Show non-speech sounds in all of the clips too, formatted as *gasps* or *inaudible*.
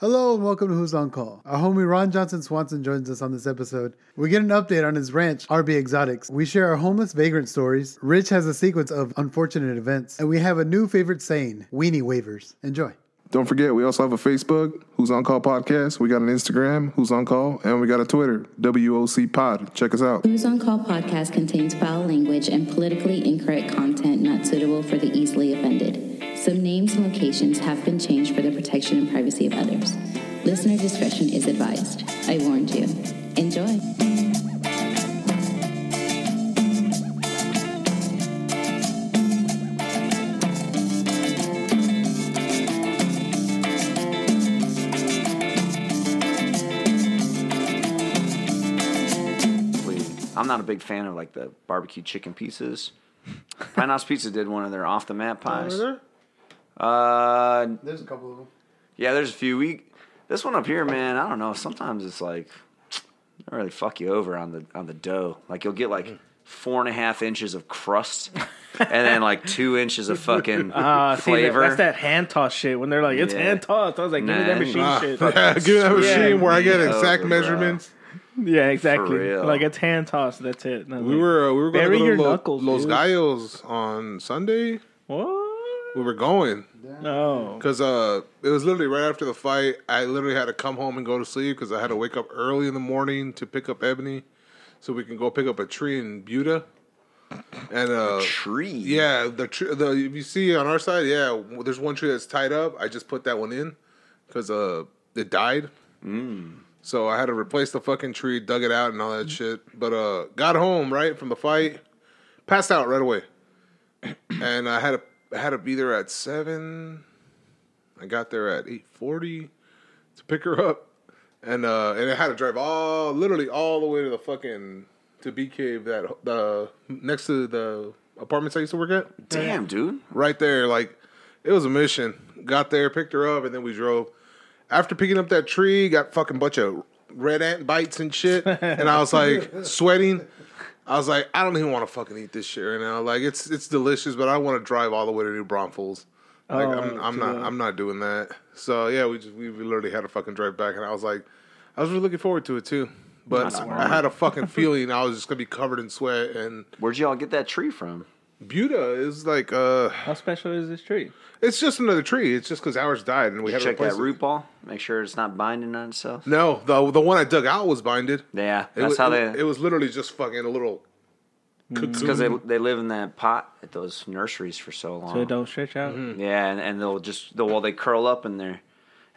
Hello and welcome to Who's on Call. Our homie Ron Johnson Swanson joins us on this episode. We get an update on his ranch, RB Exotics. We share our homeless vagrant stories. Rich has a sequence of unfortunate events, and we have a new favorite saying: "Weenie waivers." Enjoy. Don't forget, we also have a Facebook, Who's On Call Podcast. We got an Instagram, Who's On Call, and we got a Twitter, WOC Pod. Check us out. Who's on Call podcast contains foul language and politically incorrect content not suitable for the easily offended. Some names and locations have been changed for the protection and privacy of others. Listener discretion is advised. I warned you. Enjoy. I'm not a big fan of like the barbecue chicken pieces. Pinthouse Pizza did one of their off the mat pies. Oh, Uh, There's a couple of them. yeah, there's a few. We this one up here, man. I don't know. Sometimes it's like they really fuck you over on the on the dough. Like you'll get like four and a half inches of crust, *laughs* and then like two inches of fucking Ah, see, that, flavor. that's that hand toss shit. When they're like, it's Yeah. hand tossed. I was like, give me that machine nah. shit. *laughs* Give me that machine Yeah. where I get Yeah, exact bro. measurements. Yeah, exactly. Like it's hand tossed. That's it. And We like, were uh, we were going Bury to go to Lo- knuckles, Los dude. Gallos on Sunday. what? We were going No. because uh, it was literally right after the fight. I literally had to come home and go to sleep because I had to wake up early in the morning to pick up Ebony, so we can go pick up a tree in Buda. And uh, tree. Yeah, the tree. The if you see on our side, yeah, there's one tree that's tied up. I just put that one in because uh, it died. So I had to replace the fucking tree, dug it out, and all that shit. But uh, got home right from the fight, passed out right away, *coughs* and I had to I had to be there at seven. I got there at eight forty to pick her up, and uh, and I had to drive all literally all the way to the fucking to Bee Cave that the next to the apartments I used to work at Damn, dude. right there. Like it was a mission. Got there, picked her up, and then we drove. After picking up that tree, got fucking bunch of red ant bites and shit, and I was like *laughs* sweating. I was like, I don't even want to fucking eat this shit right now. Like it's it's delicious, but I want to drive all the way to New Braunfels. Like Oh, I'm I'm not the- I'm not doing that. So yeah, we just we literally had to fucking drive back, and I was like, I was really looking forward to it too. But I, I had a fucking *laughs* feeling I was just gonna be covered in sweat. And Where'd y'all get that tree from? Buda is like uh, How special is this tree? It's just another tree. It's just because ours died, and we had to Check replace that it. root ball. Make sure it's not binding on itself. No, the the one I dug out was binded. Yeah, It that's was, how they. it was literally just fucking a little. because they they live in that pot at those nurseries for so long. So it don't stretch out. Mm-hmm. Yeah, and, and they'll just they'll, well they curl up in there,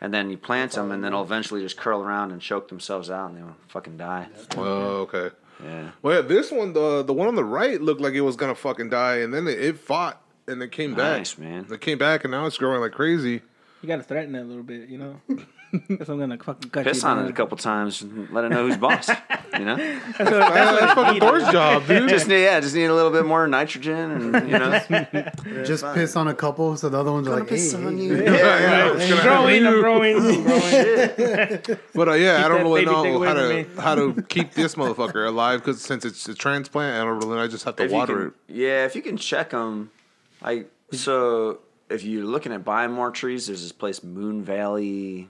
and then you plant them, and then they'll eventually just curl around and choke themselves out, and they'll fucking die. Oh, okay. Yeah, Well, yeah, this one, the the one on the right, looked like it was gonna fucking die, and then it, it fought and it came back. Nice, man. It came back, and now it's growing like crazy. You gotta threaten that a little bit, you know. *laughs* Because I'm gonna fucking cut piss you on down. it a couple times, and let it know who's boss. *laughs* you know, That's what, That- that's fucking Thor's job, dude. just need yeah, just need a little bit more nitrogen, and you know, *laughs* Just piss on a couple, so the other ones are like, hey, piss on hey. you. yeah, yeah, it's gonna growing, I'm growing, I'm growing. But uh, yeah, I don't really know how to me. how to keep this motherfucker alive because since it's a transplant, I don't really. I just have to If water can- it. Yeah, if you can check them, like so. If you're looking at buying more trees, there's this place Moon Valley.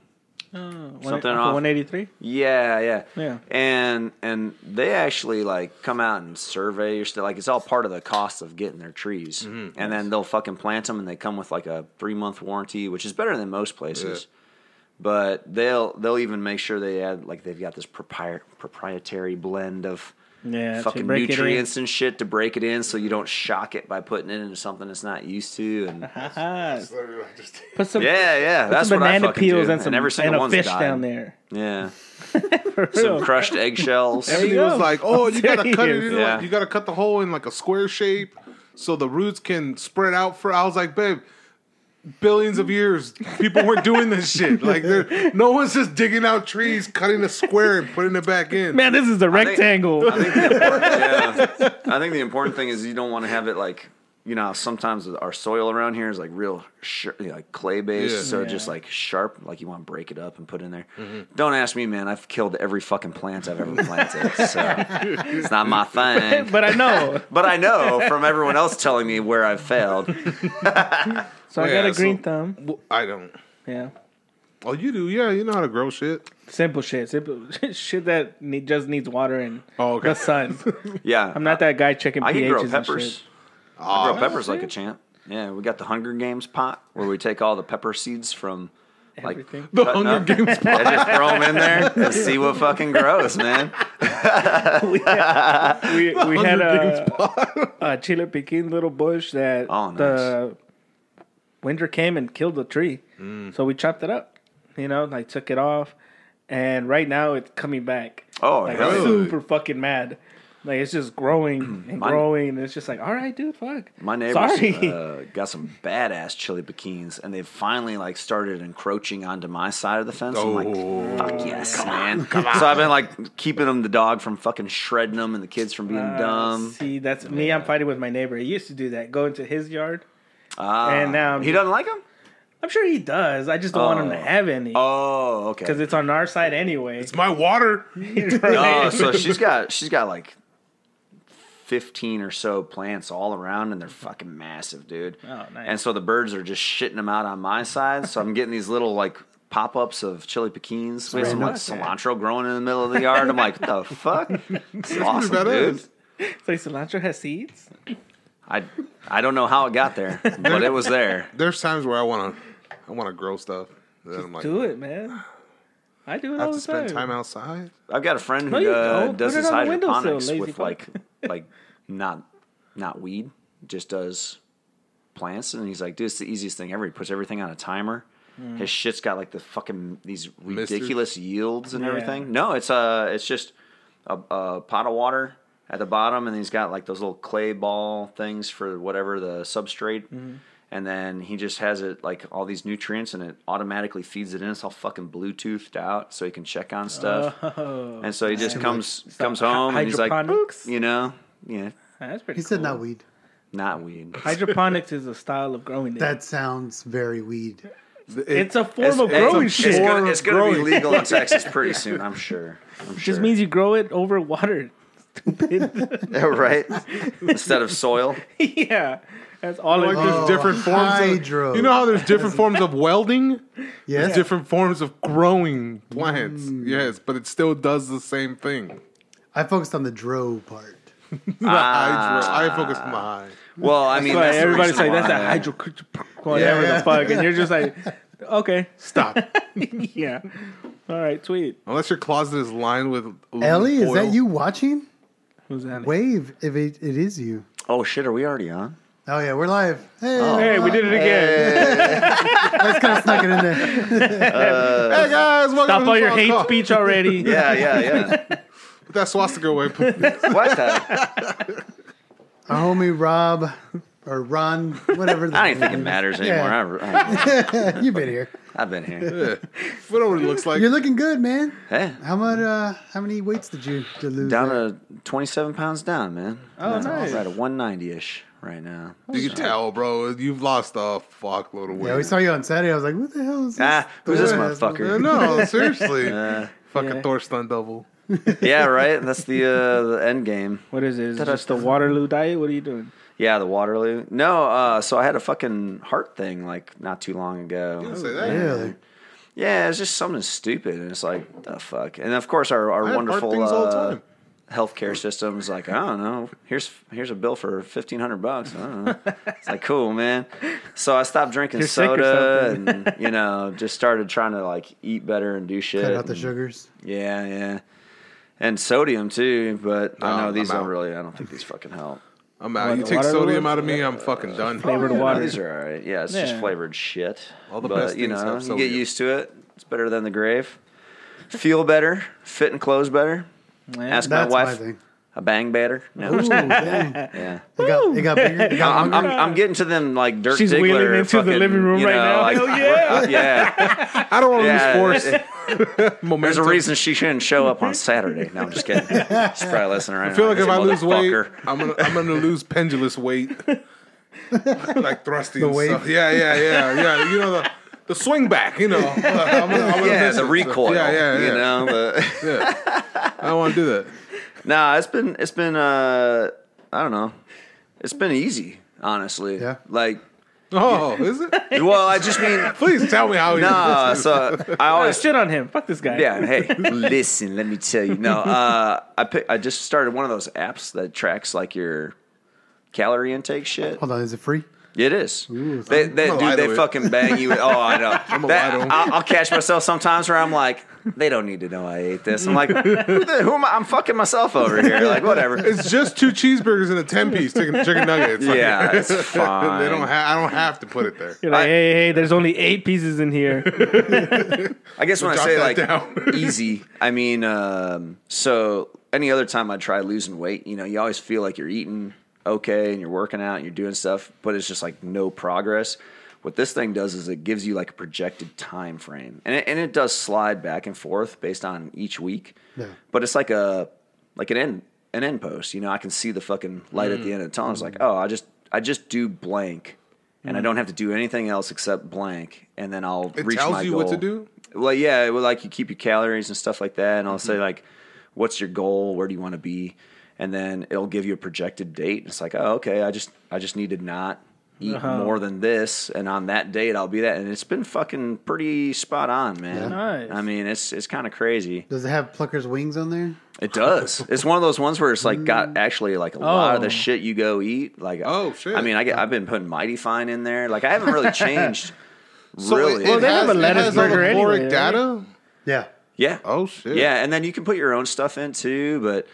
Something off. 183. Yeah, yeah, Yeah. And and they actually like come out and survey your stuff. Like it's all part of the cost of getting their trees. Mm-hmm. And then they'll fucking plant them, and they come with like a three month warranty, which is better than most places. But they'll they'll even make sure they add like they've got this propri- proprietary blend of Yeah, fucking break it in. nutrients and shit to break it in, so you don't shock it by putting it into something it's not used to. And *laughs* Haha. *laughs* Put some, yeah, yeah, put that's some what I banana fucking peels do. and some every single and a one's fish died. down there. Yeah, *laughs* some crushed eggshells. Everything you was like, oh, I'm you gotta cut it. serious. In, Yeah. like, you gotta cut the hole in like a square shape so the roots can spread out. For I was like, babe, billions of years people weren't doing this shit. Like, no one's just digging out trees, cutting a square, and putting it back in. Man, this is a rectangle. I think the important, yeah, I think the important thing is you don't want to have it like you know sometimes our soil around here is like real sh- like clay based, Yeah. so just like sharp, like you want to break it up and put in there. Mm-hmm. Don't ask me, man. I've killed every fucking plant I've ever planted, so it's not my thing. *laughs* but I know. But I know from everyone else telling me where I've failed. *laughs* So I Yeah, got a green so- thumb. Well, I don't. Yeah. Oh, you do? Yeah, you know how to grow shit. Simple shit. Simple *laughs* shit that need, just needs water and Oh, okay. the sun. *laughs* Yeah, I'm not that guy checking I can grow peppers. shit. I grow peppers like a champ. Yeah, we got the Hunger Games pot where we take all the pepper seeds from like Everything. The Hunger up Games and just throw them in there *laughs* and see what fucking grows, man. we we had a, a chile piquin little bush that Oh, nice. the winter came and killed the tree. So we chopped it up. You know, like took it off, and right now it's coming back. Oh, like hell yeah. super fucking mad. Like it's just growing *clears throat* and Mine- growing. And it's just like, all right, dude, fuck. My neighbors uh, *laughs* got some badass chili pequins, and they've finally like started encroaching onto my side of the fence. I'm Oh. like, fuck yes, man. Come on. So I've been like keeping them, the dog from fucking shredding them, and the kids from being Uh, dumb. See, that's me. I'm fighting with my neighbor. He used to do that. Go into his yard. Ah, and now I'm he just- doesn't like them. I'm sure he does. I just don't want him to Oh. have any Oh, okay. because it's on our side anyway. It's my water. *laughs* Oh, so she's got she's got like fifteen or so plants all around, and they're fucking massive, dude. Oh, nice. And so the birds are just shitting them out on my side. So I'm getting these little like pop ups of chili pequins with some like cilantro growing in the middle of the yard. I'm like, what the fuck? *laughs* It's awesome, badass. dude. So cilantro has seeds. I I don't know how it got *laughs* there, but it was there. There's times where I want to, I want to grow stuff. And then I'm like, Do it, man. I do it I all have to the time. spend time outside. I've got a friend who No, you uh, don't. does Put it his on the windowsill, hydroponics lazy with fuck. like like not not weed, just does plants, and he's like, dude, it's the easiest thing ever. He puts everything on a timer. Mm. His shit's got like the fucking these Misters? ridiculous yields and Yeah. everything. No, it's uh it's just a, a pot of water at the bottom, and he's got like those little clay ball things for whatever the substrate. Mm-hmm. And then he just has it like all these nutrients, and it automatically feeds it in. It's all fucking Bluetoothed out, so he can check on stuff. Oh, And so he just comes So, comes home and he's like, hydroponics? you know, yeah, that's pretty. He said not weed. not weed. Hydroponics is a style of growing. It. That sounds very weed. it's a form of growing it's, shit. gonna, it's gonna be growing. legal in Texas pretty soon, I'm sure. I'm sure. just means you grow it over water. *laughs* Yeah, right? Instead of soil. *laughs* yeah, that's all. Like it there's Oh, different forms. hydro. Of, you know how there's different forms of welding. Yes. There's different forms of growing mm. plants. Yes, but it still does the same thing. I focused on the dro part. *laughs* The ah. hydro. I focused on the high. Well, I mean, Like, that's everybody's like, that's a hydro, whatever Yeah. the fuck, and you're just like, okay, Stop. yeah, all right, sweet. Unless your closet is lined with aluminum Ellie, is that you watching? Who's that? Wave if it, it is you. Oh shit, are we already on? Oh yeah, we're live. Hey, oh. Hey, we did it again. *laughs* that's kind of snuck it in there. Uh, hey guys, welcome Stop to all the your Frog hate Call. speech already. *laughs* Yeah, yeah, yeah. Put that swastika away. please. what the? *laughs* Our homie Rob or Ron, whatever. The I don't even think it matters anymore. Yeah. I, I, *laughs* You've been here. I've been here. we know what it looks like. You're looking good, man. Hey, How much? Uh, how many weights did you to lose? down there? to 27 pounds down, man. Oh, nice. Right at 190 ish right now. You can tell, bro. You've lost a fuckload of weight. Yeah, we saw you on Saturday. I was like, what the hell is this? Ah, who's this Yeah, Yeah, motherfucker? no, seriously. *laughs* Uh, Fucking Yeah. Thor stunt double. yeah, right. That's the uh, the end game. What is it? Is it just the Waterloo diet? What are you doing? Yeah, the Waterloo. No, uh, so I had a fucking heart thing like not too long ago. Don't say that. Really? Yeah, it's just something stupid, and it's like the fuck. And of course, our, our I have heart wonderful things all the uh, time. healthcare system's like, I don't know. Here's here's a bill for fifteen hundred bucks. I don't know. It's like cool, man. So I stopped drinking You're sick or soda, something. and you know, just started trying to like eat better and do shit. Cut out the and- sugars. Yeah, yeah. And sodium too, but I No, know these I'm don't out. really. I don't think these fucking help. I'm out. What, you take sodium lures? out of me, I'm fucking done. Flavored oh, Yeah, no, water. these are all right. Yeah, it's just Yeah. flavored shit. All the but best you things know, have you get sodium. used to it. It's better than the grave. Feel better, fit and clothes better. Man, Ask That's my my wife. thing. A bang better. No, Ooh, *laughs* dang. yeah. It got, it got bigger. It got I'm, I'm, longer. I'm getting to them like Dirk She's Diggler wheeling into the fucking, living room you right know, now. Like, Hell yeah. *laughs* yeah. I don't want to Yeah, lose force. *laughs* *laughs* There's a reason she shouldn't show up on Saturday. No, I'm just kidding. She's probably listening right I feel like if I lose weight, I'm gonna I'm gonna lose pendulous weight, *laughs* like thrusty and wave. stuff. Yeah, yeah, yeah, yeah. You know the the swing back. You know, *laughs* Uh, I'm gonna, I'm gonna Yeah, the it. recoil. Yeah, yeah, yeah. You know, but yeah. I don't want to do that. Nah, it's been it's been uh I don't know. It's been easy, honestly. Yeah. Like Oh, is it? *laughs* Well, I just mean, *laughs* Please tell me how he nah. So I *laughs* Oh, always shit on him. Fuck this guy. Yeah, and hey, listen, let me tell you. No, uh, I pick, I just started one of those apps that tracks like your calorie intake shit. Hold on, is it free? It is. they, they, I'm gonna lie dude, they it. fucking bang you. Oh, I know. gonna That- lie to 'em. I'll, I'll catch myself sometimes where I'm like, they don't need to know I ate this. I'm like, who, the, who am I? I'm fucking myself over here. *laughs* Like, whatever. It's just two cheeseburgers and a ten piece chicken, chicken nugget. It's like- Yeah, it's *laughs* fine. they don't. Ha- I don't have to put it there. You're like, I- hey, hey, there's only eight pieces in here. *laughs* I guess when I say like down. easy, I mean um, so any other time I try losing weight, you know, you always feel like you're eating okay and you're working out and you're doing stuff, but it's just like no progress. What this thing does is it gives you like a projected time frame, and it, and it does slide back and forth based on each week. Yeah. But it's like a like an end an end post. You know, I can see the fucking light at the mm. end of the tunnel. It's like, mm. oh, I just I just do blank, and I mm. don't have to do anything else except blank, and then I'll reach my goal. It reach tells my you goal. what to do? Well, yeah, well, like you keep your calories and stuff like that, and I'll say mm-hmm. like, what's your goal? Where do you want to be? And then it'll give you a projected date. It's like, oh, okay, I just I just need to not eat uh-huh. more than this, and on that date I'll be that. And it's been fucking pretty spot on, man. Yeah. Nice. I mean, it's it's kind of crazy. Does it have Plucker's wings on there? It does. *laughs* it's one of those ones where it's like got actually like a lot of the Oh. shit you go eat. Like, Oh, shit. I mean, I get, I've been putting Mighty Fine in there. Like, I haven't really *laughs* changed. So really, it, Well, it they has, have a it lettuce has all the burger anyway, caloric right? data. Yeah. yeah. Oh shit. Yeah, and then you can put your own stuff in too, but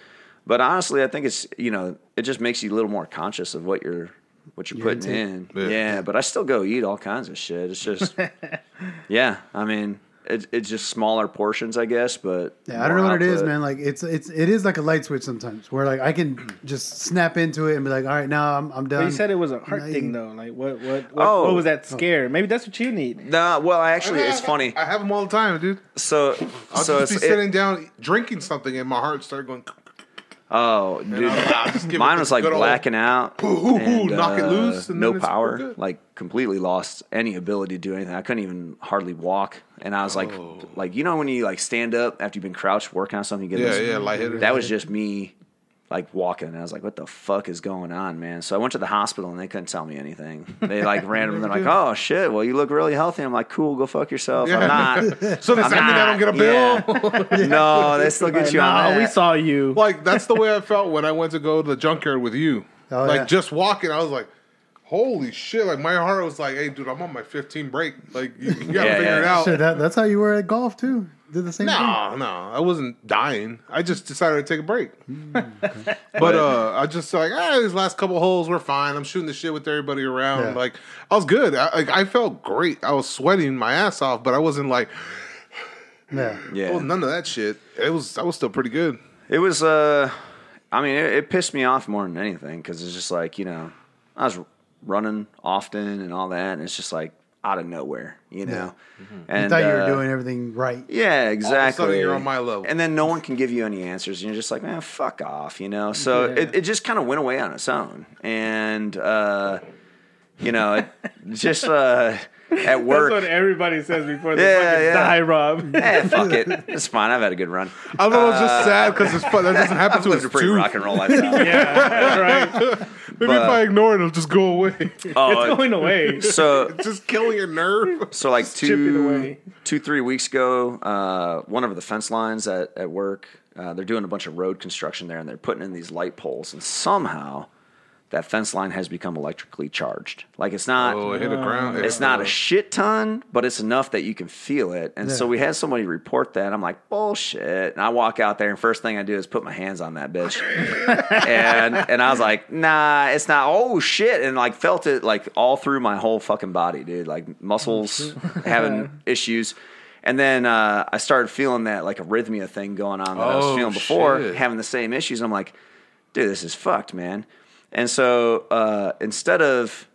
but honestly, I think it's you know it just makes you a little more conscious of what you're what you're Your putting in. Yeah. Yeah. but I still go eat all kinds of shit. It's just *laughs* yeah, I mean it, it's just smaller portions, I guess. But Yeah, I don't know more what it is, man. Like it's it's it is like a light switch sometimes, where like I can just snap into it and be like, all right, now I'm I'm done. But you said it was a heart Now thing you- though. Like what what what, Oh. what was that oh. scare? Maybe that's what you need. Nah, well, I actually it's funny. I have them all the time, dude. So I'll so just it's be it- sitting down drinking something, and my heart started going. Oh dude. I'll just give it Mine was like old- blacking out, Hoo, hoo, hoo, and, knock it uh, loose, no power, like completely lost any ability to do anything. I couldn't even hardly walk, and I was like, like you know when you like stand up after you've been crouched working on something, you get Yeah, this- yeah, lightheaded. That was just me, like walking. And I was like, what the fuck is going on, man? So I went to the hospital, and they couldn't tell me anything. They like *laughs* random. They're like, oh shit, well you look really healthy. I'm like, cool, go fuck yourself. I'm not. *laughs* So does I'm that mean I don't get a not, bill? yeah. *laughs* no, they still get you on no, that. we saw you. like that's the way I felt when I went to go to the junkyard with you. Oh, like yeah. just walking, I was like, "Holy shit!" Like my heart was like, "Hey, dude, I'm on my 15 break. Like you, you gotta Yeah, figure yeah. it out." Shit, that, that's how you were at golf too. Did the same thing. No, no, I wasn't dying. I just decided to take a break. Hmm, *laughs* But uh, I just like, ah, these last couple holes were fine. I'm shooting the shit with everybody around. Yeah. Like I was good. I, like I felt great. I was sweating my ass off, but I wasn't like, Yeah. yeah. oh, none of that shit. It was. I was still pretty good. It was, uh, I mean, it, it pissed me off more than anything because it's just like, you know, I was running often and all that, and it's just like out of nowhere, you know? And, You thought you were uh, doing everything right. Yeah, exactly. you're on my level. And then no one can give you any answers. And you're just like, man, fuck off, you know? So it, it just kind of went away on its own. And, uh, you know, it *laughs* just uh, at work. That's what everybody says before they Yeah, fucking yeah. die, Rob. *laughs* Eh, fuck it. *laughs* It's fine. I've had a good run. I thought it was just sad because it's fun. That doesn't *laughs* happen I've to lived us a pretty too. rock and roll lifestyle. yeah, right. Maybe if I ignore it, it'll just go away. Oh, It's going away. so It's just killing your nerve. So like chipping two, three weeks ago, uh, one of the fence lines at, at work, uh, they're doing a bunch of road construction there, and they're putting in these light poles, and somehow that fence line has become electrically charged. Like it's not. Oh, it hit the ground. It's not a shit ton, but it's enough that you can feel it. And so we had somebody report that. I'm like, bullshit. And I walk out there, and first thing I do is put my hands on that bitch. *laughs* and and I was like, nah, it's not. Oh shit! And like felt it like all through my whole fucking body, dude. Like muscles *laughs* having issues. And then uh, I started feeling that like arrhythmia thing going on that I was Oh, feeling before, shit. having the same issues. I'm like, dude, this is fucked, man. And so uh, instead of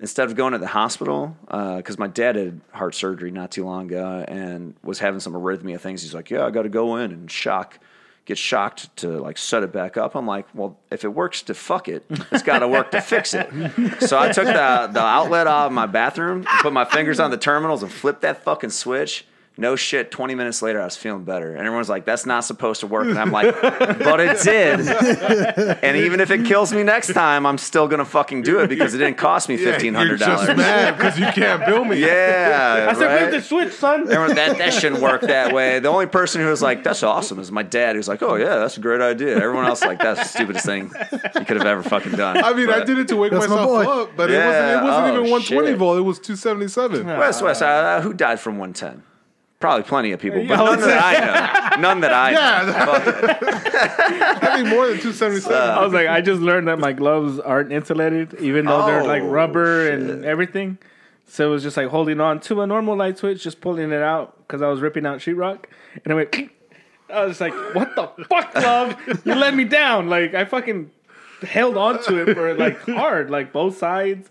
instead of going to the hospital, because my dad had heart surgery not too long ago and was having some arrhythmia things, he's like, yeah, I got to go in and shock, get shocked to like set it back up. I'm like, well, if it works to fuck it, it's got to work to fix it. *laughs* So I took the the outlet out of my bathroom, put my fingers on the terminals, and flipped that fucking switch. No shit. Twenty minutes later, I was feeling better, and everyone's like, "That's not supposed to work." And I'm like, "But it did." *laughs* and even if it kills me next time, I'm still gonna fucking do it because it didn't cost me Yeah, fifteen hundred You're just dollars. mad because you can't bill me. Yeah, I said, right? "Flip the switch, son." Everyone, that, that shouldn't work that way. The only person who was like, that's awesome is my dad, who's like, oh, yeah, that's a great idea. Everyone else, like, that's the stupidest thing you could have ever fucking done. I mean, I did it to wake That's my myself up, but Yeah, it wasn't. It wasn't oh, even 120 shit. volt. It was 277. West, West, uh, who died from 110? Probably plenty of people, but none that I know. *laughs* None that I know. Yeah, I *laughs* think more than 277. Uh, I was like, I just learned that my gloves aren't insulated, even though they're like Oh, rubber shit. and everything. So it was just like holding on to a normal light switch, just pulling it out because I was ripping out sheetrock, and I went. I was like, "What the fuck, glove? You let me down!" Like I fucking held on to it for like hard, like both sides,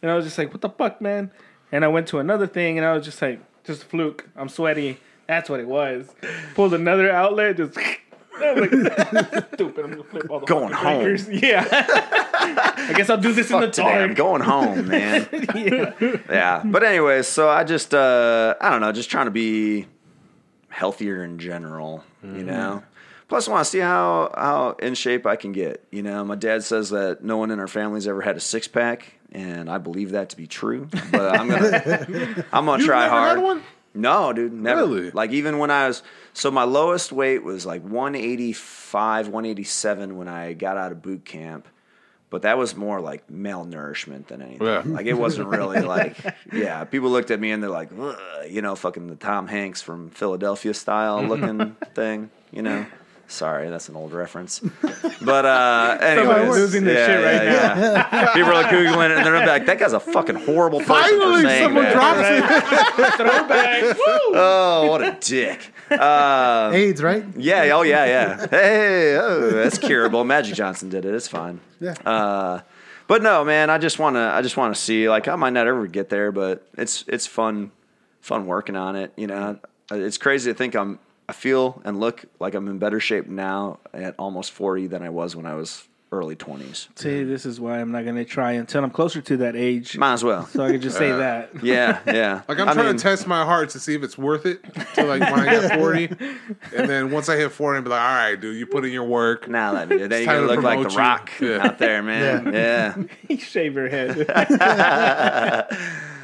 and I was just like, "What the fuck, man?" And I went to another thing, and I was just like, "Just a fluke. I'm sweaty. That's what it was." Pulled another outlet, just. *laughs* Like, *laughs* stupid. I'm gonna flip all the Going home. *laughs* Yeah. I guess I'll do this in the Fuck today, I'm going home, man. yeah. yeah. But anyways, so I just uh I don't know, just trying to be healthier in general, you know. Plus I want to see how how in shape I can get. You know, my dad says that no one in our family's ever had a six pack, and I believe that to be true. But I'm gonna *laughs* I'm gonna try hard. No, dude, never. Really? Like even when I was so my lowest weight was like 185, 187 when I got out of boot camp. But that was more like malnourishment than anything. Yeah. Like it wasn't really like yeah. People looked at me and they're like, you know, fucking the Tom Hanks from Philadelphia style looking *laughs* thing. You know. Sorry, that's an old reference. But uh *laughs* anyways, losing their shit right now. People are like googling it and they're like, "That guy's a fucking horrible person for Finally, saying someone that." drops it. *laughs* Throwback. Woo! Oh, what a dick. Uh, AIDS, right? yeah, oh yeah, yeah. Hey, oh, that's curable. Magic Johnson did it. It's fine. Yeah. Uh, but no, man, I just want to. I just want to see. Like, I might not ever get there, but it's it's fun, fun working on it. You know, it's crazy to think I'm. I feel and look like I'm in better shape now at almost forty than I was when I was early twenties. See, this is why I'm not going to try until I'm closer to that age, Might as well. so I could just say that. *laughs* Yeah, yeah. *laughs* Like I'm I trying mean, to test my heart to see if it's worth it. To like when I get *laughs* 40, and then once I hit 40, I'll be like, all right, dude, you put in your work. Now let me. Then you're time gonna to look like the promote you. Rock Yeah. out there, man. yeah. Shave your head.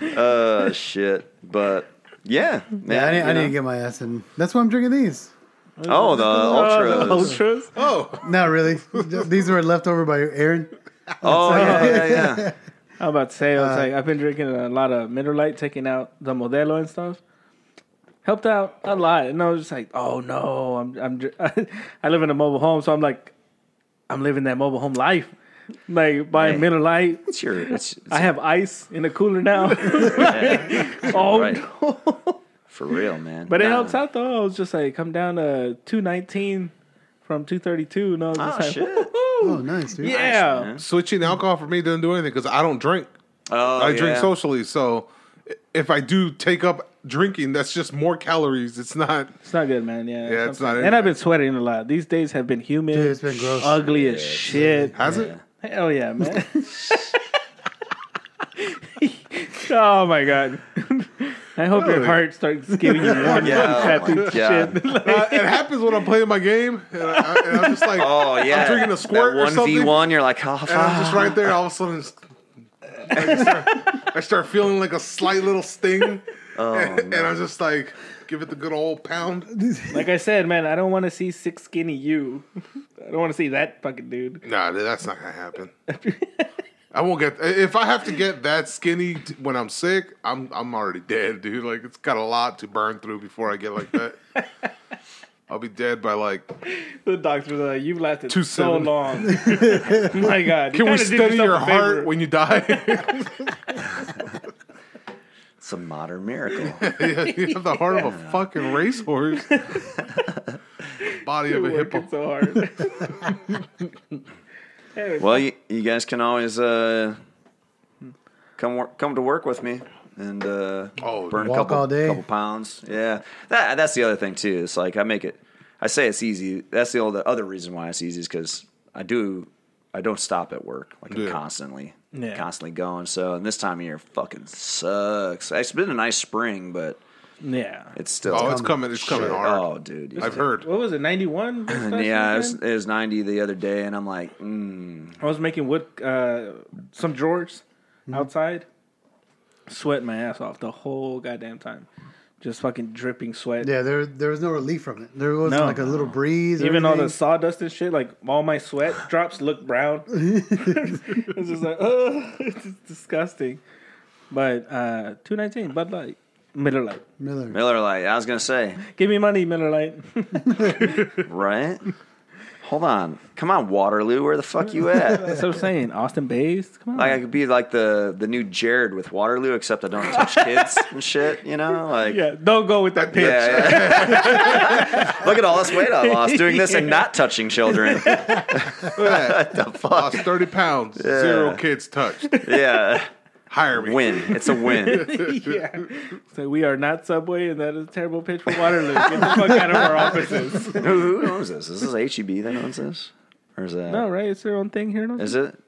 Uh, shit. But yeah, man. Yeah, I need, I need to get my ass in. That's why I'm drinking these. Oh, the oh, ultras. Oh, ultras. Oh, Not really. these were left over by Aaron. Oh yeah, yeah, yeah. *laughs* I'm about to say, I was uh, like, I've been drinking a lot of Miller Lite, taking out the Modelo and stuff. Helped out a lot, and I was just like, oh no, I'm, I'm, dr- *laughs* I live in a mobile home, so I'm like, I'm living that mobile home life, *laughs* like buying Hey. Miller Lite. It's your. It's, it's I have ice in the cooler now. *laughs* *laughs* oh Right. no! for real, man. But it Nah. helps out though. I was just like, come down to two nineteen from two thirty two, and I was Oh just like, shit. woo-hoo. Oh, nice, dude. yeah. man. switching alcohol for me doesn't do anything because I don't drink. Oh, I drink socially, so if I do take up drinking, that's just more calories. It's not. It's not good, man. Yeah, Yeah, it's not And I've been sweating a lot. These days have been humid. Dude, it's been gross. ugly as shit. Has it? Hell yeah, man. *laughs* oh my god. I hope your heart starts giving you warm *laughs* Yeah, oh my tattoo God. *laughs* shit. Uh, it happens when I'm playing my game, and, I, and I'm just like, Oh yeah. I'm drinking a squirt that or something, v one. You're like, oh, and I'm just right there. All of a sudden, it's- I, start, I start feeling like a slight little sting, Oh, and, and I'm just like, give it the good old pound. *laughs* like I said, man, I don't want to see six skinny you. *laughs* I don't want to see that fucking dude. Nah, dude, that's not gonna happen. *laughs* I won't get if I have to get that skinny t- when I'm sick. I'm I'm already dead, dude. Like it's got a lot to burn through before I get like that. I'll be dead by like. The doctor's like, you've lasted Two so seven. long. my God. Can we kinda did study yourself your a favor. heart when you die? It's a modern miracle. *laughs* yeah, you have the heart of a fucking racehorse. *laughs* Body of a You're working hippo. so hard. *laughs* Well, you, you guys can always uh, come work, come to work with me and uh, Oh, burn a couple all day. couple pounds. Yeah, that that's the other thing too. It's like I make it. I say it's easy. That's the other other reason why it's easy is because I do. I don't stop at work. Like I'm Yeah. constantly, Yeah. constantly going. So and this time of year fucking sucks. It's been a nice spring, but Yeah. It's still. Oh, it's coming. It's coming shit. hard. Oh, dude. I've heard. What was it? Ninety one. *clears throat* yeah, it was, it was 90 the other day, and I'm like, mm, I was making wood, uh, some drawers Mm-hmm. outside, sweating my ass off the whole goddamn time, just fucking dripping sweat. Yeah, there there was no relief from it. There wasn't No. like a little breeze. or Even all the sawdust and shit, like all my sweat *laughs* drops look brown. *laughs* it's just like, oh, *laughs* it's disgusting. But uh, two nineteen Bud Light, Miller Lite. Miller. Miller Lite. I was going to say, Give me money, Miller Lite. right? Hold on. Come on, Waterloo. Where the fuck you at? That's what I'm saying. Austin Bays. Come on. Like I could be like the the new Jared with Waterloo, except I don't touch kids and shit. You know, like yeah, don't go with that pitch. yeah, yeah. *laughs* Look at all this weight I lost doing this and not touching children. Look *laughs* the that. Lost 30 pounds. Zero kids touched. Yeah, Hire me. win. It's a win. *laughs* yeah. So we are not Subway, and that is a terrible pitch for Waterloo. Get the fuck out of our offices. *laughs* who, who owns this? Is this HEB that owns this, or is that? No, right? It's their own thing here. No? Is it?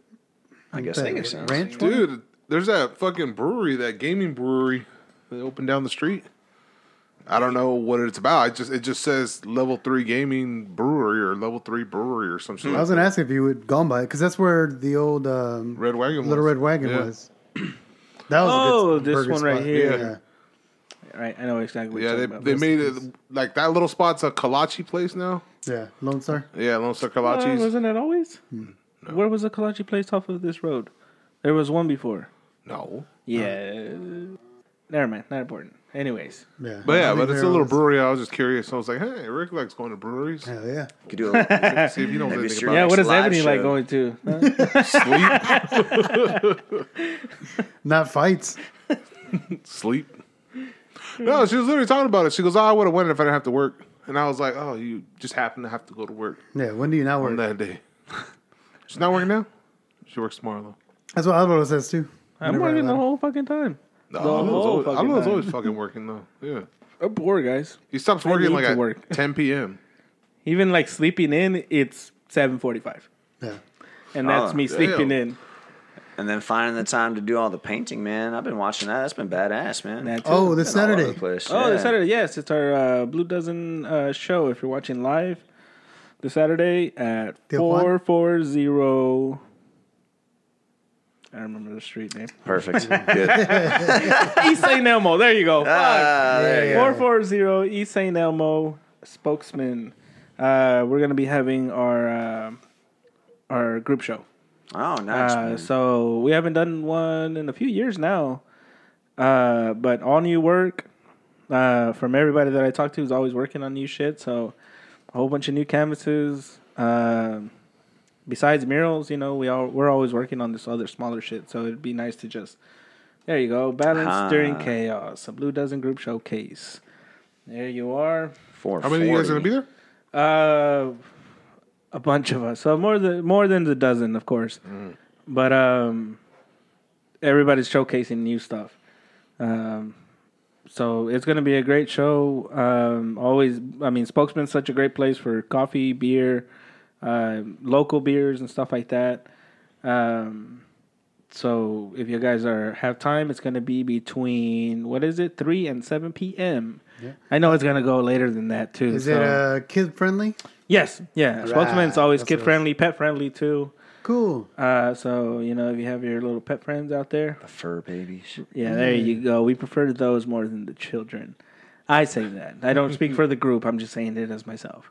I guess it makes sense. Ranch one? Dude, there's that fucking brewery, that gaming brewery that opened down the street. I don't know what it's about. I just it just says level three gaming brewery or level three brewery or some shit. I was gonna ask if you would gone by it because that's where the old um, Red Wagon Little was. Red Wagon Yeah. was. *clears throat* That was Oh, a good this one right spot. here. Yeah, Right, I know exactly. What Yeah, you're they, talking they made it like that little spot's a kolache place now. yeah. Lone Star. Yeah, Lone Star Uh, wasn't it always? Where was the kolache place off of this road? There was one before. no. Yeah. Never mind. Not important. Anyways. Yeah, But yeah, but it's a little was- brewery. I was just curious. I was like, hey, Rick likes going to breweries. Hell yeah. You Could do a, *laughs* See if you *laughs* know Maybe anything stream- about Yeah, what does live Ebony like going to? Huh? *laughs* Not fights. sleep. No, she was literally talking about it. She goes, "Oh, I would have went if I didn't have to work." And I was like, "Oh, you just happen to have to go to work Yeah. When do you not on work? that day." She's not working now. She works tomorrow though. That's what Alvaro says too. I'm Whenever I working the let whole fucking time. No, The Alon's whole always, fucking Alon's time. always fucking working though. Yeah, I'm poor, guys. he stops I working need like to at work. 10 p.m. Even like sleeping in, it's 7:45, Yeah. and that's Oh, me sleeping damn. in. and then finding the time to do all the painting, man. I've been watching that. That's been badass, man. That too. Oh, this Been all over Saturday. the place. Oh, yeah. this Saturday, yes, it's our uh, Blue Dozen uh, show. If you're watching live, this Saturday at Tijuana? four four zero. I remember the street name. Perfect. *laughs* Good. *laughs* East St. Elmo. There you go. Ah, there you go. Four four zero East St. Elmo spokesman. Uh, we're gonna be having our uh, our group show. Oh, nice. Uh, man. so we haven't done one in a few years now. Uh, but all new work uh, from everybody that I talk to is always working on new shit. So a whole bunch of new canvases. Um besides murals, you know, we all we're always working on this other smaller shit. So it'd be nice to just there you go, balance Ah. during chaos, a Blue Dozen group showcase. There you are. Four How many of you guys are gonna be there? Uh, a bunch of us. So more than more than the dozen, of course. But um, everybody's showcasing new stuff. Um, so it's going to be a great show. Um, always, I mean, Spokesman's such a great place for coffee, beer, uh, local beers, and stuff like that. Um, so if you guys are have time, it's going to be between what is it, three and seven p.m. I know it's going to go later than that too. Is so- it uh, kid friendly? Yes, yeah. Spokesman's always That's kid friendly, pet friendly too. Cool. Uh, so you know, if you have your little pet friends out there, the fur babies. yeah, there you go. We prefer those more than the children. I say that. I don't speak for the group. I'm just saying it as myself.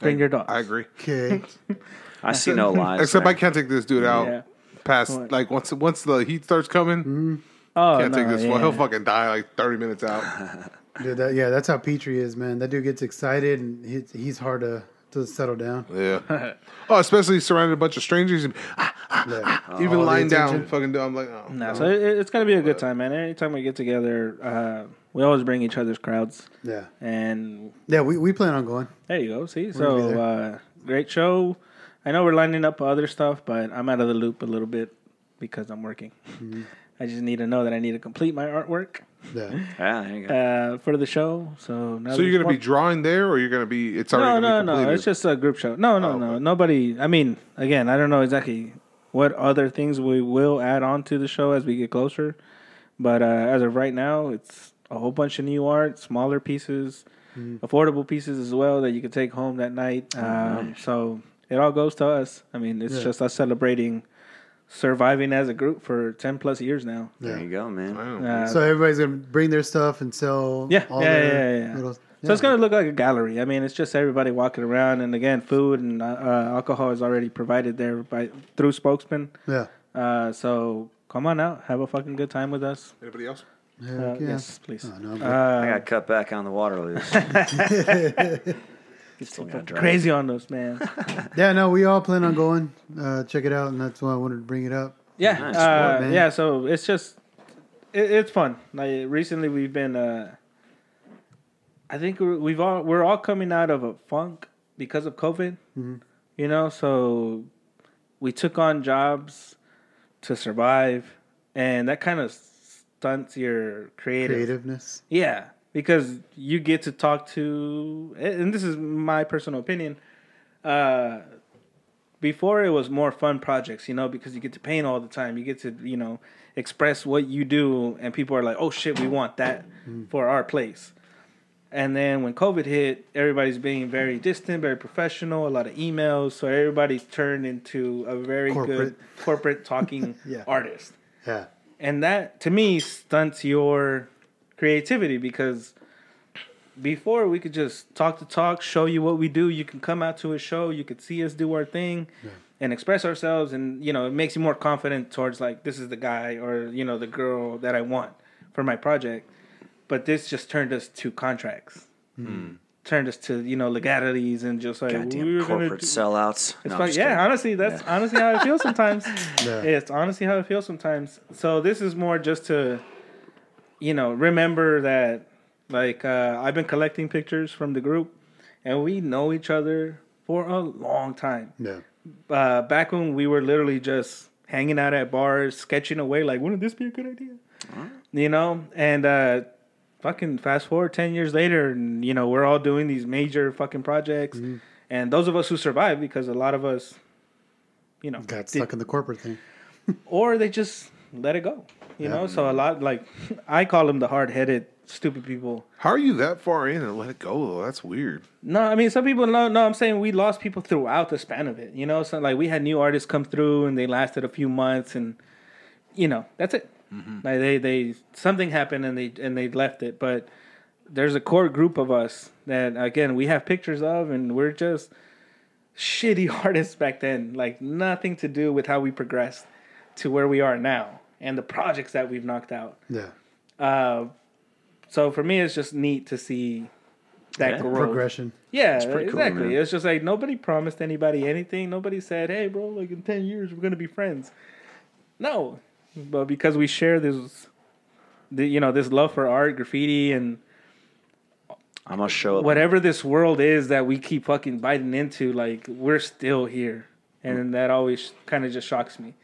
Bring your dogs. I agree. Okay. *laughs* I see no *laughs* lines. Except I can't take this dude out Yeah. past What? like once once the heat starts coming. Mm-hmm. Oh Can't no, take this yeah. one. He'll fucking die like 30 minutes out. *laughs* Dude, that, yeah, that's how Petrie is, man. That dude gets excited and he, he's hard to, to settle down. Yeah. oh, especially surrounded a bunch of strangers. And, ah, ah, ah, Yeah. even oh, All lying down, attention. fucking. I'm like, oh. No, so it, it's gonna be a good time, man. Anytime we get together, uh, we always bring each other's crowds, Yeah. and Yeah, we, we plan on going. There you go. See, gonna be so uh, great show. I know we're lining up other stuff, but I'm out of the loop a little bit because I'm working. Mm-hmm. *laughs* I just need to know that I need to complete my artwork Yeah. Yeah, *laughs* there you go. uh, for the show. So now So you're gonna be drawing there, or you're gonna be? It's no, already no, gonna be no. It's just a group show. No, no, Oh, no. okay. Nobody. I mean, again, I don't know exactly what other things we will add on to the show as we get closer. But uh, as of right now, it's a whole bunch of new art, smaller pieces, affordable pieces as well that you can take home that night. Um, So it all goes to us. I mean, it's Yeah. just us celebrating surviving as a group for ten plus years now. There you go, man. Wow. Uh, So everybody's gonna bring their stuff and sell. Yeah, all yeah, their yeah, yeah, yeah. little- So it's gonna look like a gallery. I mean, it's just everybody walking around, and again, food and uh, uh, alcohol is already provided there by through spokesman. Yeah. Uh, so come on out, have a fucking good time with us. Anybody else? Heck Uh, yeah. Yes, please. Oh, no, I'm Uh, I got cut back on the water loose. *laughs* Still got dry. crazy on those, man. *laughs* Yeah, no, we all plan on going. Uh, check it out, and that's why I wanted to bring it up. Yeah, Nice. uh, Sport, yeah. So it's just it, it's fun. Like recently, we've been. Uh, I think we're, we've all we're all coming out of a funk because of COVID. You know, so we took on jobs to survive, and that kind of stunts your creative. Creativeness. Yeah, because you get to talk to, and this is my personal opinion. Uh, before it was more fun projects, you know, because you get to paint all the time. You get to, you know, express what you do, and people are like, "Oh shit, we want that for our place." And then when COVID hit, everybody's being very distant, very professional. A lot of emails, so everybody's turned into a very good Corporate. corporate talking *laughs* Yeah. artist Yeah. And that to me stunts your creativity because before we could just talk to talk show you what we do. You can come out to a show. You could see us do our thing and express ourselves. And you know it makes you more confident towards like this is the guy or you know the girl that i want for my project. But this just turned us to contracts hmm. Turned us to you know legalities and just like Goddamn we're corporate do- sellouts. it's No, like, yeah, kidding. honestly, that's Yeah. honestly how I feel sometimes. *laughs* Yeah. It's honestly how I feel sometimes. So this is more just to, you know, remember that, like, uh, I've been collecting pictures from the group, and we know each other for a long time. Yeah. Uh, back when we were literally just hanging out at bars, sketching away, like, wouldn't this be a good idea? You know, and uh, fucking fast forward ten years later, and you know, we're all doing these major fucking projects, mm-hmm. and those of us who survived, because a lot of us, you know, Got did- stuck in the corporate thing. *laughs* or they just let it go. You know, so a lot like I call them the hard headed, stupid people. How are you that far in and let it go though? That's weird. No, I mean some people know. No, I'm saying we lost people throughout the span of it. You know, so like we had new artists come through and they lasted a few months, and you know that's it. Like they they something happened and they and they left it, but there's a core group of us that again we have pictures of, and we're just shitty *laughs* artists back then. Like nothing to do with how we progressed to where we are now and the projects that we've knocked out. Yeah. Uh, so for me, it's just neat to see that Yeah. growth. Progression. Yeah, pretty cool, exactly. man. it's just like nobody promised anybody anything. Nobody said, "Hey, bro, like in ten years we're gonna be friends." No, but because we share this, the you know this love for art, graffiti, and I'm gonna show up. whatever this world is that we keep fucking biting into, like we're still here, and that always kind of just shocks me.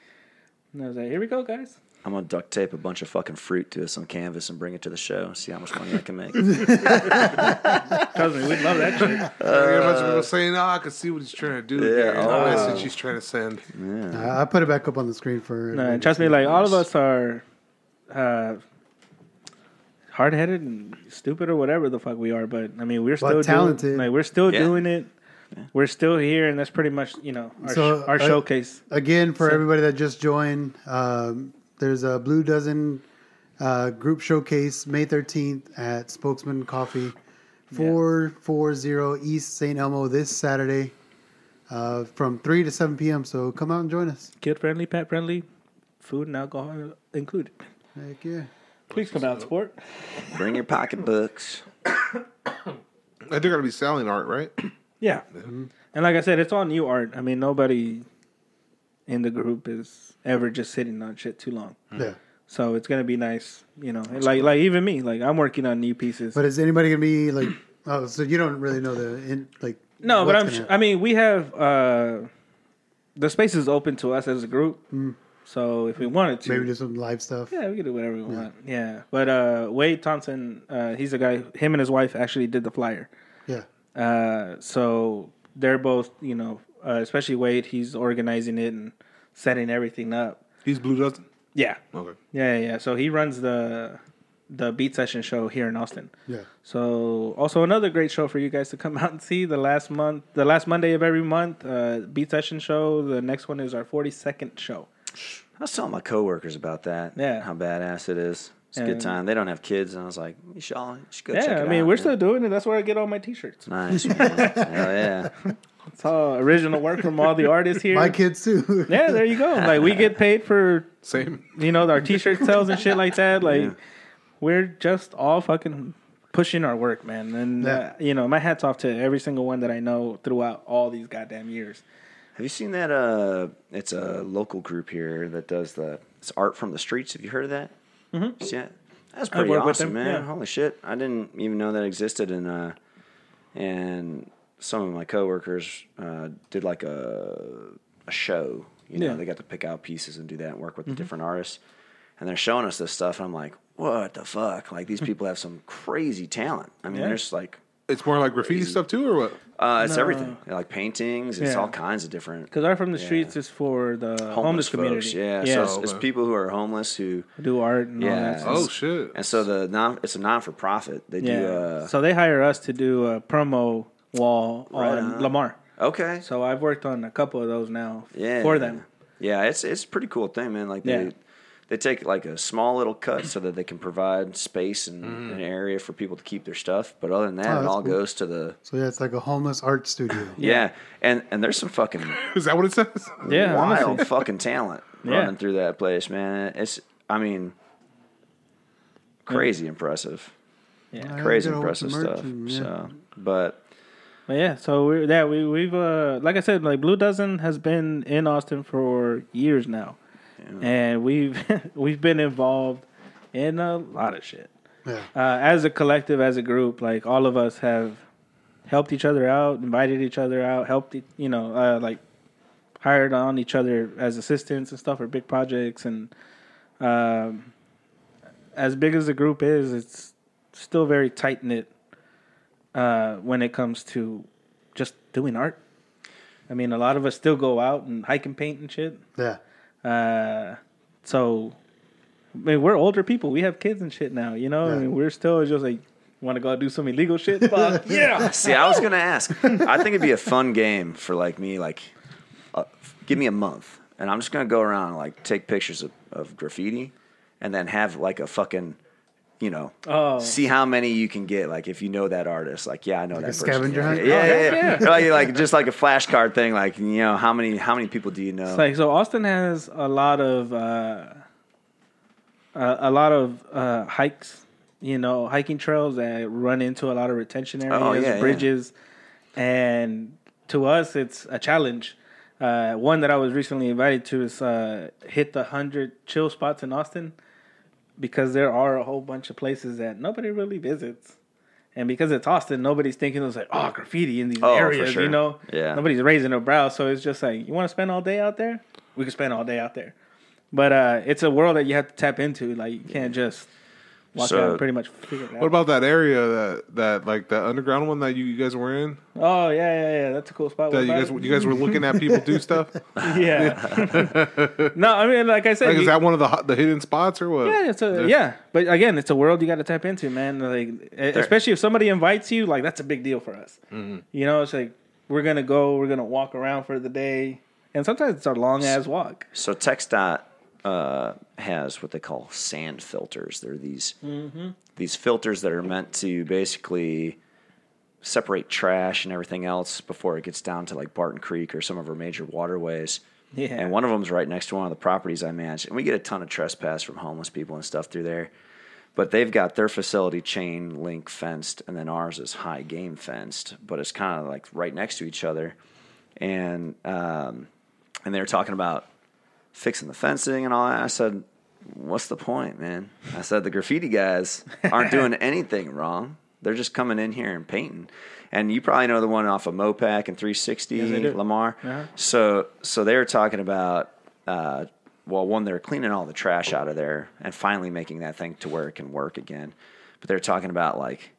And I was like, "Here we go, guys." I'm gonna duct tape a bunch of fucking fruit to some canvas and bring it to the show. See how much money I can make. *laughs* Trust me, we'd love that shit. I got a bunch of people saying, "Oh, I can see what he's trying to do." Yeah, Yeah, the message he's trying to send. I I put it back up on the screen for. No, and trust me, like all of us are uh, hard headed and stupid or whatever the fuck we are. But I mean, we're But still talented. Doing, like we're still Yeah. doing it. We're still here, and that's pretty much you know our So, sh- our uh, showcase. Again, for everybody that just joined, um, there's a Blue Dozen uh, group showcase May 13th at Spokesman Coffee, 440 East St. Elmo this Saturday uh, from 3 to 7 p.m. So come out and join us. Kid friendly, pet friendly, food and alcohol included. Heck yeah. Please come out, and support. Bring your pocketbooks. *coughs* And they're gonna be selling art, right? Yeah, and like I said, it's all new art. I mean, nobody in the group is ever just sitting on shit too long. Yeah. So it's gonna be nice, you know. Like like even me, like I'm working on new pieces. But is anybody going to be like, *clears throat* oh, so you don't really know the, in, like, No, but I'm. gonna. I mean, we have uh, the space is open to us as a group. So if we wanted to, Mm. maybe do some live stuff. yeah, we could do whatever we want. Yeah, but uh, Wade Thompson, uh, he's a guy. Him and his wife actually did the flyer. Yeah. Uh, so they're both, you know, uh, especially Wade. He's organizing it and setting everything up. He's Blue Dozen. Yeah, Okay. yeah, yeah. yeah. So he runs the the Beat Session show here in Austin. Yeah. So also another great show for you guys to come *laughs* out and see the last month, the last Monday of every month, uh, Beat Session show. The next one is our 42nd show. I was telling my coworkers about that. Yeah. How badass it is. It's a good time. They don't have kids, and I was like, you should, all- you should go check out. Yeah, I mean out, we're man. still doing it. That's where I get all my T-shirts. nice. Man. *laughs* Hell yeah. It's all original work from all the artists here. My kids too. Yeah, there you go. Like we get paid for Same. you know our T-shirt sales and shit like that. Like Yeah. we're just all fucking pushing our work, man. And Yeah. uh, you know, my hats off to every single one that I know throughout all these goddamn years. Have you seen that? Uh, it's a local group here that does the it's art from the streets. Have you heard of that? Mm-hmm. Yeah, that's pretty worked awesome, man. yeah. Holy shit! I didn't even know that existed, and uh, and some of my coworkers uh, did like a a show. You know, Yeah. they got to pick out pieces and do that and work with the different artists. And they're showing us this stuff, and I'm like, what the fuck? Like these people have some crazy talent. I mean, Yeah. there's like It's more like graffiti stuff too, or what? uh, it's everything, like paintings. It's Yeah. all kinds of different. Because Art from the Yeah. Streets is for the homeless, homeless, community. folks. Yeah, yeah. so it's, it's okay. people who are homeless who do art and all Yeah. that. Oh shit. and so the non it's a non for profit. They yeah. do uh so they hire us to do a promo wall Right on on. Lamar. okay. So I've worked on a couple of those now Yeah. for them. Yeah, it's it's a pretty cool thing, man. Like they Yeah. they take like a small little cut so that they can provide space and Mm-hmm. an area for people to keep their stuff. But other than that, Oh, it all cool. goes to the So yeah, it's like a homeless art studio. *laughs* yeah. And and there's some fucking *laughs* Is that what it says? Yeah, wild honestly. *laughs* fucking talent Yeah. running through that place, man. It's I mean crazy impressive. Yeah. Crazy gotta work the impressive stuff. and, yeah. So but But yeah, so we're yeah, we we've uh like I said, like Blue Dozen has been in Austin for years now. And we've *laughs* we've been involved in a lot of shit. Yeah. Uh, as a collective, as a group, like all of us have helped each other out, invited each other out, helped you know, uh, like hired on each other as assistants and stuff for big projects and um, as big as the group is, it's still very tight knit uh, when it comes to just doing art. I mean, a lot of us still go out and hike and paint and shit. Yeah. Uh, so, I mean, we're older people. We have kids and shit now. You know, I mean, we're still just like want to go do some illegal shit. Fuck *laughs* yeah! See, I was gonna ask. I think it'd be a fun game for like me. Like, uh, give me a month, and I'm just gonna go around and like take pictures of, of graffiti, and then have like a fucking, you know, Oh. see how many you can get. Like, if you know that artist, like, yeah, I know that a person. scavenger yeah, hunt? Yeah, Oh, yeah, heck yeah. like, like just like a flashcard thing. Like, you know, how many how many people do you know? It's like so. Austin has a lot of uh, a, a lot of uh, hikes. You know, hiking trails that run into a lot of retention areas, Oh, yeah, yeah. bridges, and to us, it's a challenge. Uh, one that I was recently invited to is uh, hit the hundred chill spots in Austin, because there are a whole bunch of places that nobody really visits. And because it's Austin, nobody's thinking it's like, oh, graffiti in these Oh, areas, sure. you know? Yeah. Nobody's raising a brow. So it's just like, you want to spend all day out there? We can spend all day out there. But uh, it's a world that you have to tap into. Like, you can't just walk So- out and pretty much figure it out. What about that area that that like the underground one that you, you guys were in? oh, yeah, yeah, yeah. That's a cool spot. That you guys about you guys were looking at people do stuff. *laughs* yeah. *laughs* no, I mean, like I said, Like, is that one of the the hidden spots or what? Yeah, it's a yeah, but again, it's a world you got to tap into, man. Like, e, especially if somebody invites you, like that's a big deal for us. Mm-hmm. You know, it's like we're gonna go, we're gonna walk around for the day, and sometimes it's a long ass walk. So TxDOT uh, has what they call sand filters. They're these these filters that are meant to basically separate trash and everything else before it gets down to like Barton Creek or some of our major waterways. Yeah. And one of them's right next to one of the properties I manage, and we get a ton of trespass from homeless people and stuff through there. But they've got their facility chain link fenced, and then ours is high game fenced, but it's kind of like right next to each other. And um, and they're talking about fixing the fencing and all that. I said, "What's the point, man?" I said, "The graffiti guys aren't doing *laughs* anything wrong. They're just coming in here and painting." And you probably know the one off of Mopac and 360 Yes, Lamar. Uh-huh. So so they were talking about. Uh, well, one, they're cleaning all the trash out of there and finally making that thing to where it can work again. But they're talking about like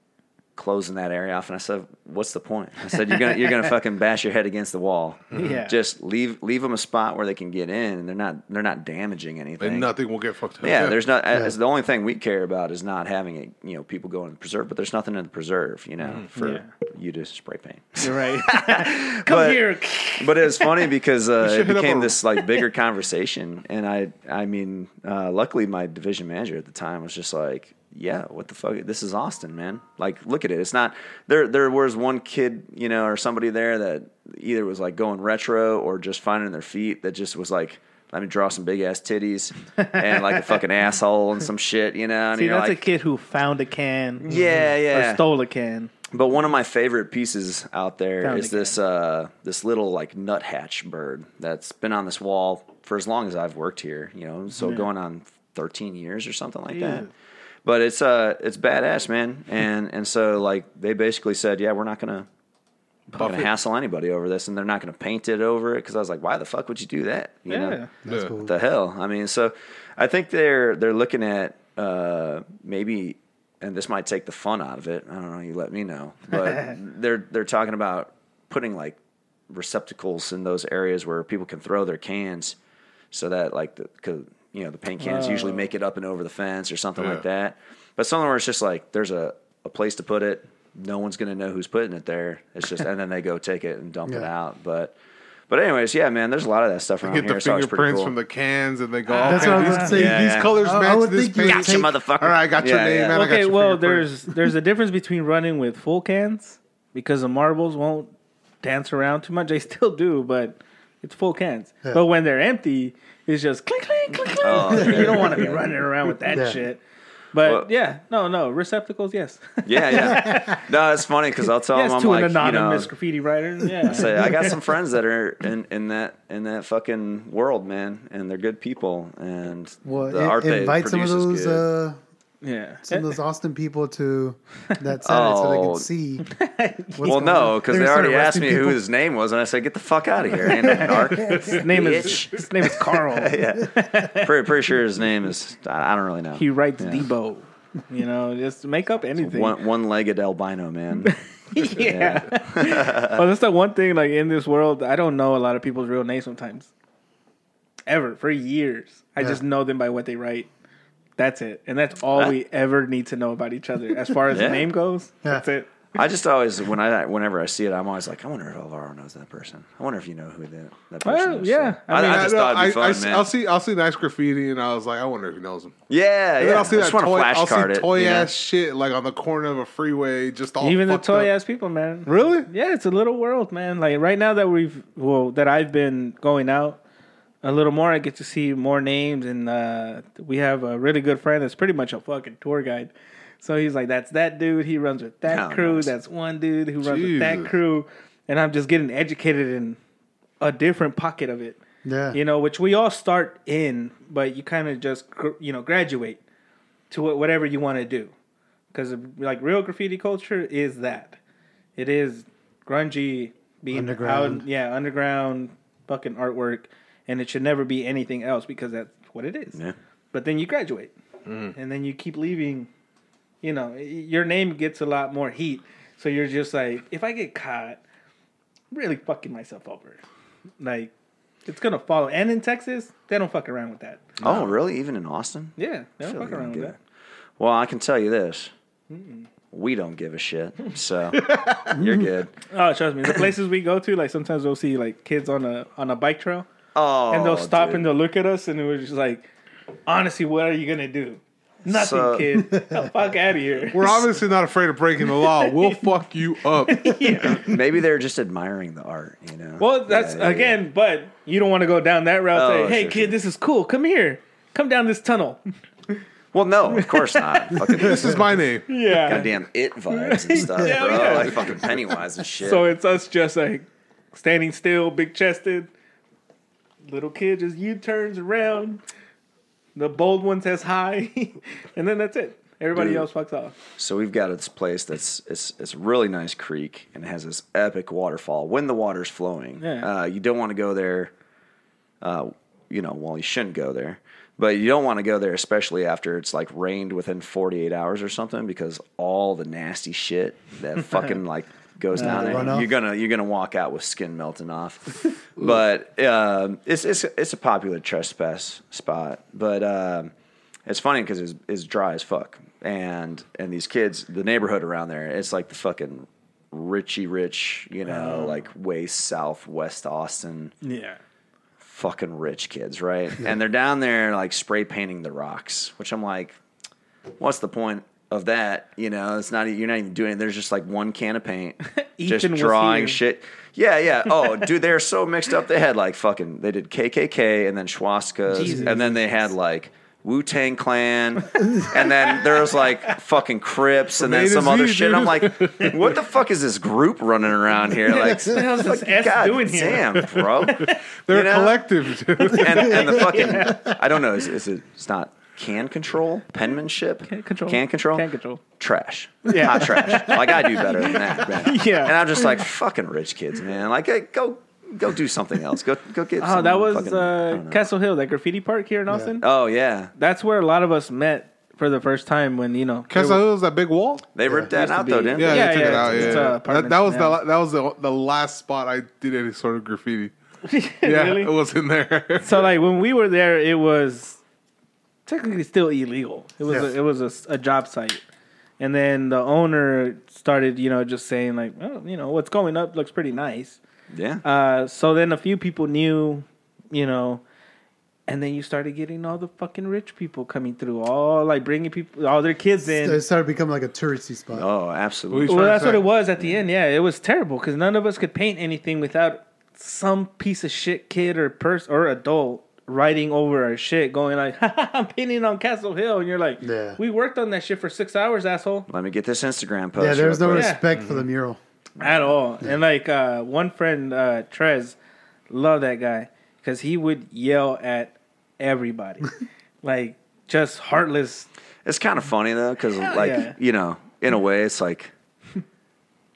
closing that area off. And I said, "What's the point?" I said, "You're gonna you're gonna *laughs* fucking bash your head against the wall. Yeah. Just leave leave them a spot where they can get in, and they're not they're not damaging anything. And nothing will get fucked up. Yeah, there's not. As the only thing we care about is not having it. You know, people go in the preserve, but there's nothing in the preserve. You know, for Yeah. you to spray paint. You're right. *laughs* Come But- here. but it was funny because *laughs* uh, it became a- this like bigger conversation, and I, I mean, uh, luckily my division manager at the time was just like, "Yeah, what the fuck? This is Austin, man. Like, look at it. It's not there. There was one kid, you know, or somebody there that either was like going retro or just finding their feet that just was like." Let me draw some big ass titties and like a fucking *laughs* asshole and some shit, you know. And See, that's like, a kid who found a can. yeah, Or yeah. stole a can. But one of my favorite pieces out there Found is this uh, this little like nuthatch bird that's been on this wall for as long as I've worked here. You know, so going on thirteen years or something like that. Jesus. But it's uh it's badass, man. And and so like they basically said, yeah, we're not gonna not gonna hassle anybody over this, and they're not gonna paint it over it because I was like, why the fuck would you do that? You Yeah. know? That's Yeah. cool. What the hell? I mean, so I think they're they're looking at uh, maybe, and this might take the fun out of it. I don't know. You let me know. But *laughs* they're they're talking about putting like receptacles in those areas where people can throw their cans, so that like the 'cause, you know the paint cans usually Oh. make it up and over the fence or something Yeah. like that. But somewhere where it's just like there's a, a place to put it. No one's gonna know who's putting it there. It's just and then they go take it and dump it out. But but anyways, yeah, man. There's a lot of that stuff around Get here. the It's always pretty fingerprints cool. from the cans and they go, That's okay, what I was these, gonna say. Yeah, these yeah. colors I- I match would this think you paint. would take- motherfucker. All right, I got your name, yeah. man. I got Okay, your well, there's there's a difference between running with full cans because the marbles won't dance around too much. They still do, but it's full cans. But when they're empty, it's just click, click, click, click. Oh, *laughs* yeah. you don't want to be running around with that Yeah. shit. But Well- yeah, no, no receptacles, yes. *laughs* Yeah, yeah. No, it's funny because I'll tell yes, them I'm to like, an you anonymous know, graffiti writer. Yeah, say I got some friends that are in, in that in that fucking world, man, and they're good people, and Well, the in- art they invite some of those good. uh, yeah. some of those Austin people to that Saturday so they Oh. can see. *laughs* what's well, going no, on. because They're they gonna already start asked me arresting who people. his name was, and I said, "Get the fuck out of here!" Ain't nothing dark. His *laughs* name is Bitch. his name is Carl. *laughs* pretty, pretty sure his name is. I I don't really know. He writes Yeah. Debo. You know, just make up anything. One one-legged albino man. yeah. well, that's the one thing. Like in this world, I don't know a lot of people's real names sometimes. Ever for years, I Yeah. just know them by what they write. That's it, and that's all Huh? we ever need to know about each other as far as Yeah. the name goes. Yeah. That's it. I just always when I whenever I see it, I'm always like, I wonder if Alvaro knows that person. I wonder if you know who that, that person Well, is. yeah. I, I mean, I I just know, thought it'd be I, fun, I, man. will see, I'll see nice graffiti, and I was like, I wonder if he knows him. yeah, And yeah. I'll see I that just want to toy, I'll see flashcard it. toy you know? ass shit like on the corner of a freeway, just all Even the toy up. ass people, man. Really? Yeah, it's a little world, man. Like right now that we've well that I've been going out a little more, I get to see more names, and uh, we have a really good friend that's pretty much a fucking tour guide. So he's like, "That's that dude. He runs with that How crew. nice. That's one dude who runs with that crew." And I'm just getting educated in a different pocket of it, Yeah. you know, which we all start in, but you kind of just you know graduate to whatever you want to do, because like real graffiti culture is that it is grungy, being Underground. out, yeah, underground fucking artwork, and it should never be anything else because that's what it is. Yeah. But then you graduate, mm-hmm. and then you keep leaving. You know, your name gets a lot more heat, so you're just like, if I get caught, really fucking myself over, like. It's gonna follow, and in Texas, they don't fuck around with that. Oh, really? Even in Austin? Yeah, they don't fuck around with good. that. Well, I can tell you this. We don't give a shit. *laughs* So you're good. Oh, trust me. The places we go to, like sometimes we'll see like kids on a on a bike trail, Oh, and they'll oh, stop dude. and they'll look at us, and we're just like, honestly, what are you gonna do? Nothing, So- kid. the fuck out of here. *laughs* We're obviously not afraid of breaking the law. We'll *laughs* fuck you up. *laughs* Maybe they're just admiring the art, you know. well, that's Yeah, yeah, again, but you don't want to go down that route. Oh, say, hey, sure, kid, sure. this is cool. Come here. Come down this tunnel. Well, no, of course not. Fucking This is my name. Yeah. goddamn it vibes and stuff, Yeah, bro. yeah. Like fucking Pennywise and shit. So it's us just like standing still, big chested. Little kid just U turns around. The bold one says hi, *laughs* and then that's it. Everybody Dude. else fucks off. So we've got this place that's it's it's a really nice creek and it has this epic waterfall when the water's flowing. Yeah. Uh, you don't want to go there. Uh, you know, well, you shouldn't go there. But you don't want to go there, especially after it's like rained within 48 hours or something, because all the nasty shit that *laughs* fucking like goes down the there, runoff? you're gonna you're gonna walk out with skin melting off. *laughs* but um, it's it's it's a popular trespass spot. But um, it's funny because it's, it's dry as fuck, and and these kids, the neighborhood around there, it's like the fucking richy rich, you know, like way south west Austin Yeah. fucking rich kids, right? And they're down there like spray painting the rocks, which I'm like, what's the point of that? You know, it's not you're not even doing it. There's just like one can of paint, *laughs* just drawing shit. Yeah, yeah. Oh, dude, they're so mixed up. They had like fucking. They did KKK and then Schwaska's, and then they had like. Wu Tang Clan, and then there was like fucking Crips, and then some other shit. I'm like, what the fuck is this group running around here? Like, *laughs* the hell's this S God doing here? bro. *laughs* They're You know? a collective. dude. and, and the fucking I don't know is, is it it's not can control penmanship Can control. can control Can control. trash Yeah. hot trash *laughs* like I do better than that man. Yeah. and I'm just like fucking rich kids man like hey, go go do something else go go get Oh, some that was fucking- uh. Castle Hill, that graffiti park here in Austin. oh yeah That's where a lot of us met for the first time when, you know. Castle Hill is that big wall. they ripped that out though didn't Yeah, they Yeah, they took yeah, it out. it's- Yeah, it's, uh, yeah. that, that was now. the that was the the last spot I did any sort of graffiti. *laughs* Yeah, Really? it was in there. So like when we were there, it was technically still illegal. It was Yes. a, it was a s- a, job site, and then the owner started, you know, just saying like, oh, you know, what's going up looks pretty nice. yeah Uh, so then a few people knew, you know, and then you started getting all the fucking rich people coming through, all like bringing people, all their kids in. It started becoming like a touristy spot. oh absolutely We- Well, that's what it was at the end. Yeah, it was terrible because none of us could paint anything without some piece of shit kid or person or adult writing over our shit, going like, *laughs* "I'm painting on Castle Hill," and you're like, Yeah. we worked on that shit for six hours, asshole." let me get this Instagram post yeah, there's real no quick. Yeah. respect for the mural. At all. And like uh, one friend, uh, Trez, love that guy because he would yell at everybody, *laughs* like just heartless. It's kind of funny though, because like yeah. you know, in a way, it's like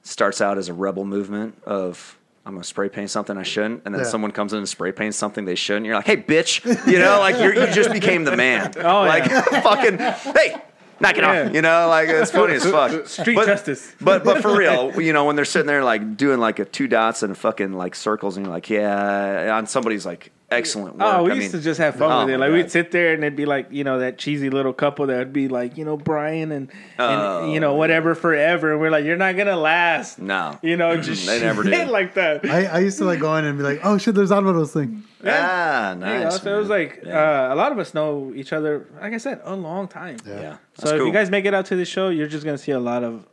starts out as a rebel movement of I'm gonna spray paint something I shouldn't, and then Yeah. someone comes in and spray paints something they shouldn't. You're like, hey, bitch, you know, like you're, you just became the man. *laughs* Oh, like yeah. *laughs* fucking hey. Knock it Yeah. off, you know. Like it's funny as *laughs* fuck. Street But- justice. but but for real, you know, when they're sitting there like doing like a two dots and fucking like circles, and you're like, yeah, on somebody's like excellent work. Oh, we I used mean, to just have fun oh with it. my Like we'd sit there and it'd be like you know that cheesy little couple that would be like you know Brian and, and Oh. you know whatever forever, and we're like you're not gonna last. no, You know, *clears throat* just They never did. like that. I, I used to like go in and be like, oh shit, there's Alvaro's thing. ah, There you go. nice. So it was like Yeah. uh, a lot of us know each other. Like I said, a long time. Yeah. yeah. So That's if you guys make it out to this show, you're just gonna see a lot of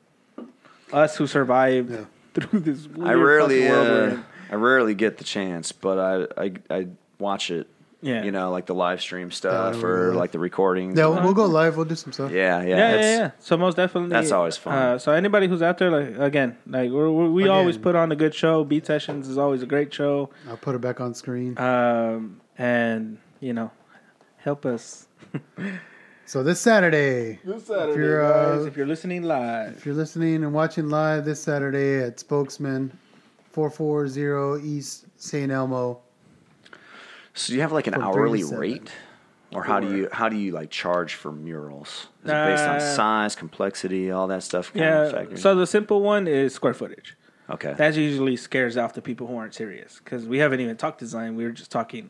us who survived Yeah. *laughs* through this. Weird I rarely, world uh. I rarely get the chance, but I, I, I watch it. Yeah. You know, like the live stream stuff Yeah, or yeah. like the recordings. Yeah, we'll, we'll go live. We'll do some stuff. yeah, yeah, yeah, yeah, it's- yeah. So most definitely, That's always fun. Uh, so anybody who's out there, like again, like we're, we're, we Again. always put on a good show. Beat sessions is always a great show, I'll put it back on screen. um, and you know, help us. *laughs* So this Saturday, This Saturday, if you're, uh, if you're listening live, if you're listening and watching live this Saturday at Spokesman, 440 East St. Elmo. So do you have like an hourly 37. rate, or how do you how do you like charge for murals? Is it based on Uh, size, complexity, all that stuff? Kind yeah. factors So in? the simple one is square footage. okay, That usually scares off the people who aren't serious because we haven't even talked design. We were just talking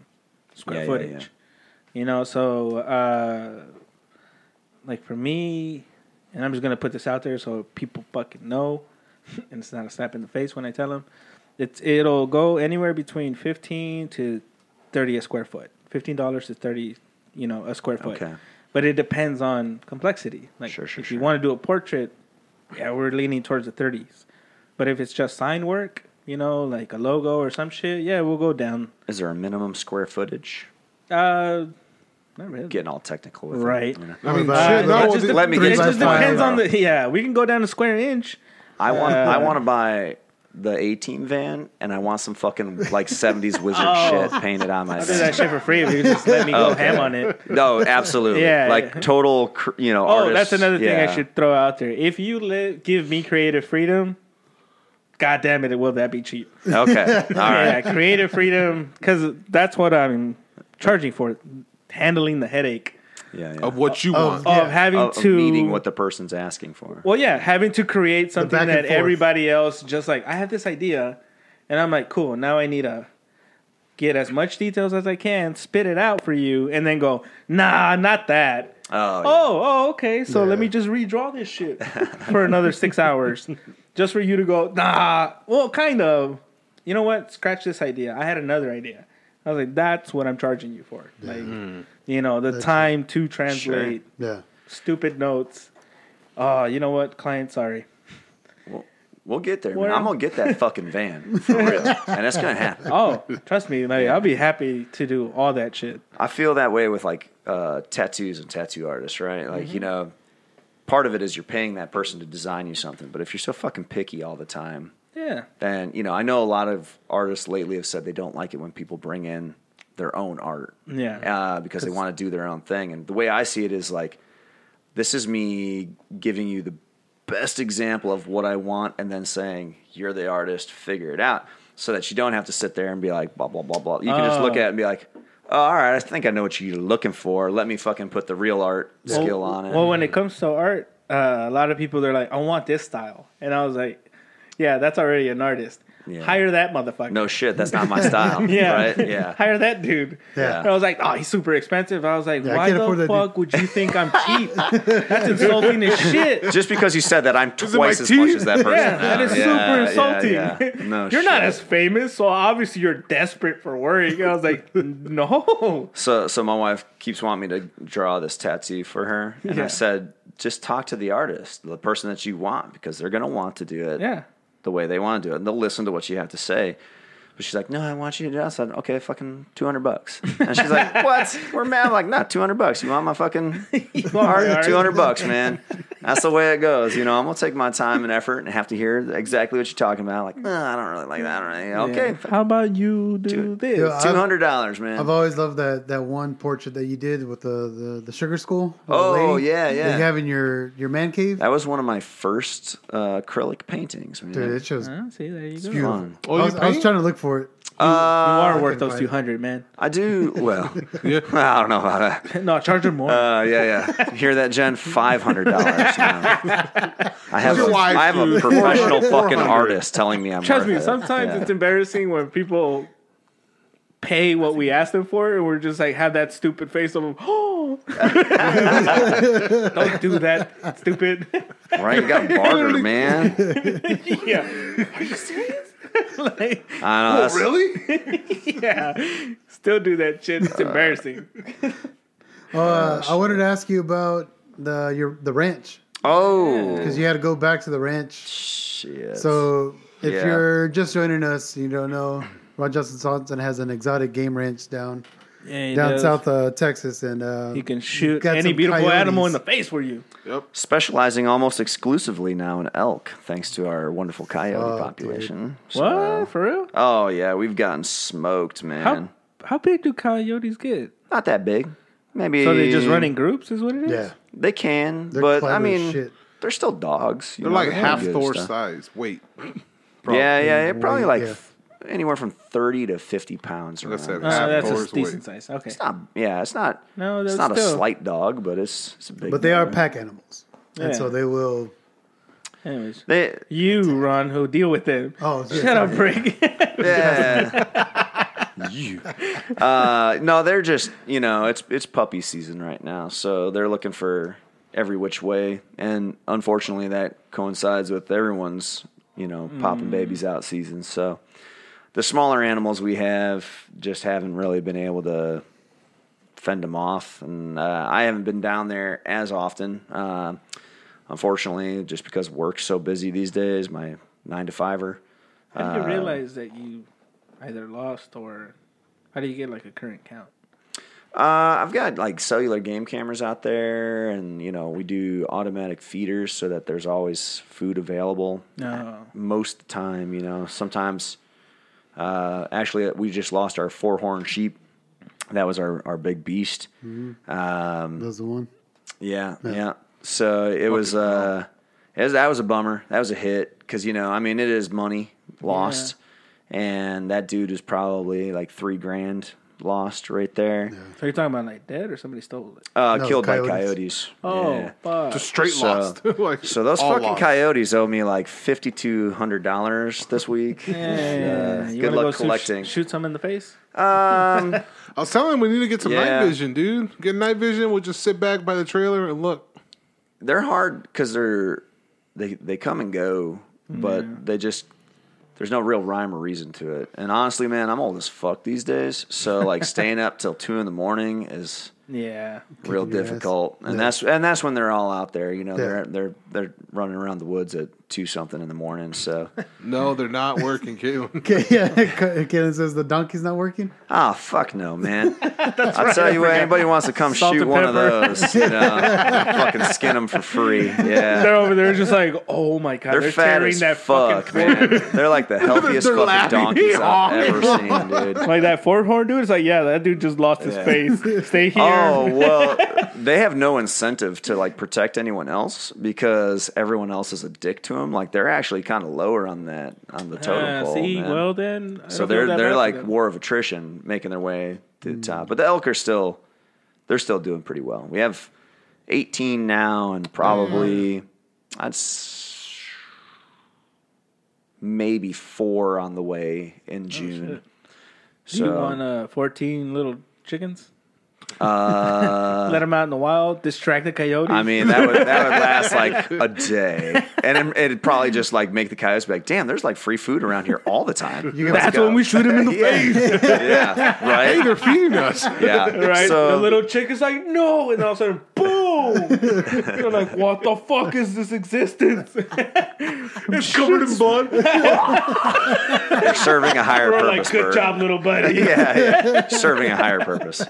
square Yeah, yeah, footage. yeah. You know, so uh, like for me, and I'm just gonna put this out there so people fucking know, *laughs* and it's not a slap in the face when I tell them. It's it'll go anywhere between fifteen to thirty a square foot. Fifteen dollars to thirty, you know, a square foot. Okay. But it depends on complexity. Like Sure, sure, if you want to do a portrait, yeah, we're leaning towards the thirties. But if it's just sign work, you know, like a logo or some shit, yeah, we'll go down. is there a minimum square footage? Uh, not really. Getting all technical with it, Right. you know? I mean, Uh, shit, it no, it just, the- Let me it just depends on the yeah. We can go down a square inch. I want Uh, I want to buy the A Team van, and I want some fucking like '70s *laughs* wizard Oh. shit painted on my I'll do that shit for free if you just let me go *laughs* Okay. ham on it. No, absolutely. *laughs* Yeah, like yeah. total, you know. Oh, artist- that's another thing I should throw out there. If you give me creative freedom, god damn it, will that be cheap? Okay, all right. Yeah, creative freedom because that's what I'm charging for. handling the headache Yeah, yeah. of what you want. Yeah. of having Of- of to meeting what the person's asking for. Well, yeah, having to create something that everybody else just like I have this idea, and I'm like, cool. Now I need to get as much details as I can, spit it out for you, and then go, nah, not that. Oh, yeah. Oh, oh, okay. So let me just redraw this shit for another six *laughs* hours, just for you to go, nah. Well, kind of. You know what? Scratch this idea. I had another idea. I was like, that's what I'm charging you for. Like, mm-hmm. you know, the time to translate Yeah. stupid notes. Oh, you know what, client? Sorry. We'll get there, man. I'm gonna get that fucking van for real, *laughs* and that's gonna happen. Oh, trust me, like I'll be happy to do all that shit. I feel that way with like uh, tattoos and tattoo artists, right? Like you mm-hmm. know, part of it is you're paying that person to design you something, but if you're so fucking picky all the time, Yeah, then you know I know a lot of artists lately have said they don't like it when people bring in their own art, Yeah. uh, because they want to do their own thing. And the way I see it is like, this is me giving you the best example of what I want, and then saying you're the artist, figure it out, so that you don't have to sit there and be like blah blah blah blah. You can just look Oh. at it and be like. Oh, all right, I think I know what you're looking for. Let me fucking put the real art skill on it. Well, when it comes to art, uh, a lot of people they're like, I want this style, and I was like, Yeah, that's already an artist. Yeah. Hire that motherfucker. no shit, that's not my style. *laughs* Yeah, right? Yeah. Hire that dude. Yeah. And I was like, oh, he's super expensive. I was like, Yeah, why the that fuck would you think I'm *laughs* cheap? That's insulting as shit. Just because you said that, I'm twice as teeth? much as that person. Yeah, that is Yeah, super yeah, insulting. yeah. *laughs* No, you're not as famous, so obviously you're desperate for work. I was like, no. So, so my wife keeps wanting me to draw this tattoo for her, and Yeah. I said, just talk to the artist, the person that you want, because they're gonna want to do it Yeah. The way they want to do it, and they'll listen to what you have to say. But she's like, no, I want you to do it. I said, okay, fucking two hundred bucks. *laughs* And she's like, what? We're mad. I'm like, no, two hundred bucks. You want my fucking *laughs* want art? my art? Two hundred bucks, man. *laughs* That's the way it goes. You know, I'm gonna take my time and effort and have to hear exactly what you're talking about. Like, no, I don't really like that. Really. Okay, Yeah. How about you do Two- this? Yeah, two hundred dollars, man. I've always loved that that one portrait that you did with the the, the sugar school. with the Oh, lady yeah, that yeah. you have in your your man cave. That was one of my first uh, acrylic paintings, man. Dude, it shows Oh, see, there you go. beautiful. Oh, I, was, I was trying to look for it. you are Uh, worth those find two it. hundred, man. I do well. *laughs* Yeah. *laughs* I don't know about that. *laughs* no, charge them more. Uh, yeah, yeah. Hear that, Jen? Five hundred dollars. I have Your a, wife, I have a professional fucking artist telling me I'm. Not. Trust worth me, it. sometimes Yeah. it's embarrassing when people pay what we asked them for, and we're just like have that stupid face of, oh, *gasps* don't do that, stupid. right. You got barter, man. yeah, are you serious? *laughs* like, I know. that's- Really? *laughs* yeah, still do that shit. It's embarrassing. Uh, I wanted to ask you about the your the ranch Oh because you had to go back to the ranch. shit. So if Yeah. you're just joining us, you don't know. Ron Johnson Swanson has an exotic game ranch down Yeah, he down does. south uh, Texas, and uh, He can shoot got any some beautiful animal in the face for you. Yep. specializing almost exclusively now in elk, thanks to our wonderful coyote Oh, population. What So- for real? Oh yeah, we've gotten smoked, man. How how big do coyotes get? Not that big. Maybe So they just run in groups, is what it is. yeah, They can, They're but clever I as mean, shit. they're still dogs. you They're know, like they half do good Thor's stuff. size. Wait. Yeah, yeah, yeah, probably like yeah. F- anywhere from thirty to fifty pounds. Like I said. Uh, Half that's a decent weight. size. Okay. It's not. Yeah, it's not. No, it's that's not a slight dog, but it's it's a big. but they are pack animals, and Yeah. so they will. Anyways, They, you, Ron, who deal with them. Oh, yeah, Shut up, Brick. *laughs* yeah. you. Uh, no, they're just you know it's it's puppy season right now, so they're looking for every which way, and unfortunately that coincides with everyone's you know popping babies out season. So the smaller animals we have just haven't really been able to fend them off, and uh, I haven't been down there as often. Uh, unfortunately, just because work's so busy these days, my nine to fiver. How did you realize that you either lost or how do you get like a current count? Uh, I've got like cellular game cameras out there, and you know we do automatic feeders so that there's always food available. No. Mm-hmm. Most of the time, you know, sometimes. Uh, actually, we just lost our four horn sheep That was our, our big beast. Mm-hmm. Um, That was the one. yeah, yeah. So it was, uh, it was, that was a bummer. That was a hit because you know, I mean, it is money lost, and that dude is probably like three grand lost right there. So you're talking about like dead or somebody stole it? Uh, No, killed by coyotes. coyotes. Oh, Yeah. fuck. Just straight So- lost. *laughs* like, So those all fucking lost. coyotes owe me like fifty two hundred dollars this week. Yeah, Uh, you good wanna luck go shoot- collecting. Shoot some in the face. Um, *laughs* I was telling him we need to get some Yeah. night vision, dude. Get night vision. We'll just sit back by the trailer and look. they're hard because they're they they come and go, but they just there's no real rhyme or reason to it. And honestly, man, I'm old as fuck these days. So like *laughs* staying up till two in the morning is Yeah. real Kicking your ass. difficult. And Yeah. that's and that's when they're all out there. You know, Yeah. they're they're they're running around the woods at two something in the morning. So *laughs* No, they're not working, Caitlin. *laughs* Okay, yeah. Kaden says the donkey's not working. ah fuck no, man. *laughs* I'll tell you what, anybody wants to come Salt shoot one of those, you know, fucking skin them for free. Yeah. They're over there just like, oh my god, They're, they're, fat as that fuck, man. They're like the healthiest fucking donkeys I've ever seen, dude. Like that four horn dude, it's like, yeah, that dude just lost his Yeah. face. Stay here. Oh well, they have no incentive to like protect anyone else because everyone else is a dick to them. Like they're actually kind of lower on that on the totem Uh, pole. see, man. well then, I so they're they're like them. war of attrition, making their way to the top. But the elk are still they're still doing pretty well. We have 18 now, and probably I'd s- maybe four on the way in June. Do you want uh, 14 little chickens? Uh, Let them out in the wild, distract the coyotes. I mean, that would that would last like *laughs* a day, and it, it'd probably just like make the coyotes be like, "Damn, there's like free food around here all the time." Let's that's go." when we shoot him in the face, yeah, Hey, right, they're feeding us. yeah, right? So the little chick is like, no, and all of a sudden, boom! You're like, what the fuck is this existence? *laughs* It's covered in blood. they're *laughs* serving a higher We're purpose. like, good Bert. job, little buddy. Yeah, yeah, serving a higher purpose.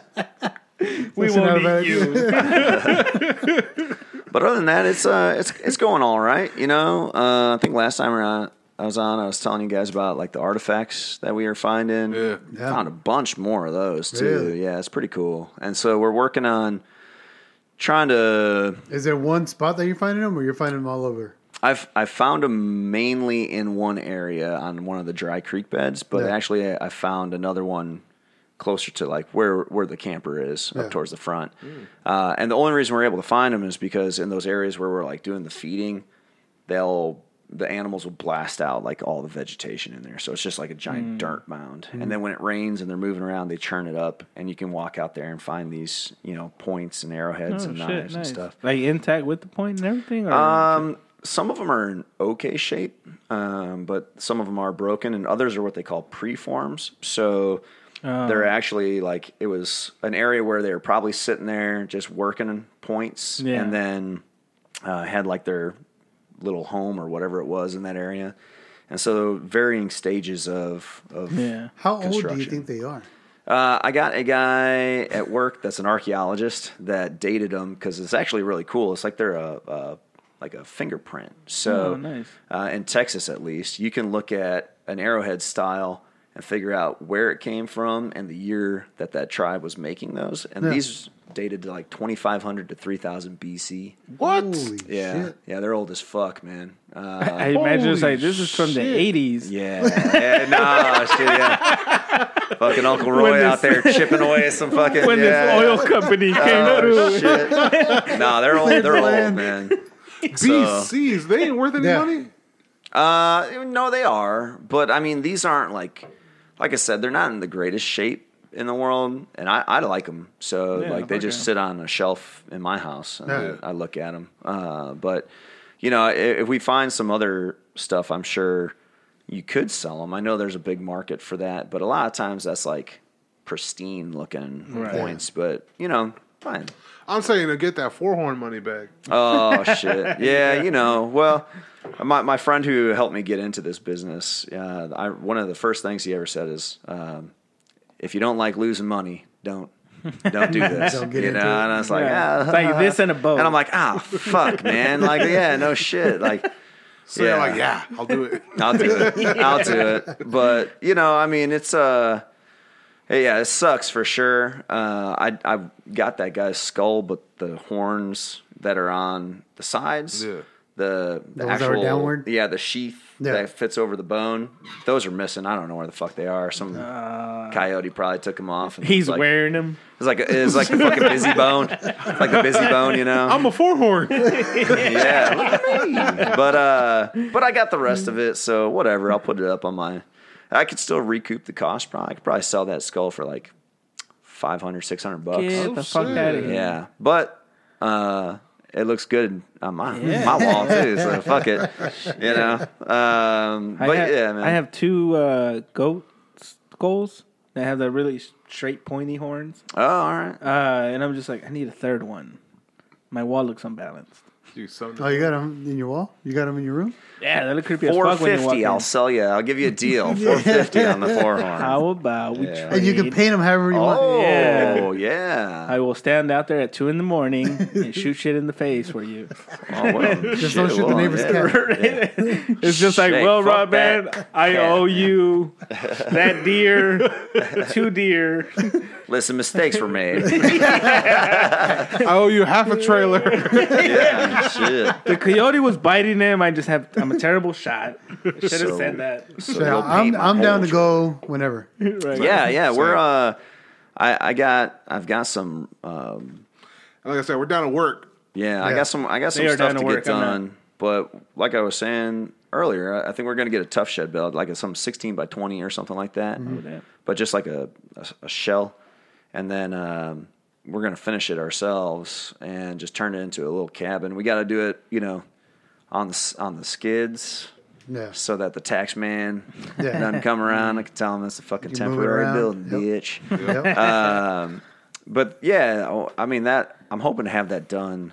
We That's won't eat you. *laughs* But other than that, it's uh, it's it's going all right. You know, uh, I think last time around I was on, I was telling you guys about like the artifacts that we are finding. Yeah. Yeah. Found a bunch more of those too. Really? Yeah, it's pretty cool. And so we're working on trying to. Is there one spot that you're finding them, or you're finding them all over? I've I found them mainly in one area on one of the dry creek beds, but Yeah. actually I, I found another one closer to like where where the camper is Yeah. up towards the front. Uh, and the only reason we're able to find them is because in those areas where we're like doing the feeding, they'll the animals will blast out like all the vegetation in there. So it's just like a giant dirt mound. And then when it rains and they're moving around, they churn it up and you can walk out there and find these, you know, points and arrowheads Oh, and shit, knives and stuff. Like intact with the point and everything? Or Um, some of them are in okay shape, um, but some of them are broken, and others are what they call preforms. So Oh. they're actually like it was an area where they were probably sitting there just working points, Yeah. and then uh, had like their little home or whatever it was in that area. And so varying stages of of Yeah. How old do you think they are? Uh, I got a guy at work that's an archaeologist that dated them because it's actually really cool. It's like they're a, a like a fingerprint. So Oh, nice. uh, in Texas, at least, you can look at an arrowhead style and figure out where it came from and the year that that tribe was making those. And Yeah. these dated to like 2,500 to 3,000 BC. What? Holy Yeah, shit! yeah, they're old as fuck, man. Uh, I imagine it's like, this is from shit. the 80s. yeah, *laughs* yeah, no, shit, yeah. fucking Uncle Roy When out there chipping away some fucking When yeah. this oil company came Oh, through. *laughs* shit. no, they're old. They're old, man. *laughs* BCs. They ain't worth any Yeah. money. Uh, no, they are, but I mean, these aren't like, like I said, they're not in the greatest shape in the world, and I, I like them. So Yeah, like, they just sit on a shelf in my house, and Yeah. I, I look at them. Uh, but you know, if, if we find some other stuff, I'm sure you could sell them. I know there's a big market for that, but a lot of times that's like pristine looking Right. points. But you know, fine. I'm saying to get that four horn money back. Oh shit! *laughs* Yeah, you know. Well, my my friend who helped me get into this business, uh, I, one of the first things he ever said is, um, "If you don't like losing money, don't don't do *laughs* this." Don't get you know, it. and I was like, Yeah. ah, It's like this and a boat. and I'm like, ah, fuck, man. Like, yeah, no *laughs* shit. Like, So Yeah. like, yeah, I'll do it. I'll do it. I'll do it. But you know, I mean, it's uh, hey, yeah, it sucks for sure. Uh, I I got that guy's skull, but the horns that are on the sides, Yeah. the, the ones that were actual downward? yeah the sheath Yeah. that fits over the bone. Those are missing. I don't know where the fuck they are. Some coyote probably took them off. And He's like, wearing them. It's like a, it's like a fucking busy *laughs* bone, It's like a busy bone, you know. I'm a four horn. *laughs* yeah, look at me. But uh, but I got the rest of it, so whatever. I'll put it up on my. I could still recoup the cost. Probably, I could probably sell that skull for like 500, 600 bucks. Get the fuck out of here. Yeah, but uh, it looks good on my my wall too. So *laughs* fuck it, you know. Um, I but have, yeah, man. I have two uh, goat skulls that have the really straight, pointy horns, oh, all right. uh, and I'm just like, I need a third one. My wall looks unbalanced. Dude. Oh, you got them in your wall? You got them in your room? Yeah, that look creepy as Four fuck when you walk fifty. in. I'll sell you. I'll give you a deal. *laughs* Four fifty on the *laughs* four horn. How about we Yeah. trade? And you can paint them however you want. Oh Yeah. yeah. I will stand out there at two in the morning *laughs* and shoot shit in the face for you. Oh, well, Just don't shoot the neighbor's cat. It's just like, Shit, well, fuck Rob, man, I cat." owe you that deer, two deer. Listen, mistakes were made. I owe you half a trailer. yeah, shit. The coyote was biting him. I just have, I'm a terrible shot. I should have So- said that. So Yeah, I'm, I'm down to whole go whenever. *laughs* Right. Yeah, yeah. We're uh, I I got I've got some um, like I said, we're down to work. yeah, I got some I got some They stuff to to get work on done. But like I was saying earlier, I I think we're gonna get a Tuff Shed build, like a some sixteen by twenty or something like that. that. But just like a a, a shell, and then um, we're gonna finish it ourselves and just turn it into a little cabin. We got to do it, you know, on the on the skids. Yeah. so that the tax man *laughs* Yeah. doesn't come around. I can tell him it's a fucking You temporary building, Yep. bitch. Yep. *laughs* Um, but yeah, I mean that I'm hoping to have that done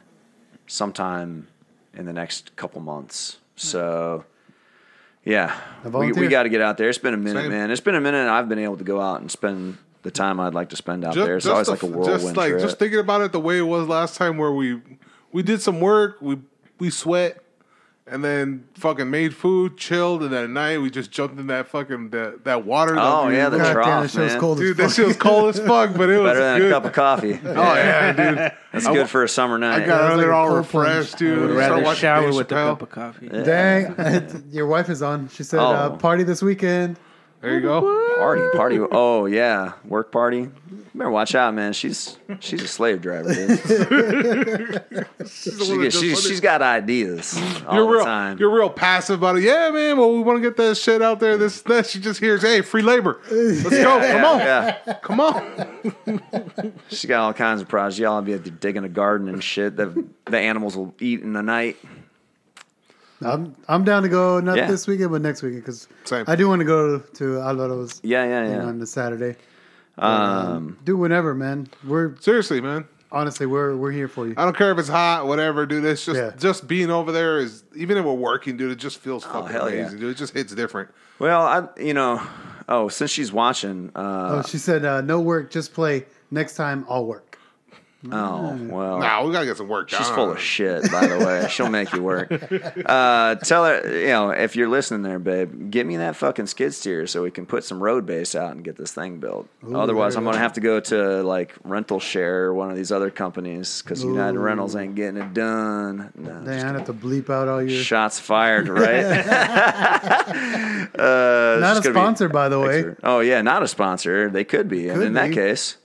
sometime in the next couple months. So yeah, we, we got to get out there. It's been a minute, Same. man. It's been a minute. I've been able to go out and spend the time I'd like to spend out there. It's always the- like a whirlwind just like trip. just thinking about it the way it was last time, where we we did some work, we we sweat, and then fucking made food, chilled, and then at night we just jumped in that fucking that, that water. that Oh, we- yeah, the God damn, trough, that show's man. cold dude, as that fuck. shit was cold as fuck, but it *laughs* was Better than good. a cup of coffee. *laughs* Oh yeah, dude. That's good for a summer night. I got was out like there a all cold plunge. refreshed, I would rather watching shower Dave with a cup of coffee. Dang, your wife is on. She said, uh, Oh. "Party this weekend." There you go. Party, *laughs* party. Oh yeah, work party. You better watch out, man. She's she's a slave driver. Dude. *laughs* she, gets- she, she's got ideas all You're the real, time. you're real passive about it. Yeah, man. Well, we want to get that shit out there. This, that. She just hears, "Hey, free labor. Let's go. Come on, yeah, come on." she got all kinds of projects. Y'all be out there digging a garden and shit that the animals will eat in the night. I'm I'm down to go not Yeah. this weekend, but next weekend because Same. I do want to go to Alvaro's Yeah, yeah, thing yeah. on the Saturday. Um, Do whenever, man. We're Seriously, man. honestly we're we're here for you. I don't care if it's hot, whatever, dude. It's just Yeah. just being over there is even if we're working, dude. It just feels fucking Oh, hell yeah. amazing, dude. It just hits different. well, I you know, oh, since she's watching, uh, Oh, she said uh, no work, just play. Next time I'll work. Oh, well, Nah, we gotta get some work done. She's full of shit, by the way. She'll make you work. *laughs* Uh, tell her, you know, if you're listening there, babe, get me that fucking skid steer so we can put some road base out and get this thing built. Otherwise, I'm going to have to go to like Rental Share or one of these other companies because United Rentals ain't getting it done. No, Dang, just I have to bleep out all your. shots fired, right? *laughs* *laughs* uh, Not a sponsor, by the way. extra- Oh yeah, not a sponsor. They could be, and Could in that case,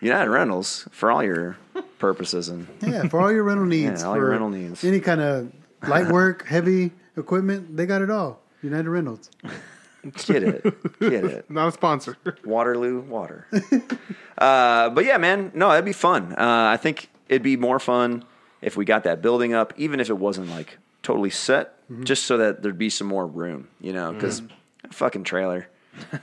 United Rentals for all your purposes and Yeah, for all your rental needs. *laughs* Yeah, all for your rental needs. Any kind of light *laughs* work, heavy equipment, they got it all. United Rentals. get it, get it. *laughs* Not a sponsor. Waterloo water. uh, but yeah, man, no, that'd be fun. Uh, I think it'd be more fun if we got that building up, even if it wasn't like totally set, just so that there'd be some more room, you know, because fucking trailer.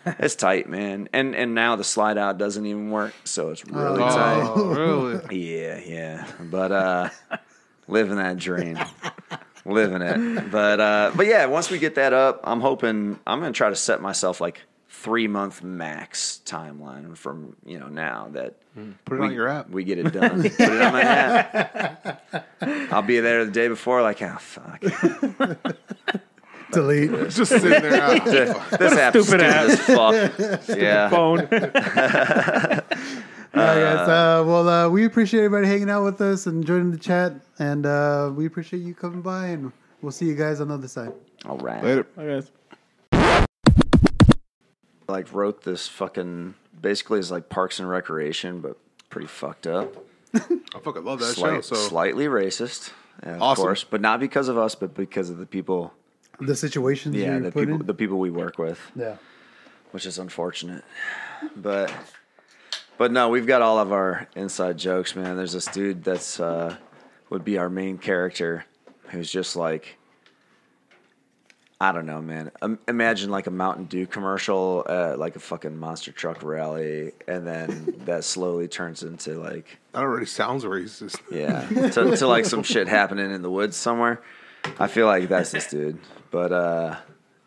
It's tight, man, and and now the slide out doesn't even work, so it's really tight. oh, really? Yeah, yeah, but uh, living that dream, living it. But uh, but yeah, once we get that up, I'm hoping I'm gonna try to set myself like three month max timeline from you know now that Put it we, on your app. we get it done. Put it on my app. I'll be there the day before, like, oh fuck, *laughs* Delete. *laughs* Just sitting there. *laughs* ah, this, this app's stupid stupid app. as fuck. *laughs* Yeah. Phone. All right, guys. Uh, well, uh, we appreciate everybody hanging out with us and joining the chat, and uh, we appreciate you coming by, and we'll see you guys on the other side. All right. Later. I guess. Like wrote this fucking basically is like Parks and Recreation, but pretty fucked up. I fucking love that Slight- show. So Slightly racist, yeah, of Awesome. course, but not because of us, but because of the people. The situations Yeah, you're the put people, in. the people we work with. yeah. which is unfortunate. But but no, we've got all of our inside jokes, man. There's this dude that's uh, would be our main character, who's just like I don't know, man. Um, imagine like a Mountain Dew commercial, uh, like a fucking monster truck rally, and then that slowly turns into like that already sounds racist. yeah, to, to like some shit happening in the woods somewhere. I feel like that's this dude, but uh,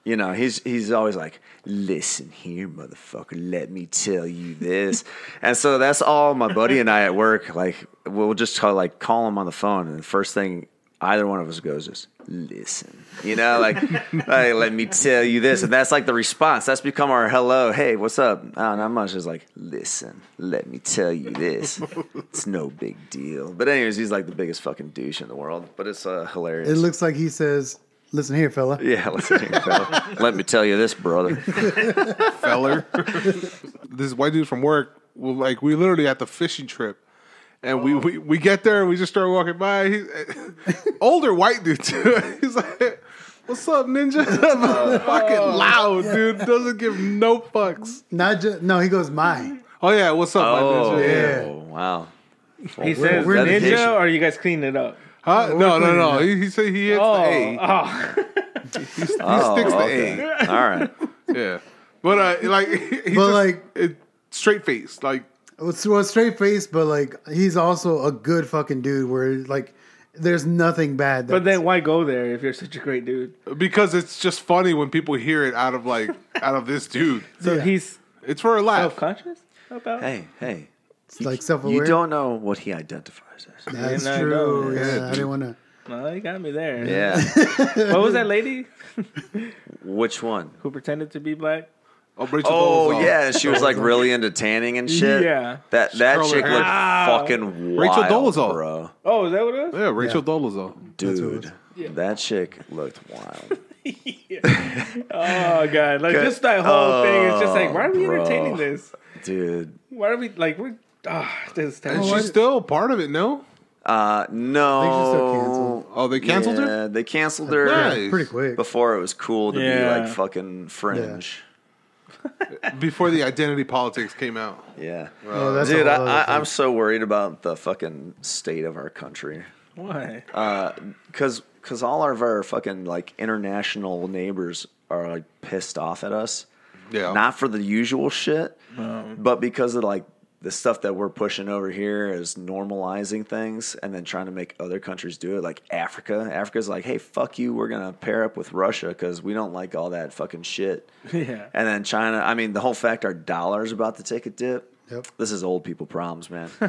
you know, he's he's always like, "Listen here, motherfucker, let me tell you this," *laughs* and so that's all my buddy and I at work. Like, we'll just call, like call him on the phone, and the first thing either one of us goes is, "Listen," you know, like, *laughs* like let me tell you this, and that's like the response. That's become our hello, hey, what's up? Oh, not much. Is like, listen, let me tell you this. It's no big deal. But anyways, he's like the biggest fucking douche in the world. But it's uh, hilarious. It looks like he says, "Listen here, fella." yeah, listen here, fella. Let me tell you this, brother. *laughs* feller. this white dude from work, well, like we literally at the fishing trip, and we, we we get there and we just start walking by. He, *laughs* older white dude too. *laughs* He's like, "What's up, ninja?" Fucking oh. loud, dude. Doesn't give no fucks. Not just no. He goes, "My." Oh yeah, what's up, my Oh, ninja? Yeah. wow. He says we're ninja, dedication. or you guys clean it up? Huh? No, no, no. He, he said he hits Oh, the A. oh. He, he Oh, sticks the okay. All right. Yeah, but uh, like *laughs* he But, just, like- it, straight face, like Well, it's- well, straight face, but like he's also a good fucking dude. Where like, there's nothing bad. But then why go there if you're such a great dude? because it's just funny when people hear it out of like out of this dude. So Yeah. he's It's for a laugh. self-conscious about. Hey, hey. It's like self-aware. You don't know what he identifies as. That's Yeah, I true. know. Yeah, Yeah, I didn't want to. No, you got me there. Yeah. *laughs* What was that lady *laughs* Which one? who pretended to be black? Oh, Rachel Oh yeah, she was like *laughs* really into tanning and shit. Yeah. That that Curl her chick looked Wow. fucking Rachel wild, Dolezal. bro. Oh, is that what it was? Yeah, Rachel Dolezal. Dude, that chick looked wild. Oh god, like just that whole thing. It's just like, why are we bro. entertaining this? Dude. Why are we like we're? Ah, this is And she's still part of it, no? Uh no. think she's still canceled. Oh, they canceled yeah, her? They canceled her Nice. Pretty quick. before it was cool to be like fucking fringe. *laughs* Before the identity politics came out. Yeah. Oh, that's a Dude, I, whole other I, I'm so worried about the fucking state of our country. Why? because because all of our fucking like international neighbors are like pissed off at us. Yeah. Not for the usual shit, but because of like the stuff that we're pushing over here is normalizing things and then trying to make other countries do it. Like Africa, Africa's like, hey, fuck you, we're gonna pair up with Russia because we don't like all that fucking shit. *laughs* Yeah. And then China, I mean, the whole fact our dollar's about to take a dip. Yep. This is old people problems, man. *laughs*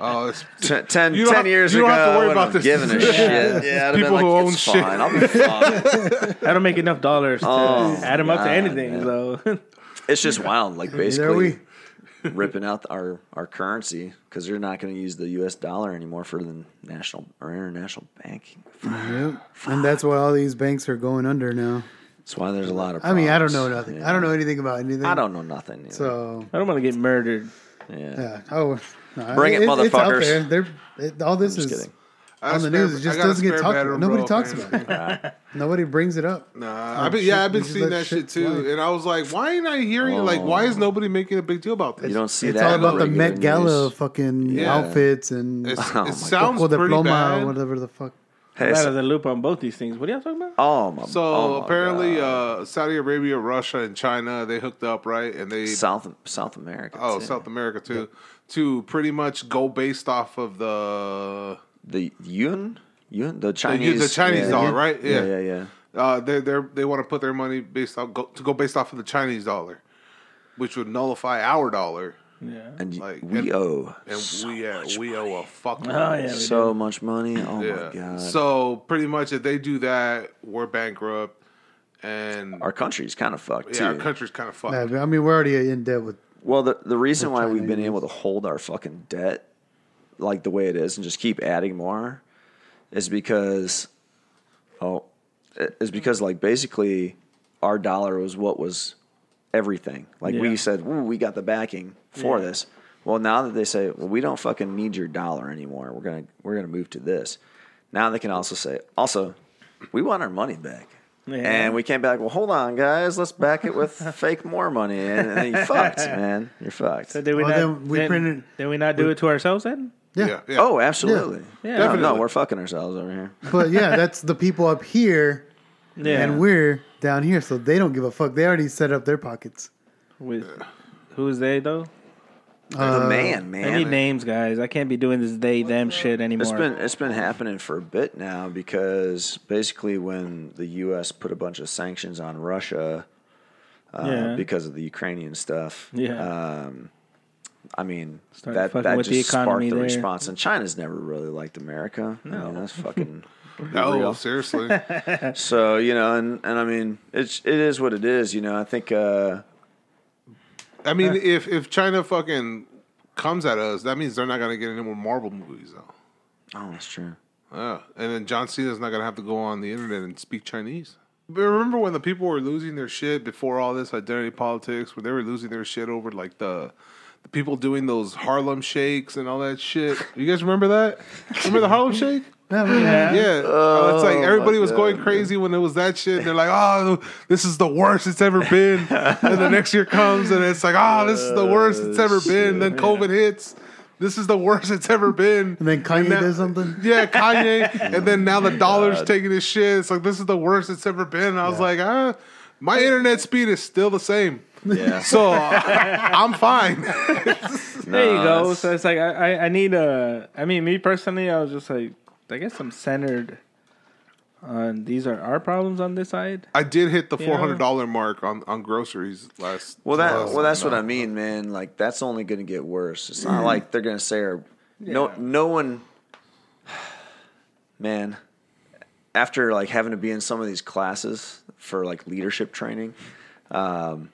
Oh, it's, *laughs* Ten, ten, You don't 10 have- years you don't ago, have to worry about wouldn't this. have given a shit. Yeah, I'd People been who like, own it's shit. fine. I'll be fine. I don't make enough dollars to Oh, add them up to anything. man. So It's just wild. Like Neither are basically we. Ripping out our, our currency because they're not going to use the U.S. dollar anymore for the national or international banking. Yep. And that's why all these banks are going under now. That's why there's a lot of. I mean, I don't know nothing. Yeah. I don't know anything about anything. I don't know nothing. either. So I don't want to get murdered. yeah. yeah. Oh, no, Bring it, It's out motherfuckers. there. They're, it, all this Just is kidding. I got on the spare- news. It just doesn't get talked about. Nobody bro, talks man. about it. *laughs* Nobody brings it up. Nah, I've been, yeah, I've been seeing that shit shit too, slide. and I was like, why ain't I hearing it? Like, why is nobody making a big deal about this? You don't see It's that. all about the regular Met Gala news. fucking Yeah. outfits and It's, *laughs* Oh it sounds Poco pretty Diploma bad. or whatever the fuck. Hey, out of the loop on both these things. What are y'all talking about? oh my. So oh my apparently, God. uh, Saudi Arabia, Russia, and China they hooked up, right? And they South South America. oh too. South America too, to pretty much go based off of the the yuan, yuan, the the, Chinese, the Chinese yeah. dollar, right? Yeah, yeah, yeah. Uh, they they they want to put their money based off go, to go based off of the Chinese dollar, which would nullify our dollar, Yeah. And Like, we and- owe and we uh, we owe a fuck. Oh yeah. we so much money. Oh Yeah. my god. So pretty much, if they do that, we're bankrupt, and our country's kind of fucked yeah, our country's kind of fucked. Yeah, I mean, we're already in debt with Well, the the reason Or why we've been able to hold our fucking debt like the way it is and just keep adding more is because oh is because like basically our dollar was what was everything. Like Yeah. we said, Ooh, we got the backing for Yeah. this. Well, now that they say, well, we don't fucking need your dollar anymore. We're gonna we're gonna move to this. Now they can also say, also, we want our money back. Yeah. And we came back. Well, hold on, guys. Let's back it with *laughs* fake more money, and, and then you fucked, man. You're fucked. So did we Well, not? then we then, printed- Did we not do it to ourselves then? Yeah. Yeah, yeah. Oh, absolutely. Yeah. No, no, we're fucking ourselves over here. *laughs* But yeah, that's the people up here, Yeah. and we're down here, so they don't give a fuck. They already set up their pockets. with who's they though? Uh, the man, man. I need names, guys. I can't be doing this they them shit anymore. It's been it's been happening for a bit now because basically when the U.S. put a bunch of sanctions on Russia uh, Yeah. because of the Ukrainian stuff, Yeah. um, I mean Started that that with just the economy sparked the there. response. And China's never really liked America. I mean, that's *laughs* fucking No, real. seriously. *laughs* So you know, and and I mean, it's it is what it is. You know, I think. Uh, I mean, if if China fucking comes at us, that means they're not gonna get any more Marvel movies though. oh, that's true. Yeah, and then John Cena's not gonna have to go on the internet and speak Chinese. But remember when the people were losing their shit before all this identity politics, when they were losing their shit over like the the people doing those Harlem shakes and all that shit. You guys remember that? Remember the Harlem Shake? Yeah, Yeah. Yeah, oh, it's like everybody was God, going crazy when it was that shit. They're like, "Oh, this is the worst it's ever been." and the next year comes, and it's like, "Oh, this is the worst it's ever been." Then COVID hits. This is the worst it's ever been. And then Kanye now- does something. Yeah, Kanye, *laughs* and then now the dollar's taking his shit. It's like this is the worst it's ever been. And I was like, ah, my internet speed is still the same, Yeah. so *laughs* I'm fine. there you go. So it's like I, I, I need a. I mean, me personally, I was just like, I guess I'm centered on these are our problems on this side. I did hit the four hundred dollar mark on on groceries last. Well, that last well, that's what. I mean, man. Like that's only going to get worse. It's not like they're going to say, or, "No, no one." *sighs* Man, after like having to be in some of these classes for like leadership training, um,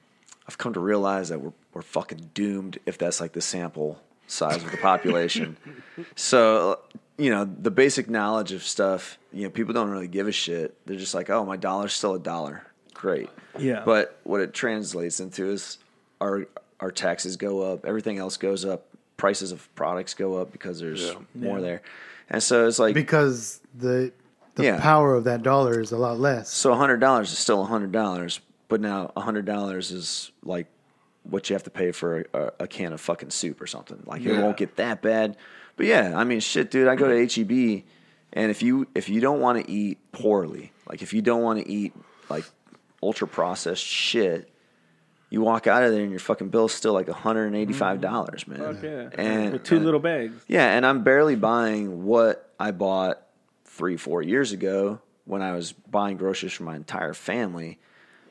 I've come to realize that we're we're fucking doomed if that's like the sample size of the population. *laughs* so you know the basic knowledge of stuff. You know, people don't really give a shit. They're just like, "Oh, my dollar's still a dollar." Great. Yeah. But what it translates into is our our taxes go up, everything else goes up, prices of products go up because there's Yeah. more Yeah. there. And so it's like because the the Yeah. power of that dollar is a lot less. so hundred dollars is still hundred dollars, but now hundred dollars is like what you have to pay for a, a can of fucking soup or something. Like it won't get that bad. But yeah, I mean shit, dude, I go to HEB and if you if you don't want to eat poorly, like if you don't want to eat like ultra processed shit, you walk out of there and your fucking bill's still like $185, mm-hmm. man. Fuck yeah. And With two and- little bags. Yeah, and I'm barely buying what I bought three, four years ago when I was buying groceries for my entire family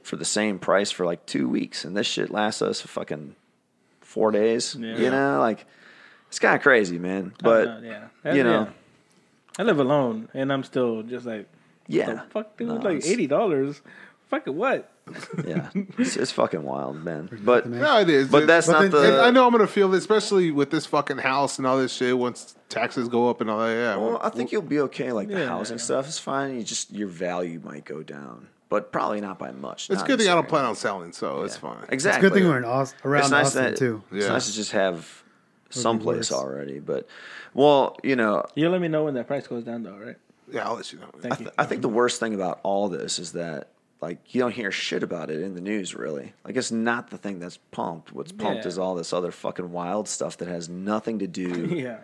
for the same price for like two weeks. And this shit lasts us fucking four days. Yeah. You know, like it's kind of crazy, man. But, Uh, yeah. you know, Yeah. I live alone, and I'm still just like, yeah. the fuck, dude, No, like eighty dollars. Fucking what? Yeah. *laughs* It's, it's fucking wild, man. But, No, it is. but It- that's But not then- the. I know I'm gonna feel it, especially with this fucking house and all this shit. Once taxes go up and all that, yeah. Well, I think you'll be okay. Like the Yeah. housing stuff is fine. You just your value might go down, but probably not by much. it's a good thing I don't plan on selling, so it's fine. Exactly. It's a Exactly. good thing we're in Aus- around it's nice Austin that, too. It's nice to just have someplace worse. already. But well, you know, You let me know when that price goes down, though, right? Yeah, I'll let you know. I, Thank th- you. I think the worst thing about all this is that like you don't hear shit about it in the news really. Like it's not the thing that's pumped. What's pumped Yeah. is all this other fucking wild stuff that has nothing to do *laughs* yeah.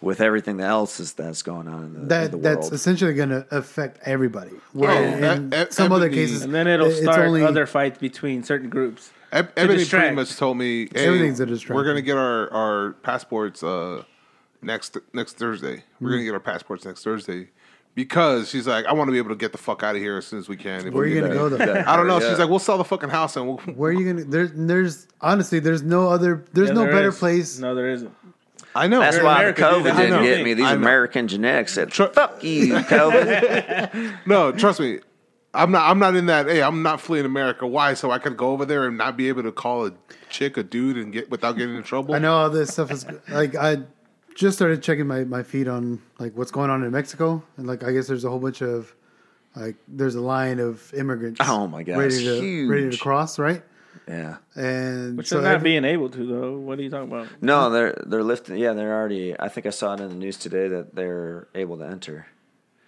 With everything else is that's going on in the, in the That that's essentially going to affect everybody. Where Oh, in e- e- some other cases, And then it'll it's start only- other fights between certain groups. Eb- Ebony pretty distract. much told me, hey, Everything's a distraction. we're gonna get our our passports uh, next next Thursday. We're Hmm. gonna get our passports next Thursday because she's like, I want to be able to get the fuck out of here as soon as we can. If Where are you going to there." go though? I don't know. Yeah. She's like, we'll sell the fucking house and we'll. Where are you going to? There's, there's honestly, there's no other, there's Yeah, no there better is. place. No, there isn't. I know. That's why America, the dude. COVID didn't get me. These American genetics said, Tr- "Fuck you, COVID." *laughs* No, trust me. I'm not. I'm not in that. Hey, I'm not fleeing America. Why? So I could go over there and not be able to call a chick, a dude, and get without getting in trouble. I know all this stuff is like I just started checking my, my feed on like what's going on in Mexico, and like I guess there's a whole bunch of like there's a line of immigrants. Oh my God, ready to huge. ready to cross, right? Yeah. And Which so they're not every- being able to though. What are you talking about? No, they're they're lifting. Yeah, they're already. I think I saw it in the news today that they're able to enter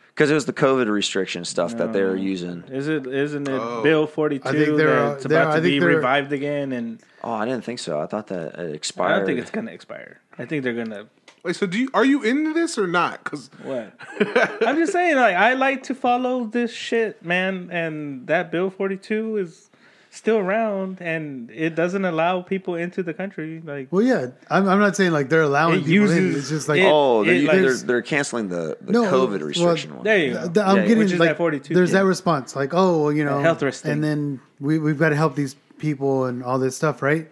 because it was the COVID restriction stuff that they're using. Is it isn't it Oh. Bill Forty Two I think they're, that's they're- about to think be they're- revived again? And Oh, I didn't think so. I thought that it expired. I don't think it's gonna expire. I think they're gonna Wait, so do you are you into this or not? Because what? *laughs* I'm just saying, like I like to follow this shit, man, and that Bill forty two is still around, and it doesn't allow people into the country. Like Well, yeah, I'm, I'm not saying like they're allowing It people in. It's just like it- oh, they're, it- they're, there's- they're canceling the, the No, COVID well, restriction one. there you go. th- I'm Yeah, getting which is like 42. there's yeah. that response like oh well, you know health risk and then we we've got to help these people and all this stuff right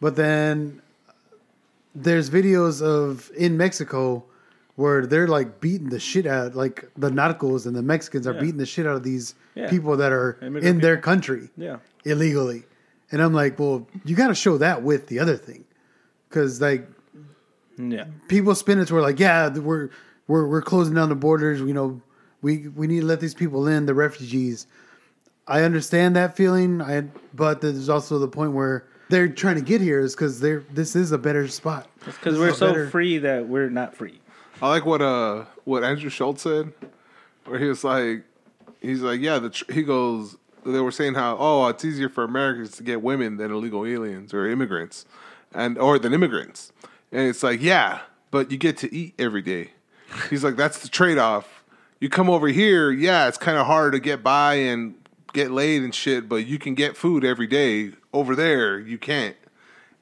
but then there's videos of in Mexico where they're like beating the shit out like the narcos and the Mexicans are Yeah. beating the shit out of these Yeah. people that are Immigrant in their country yeah. Illegally and I'm like well you got to show that with the other thing because like Yeah. people spin it to where like, yeah, we're we're we're closing down the borders. You know, we we need to let these people in, the refugees. I understand that feeling, I but there's also the point where they're trying to get here is because they're this is a better spot. Because This we're so better. free that we're not free. I like what uh what Andrew Schulz said, where he was like, he's like, yeah, the tr- he goes, they were saying how oh it's easier for Americans to get women than illegal aliens or immigrants, and or than immigrants, and it's like yeah, but you get to eat every day. He's like that's the trade off. You come over here, yeah, it's kind of hard to get by and get laid and shit, but you can get food every day. Over there, you can't.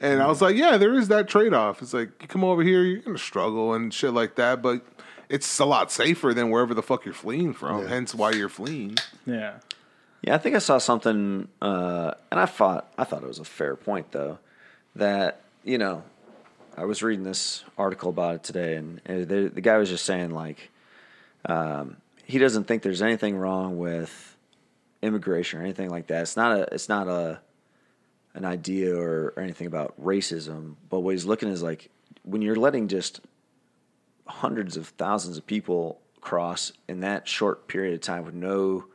And I was like, yeah, there is that trade off. It's like you come over here, you're gonna struggle and shit like that, but it's a lot safer than wherever the fuck you're fleeing from. Hence why you're fleeing. Yeah. Yeah, I think I saw something, uh, and I thought I thought it was a fair point though. That you know, I was reading this article about it today, and uh, the, the guy was just saying like, um, he doesn't think there's anything wrong with immigration or anything like that. It's not a it's not a an idea or, or anything about racism, but what he's looking is like when you're letting just hundreds of thousands of people cross in that short period of time with no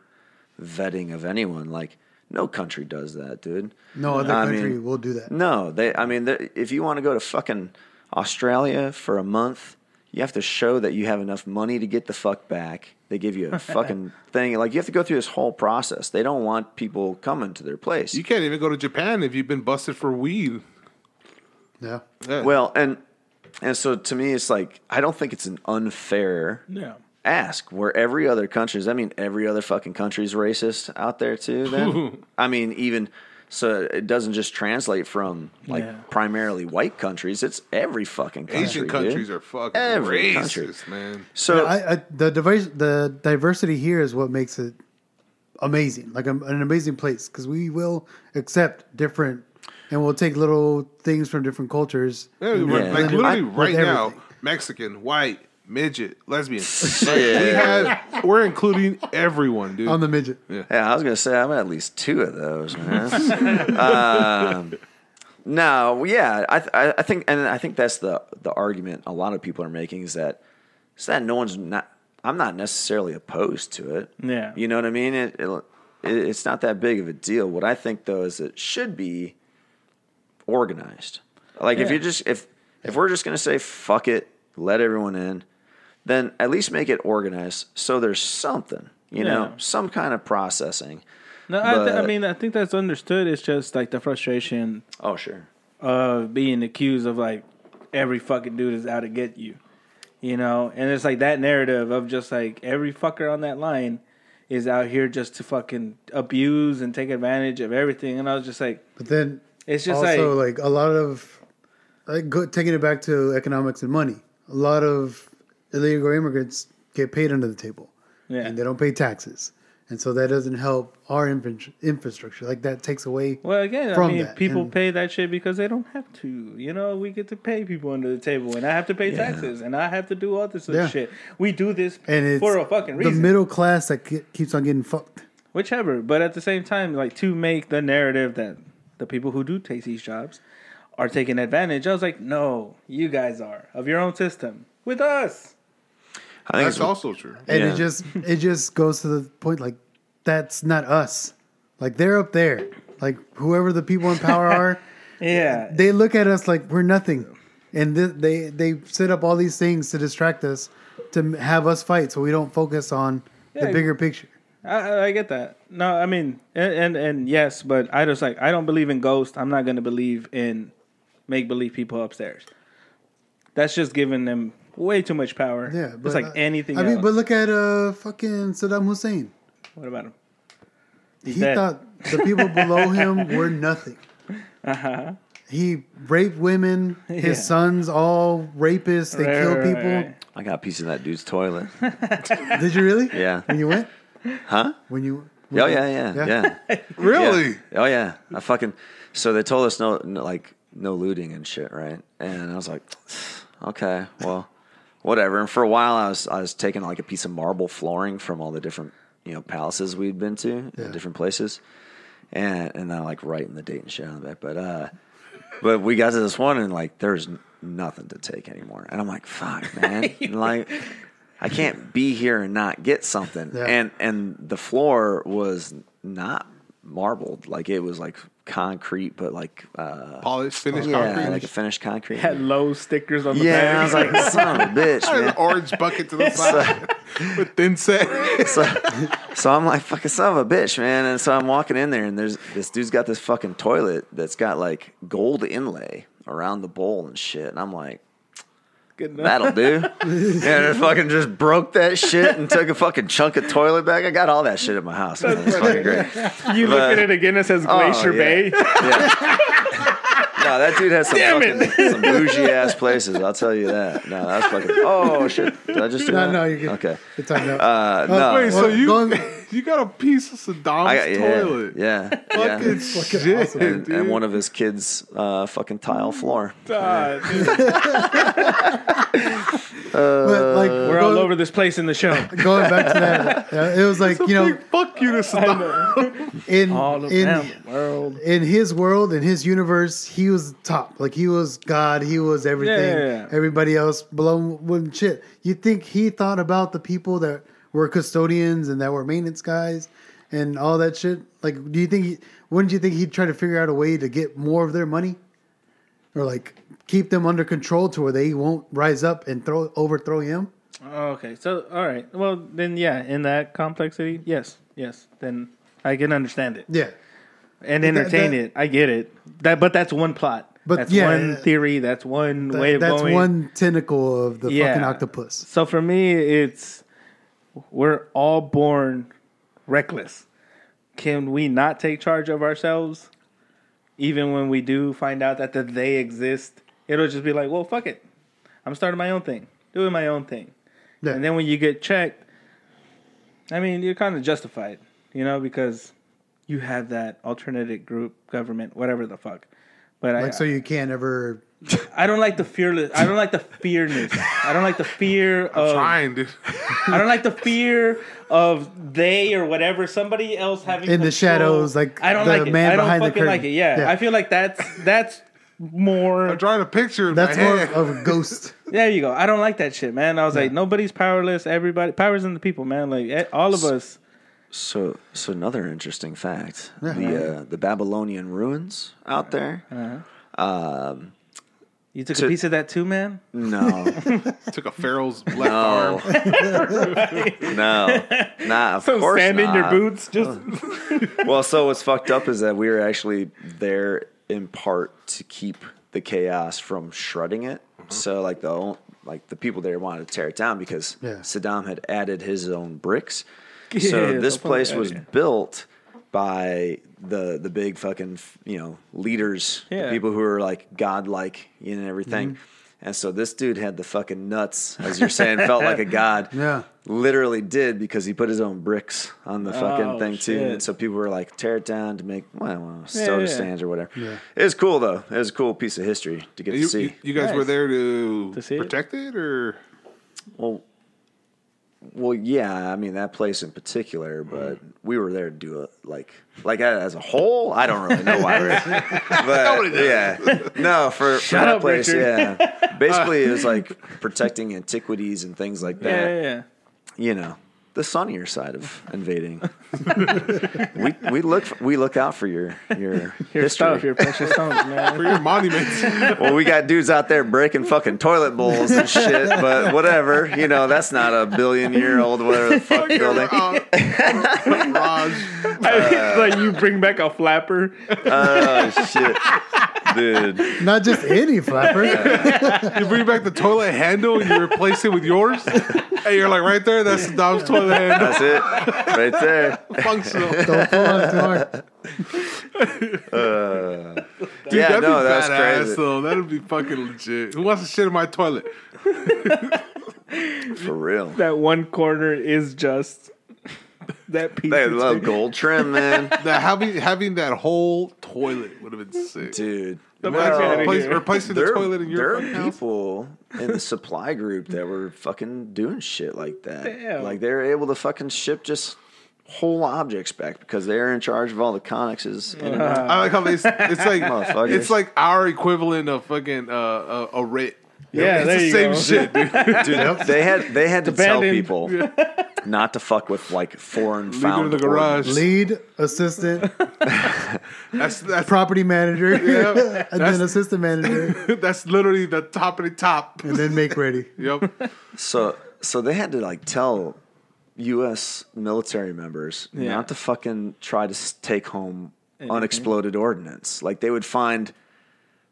vetting of anyone. Like no country does that, dude. No other I country mean, will do that. No, they. I mean, if you want to go to fucking Australia for a month, you have to show that you have enough money to get the fuck back. They give you a *laughs* fucking thing. Like you have to go through this whole process. They don't want people coming to their place. You can't even go to Japan if you've been busted for weed. Yeah, Yeah. well, and and so to me, it's like I don't think it's an unfair Yeah. Ask where every other country. Does I mean every other fucking country is racist out there too? Then *laughs* I mean, even so, it doesn't just translate from like Yeah. primarily white countries. It's every fucking country. Asian dude. countries are fucking Every racist, country. man. So I, I, the device, the diversity here is what makes it amazing, like a, an amazing place because we will accept different, and we'll take little things from different cultures. Yeah, and like literally with right now. Mexican, white, midget, lesbian. *laughs* Like, we have, we're including everyone, dude. on the midget. Yeah, I was gonna say I'm at least two of those, man. *laughs* um, no, yeah, I, I, I think, and I think that's the the argument a lot of people are making is that is that no one's not. I'm not necessarily opposed to it. Yeah. you know what I mean. It, it it's not that big of a deal. What I think though is it should be organized. Like if Yeah. you just if if we're just gonna say fuck it, let everyone in, then at least make it organized so there's something, you know, some kind of processing. No, I, th- I mean, I think that's understood. It's just like the frustration Oh sure. of being accused of like every fucking dude is out to get you, you know, and it's like that narrative of just like every fucker on that line is out here just to fucking abuse and take advantage of everything, and I was just like, But then It's just also like- like, a lot of like go, taking it back to economics and money. A lot of illegal immigrants get paid under the table, yeah, and they don't pay taxes, and so that doesn't help our infra- infrastructure. Like that takes away. Well, again, I mean, people and- pay that shit because they don't have to. You know, we get to pay people under the table, and I have to pay taxes, and I have to do all this other Yeah. shit. We do this and it's for a fucking reason. the middle class that keeps on getting fucked. Whichever, but at the same time, like to make the narrative that the people who do take these jobs are taking advantage. I was like, no, you guys are of your own system with us. I think That's it's, also true. and Yeah. it just it just goes to the point like that's not us. Like they're up there. Like whoever the people in power *laughs* are, Yeah, they look at us like we're nothing, and th- they they set up all these things to distract us, to have us fight, so we don't focus on Yeah. the bigger picture. I, I- I get that. No, I mean, and, and and yes, but I just like I don't believe in ghosts. I'm not gonna believe in make believe people upstairs. That's just giving them way too much power. Yeah, it's like uh, anything. I mean, else. but look at uh fucking Saddam Hussein. what about him? He dead. thought the people below *laughs* him were nothing. Uh-huh. He raped women. His Yeah. sons all rapists. They Right, kill right, people. right. I got a piece of that dude's toilet. *laughs* Did you really? Yeah. When you went? Huh? When you? Oh yeah, yeah, Yeah. yeah. *laughs* Really? Yeah. Oh yeah. I fucking. So they told us no, no, like no looting and shit, right? And I was like, okay, well, whatever. And for a while, I was I was taking like a piece of marble flooring from all the different you know palaces we'd been to, Yeah. different places, and and I like writing the date and shit on the back. But uh, but we got to this one and like there's nothing to take anymore, and I'm like, fuck, *laughs* man, like. I can't be here and not get something. Yeah. And and the floor was not marbled, like it was like concrete, but like uh, Polished, finished yeah, concrete. like a finished concrete. Had low stickers on the yeah, back. I was like, son of a *laughs* bitch, An orange bucket to the *laughs* side *laughs* with thin set. So, so I'm like, fucking son of a bitch, man. And so I'm walking in there, and there's this dude's got this fucking toilet that's got like gold inlay around the bowl and shit. And I'm like, Good enough. that'll do. *laughs* and it fucking just broke that shit and took a fucking chunk of toilet back. I got all that shit at my house. Man. It's fucking great. You look at it again, it says Oh, Glacier yeah. Bay. Yeah. No, that dude has some Damn fucking, some bougie ass places. I'll tell you that. No, that's fucking. Oh shit! Did I just *laughs* do No, that? no, you're good. Okay. It's on now. Uh, no. Wait, so Well, you going- *laughs* you got a piece of Saddam's I yeah, toilet? yeah, Fucking yeah. *laughs* shit, awesome. And, dude. and one of his kids' uh, fucking tile floor. God, dude. *laughs* but like We're all over this place in the show. *laughs* Going back to that, uh, it was like you know, Big fuck you to Saddam. in All of in them world. in his world, in his universe, he was top. Like he was God. He was everything. Yeah, yeah, yeah. Everybody else below him wouldn't shit. You think he thought about the people that were custodians and that were maintenance guys and all that shit? Like, do you think? He, wouldn't you think he'd try to figure out a way to get more of their money, or like keep them under control to where they won't rise up and throw overthrow him? Oh, okay, so all right. Well, then yeah, in that complexity, yes, yes, then I can understand it Yeah. and entertain that- it. I get it. That, but that's one plot. But that's yeah, one theory. That's one That- way of that's going. one tentacle of the Yeah. fucking octopus. So for me, it's we're all born reckless. Can we not take charge of ourselves? Even when we do find out that the they exist, it'll just be like, well, fuck it. I'm starting my own thing, doing my own thing. Yeah. And then when you get checked, I mean, you're kind of justified, you know, because you have that alternative group, government, whatever the fuck. But I, Like, so you can't ever. I don't like the fearless. I don't like the fearness. I don't like the fear *laughs* of. I'm Trying, dude. I don't like the fear of they or whatever somebody else having In the shadows, like I don't the like it. man I don't behind the fucking like it. Yeah. Yeah. I feel like that's that's more. I'm trying to picture in That's my more head. of a ghost. *laughs* There you go. I don't like that shit, man. I was like, nobody's powerless. Everybody, powers in the people, man. Like eh, all of us. So, so another interesting fact: Yeah. the uh, the Babylonian ruins out there. Uh-huh. Um, You took To- a piece of that too, man. no, *laughs* Took a Pharaoh's left no, arm. *laughs* no, nah. Of Some course sand in your boots. Just *laughs* Well, so what's fucked up is that we were actually there in part to keep the chaos from shredding it. Mm-hmm. So like the own- like the people there wanted to tear it down because Yeah. Saddam had added his own bricks. Yeah, so this place was built by the the big fucking you know leaders, the Yeah. people who are like godlike you and everything. Mm-hmm. And so this dude had the fucking nuts, as you're saying, felt like a *laughs* god. Yeah. Literally did because he put his own bricks on the fucking Oh, thing too. And so people were like, tear it down to make well, well soda yeah. stands or whatever. Yeah. It was cool though. It was a cool piece of history to get You, to see. you, you guys Nice. were there to, To see it? protect it, or well, Well, yeah, I mean that place in particular, mm. but we were there to do it like like as a whole. I don't really know why, *laughs* but yeah, no, for, for that up, place, Richard. yeah. Basically, it was like *laughs* protecting antiquities and things like Yeah, that. yeah, yeah. You know, the sunnier side of invading. *laughs* we we look we look out for your your Your history. stuff, your precious stones, man, *laughs* For your monuments. *laughs* well, we got dudes out there breaking fucking toilet bowls and shit, but whatever. You know, that's not a billion year old whatever the fuck building. Uh, Raj. it's like you bring back a flapper. Oh shit, dude. Not just any flapper. You bring back the toilet handle and you replace it with yours. And you're like, right there, that's the Dom's toilet handle. That's it, right there. Functional. *laughs* Don't pull on too hard. Uh, dude, yeah, that'd no, be that's badass, crazy though. That'd be fucking legit. Who wants to shit in my toilet? *laughs* for real. That one corner is just that piece. They love gold trim, man, That having having that whole toilet would have been sick. dude. The Imagine fuck replace- here. replacing the There, toilet in there are house. people in the supply group that were fucking doing shit like that. Damn. Like they're able to fucking ship just whole objects back because they're in charge of all the conexes. in and out. I like how they, it's *laughs* like it's like our equivalent of fucking uh, uh, a writ. Yeah, it's there the you same go. shit, dude. *laughs* Dude, they had they had to tell people *laughs* not to fuck with like foreign Leave in found the garage. Lead, assistant, *laughs* That's that's property manager, Yeah, and that's- then assistant manager, that's literally the top of the top. and then make ready. Yep. So so they had to like tell U.S. military members Yeah. not to fucking try to take home unexploded ordnance. Like they would find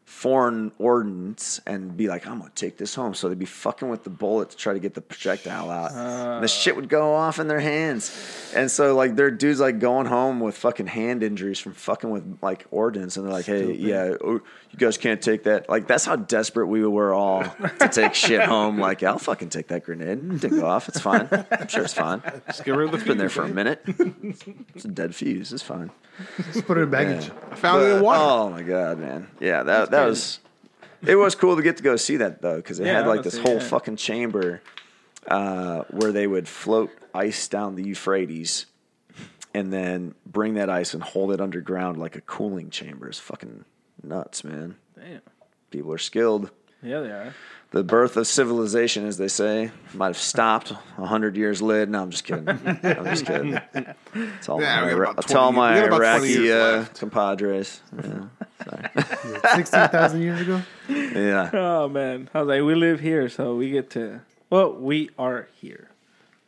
foreign ordnance and be like, I'm gonna take this home. So they'd be fucking with the bullet to try to get the projectile out. and the ah. shit would go off in their hands. And so like their dudes like going home with fucking hand injuries from fucking with like ordnance and they're like, Hey, yeah, you guys can't take that. Like that's how desperate we were all to take *laughs* shit home. Like, I'll fucking take that grenade. It didn't go off. It's fine. I'm sure it's fine. Just get rid of the It's been there for a minute. *laughs* It's a dead fuse. It's fine. Just put it in baggage. I found it in water. Oh my god, man! Yeah, that that was. It was cool to get to go see that though, because it Yeah, had like this whole yeah. fucking chamber uh, where they would float ice down the Euphrates, and then bring that ice and hold it underground like a cooling chamber. It's fucking nuts, man. Damn. People are skilled. Yeah, they are. The birth of civilization, as they say, might have stopped a hundred years late. No, I'm just kidding. I'm just kidding. It's all Yeah, my, got Ira- about it's all 20 my we about Iraqi uh, compadres. Yeah. *laughs* Sixteen thousand years ago. yeah. Oh man, I was like, we live here, so we get to. Well, we are here,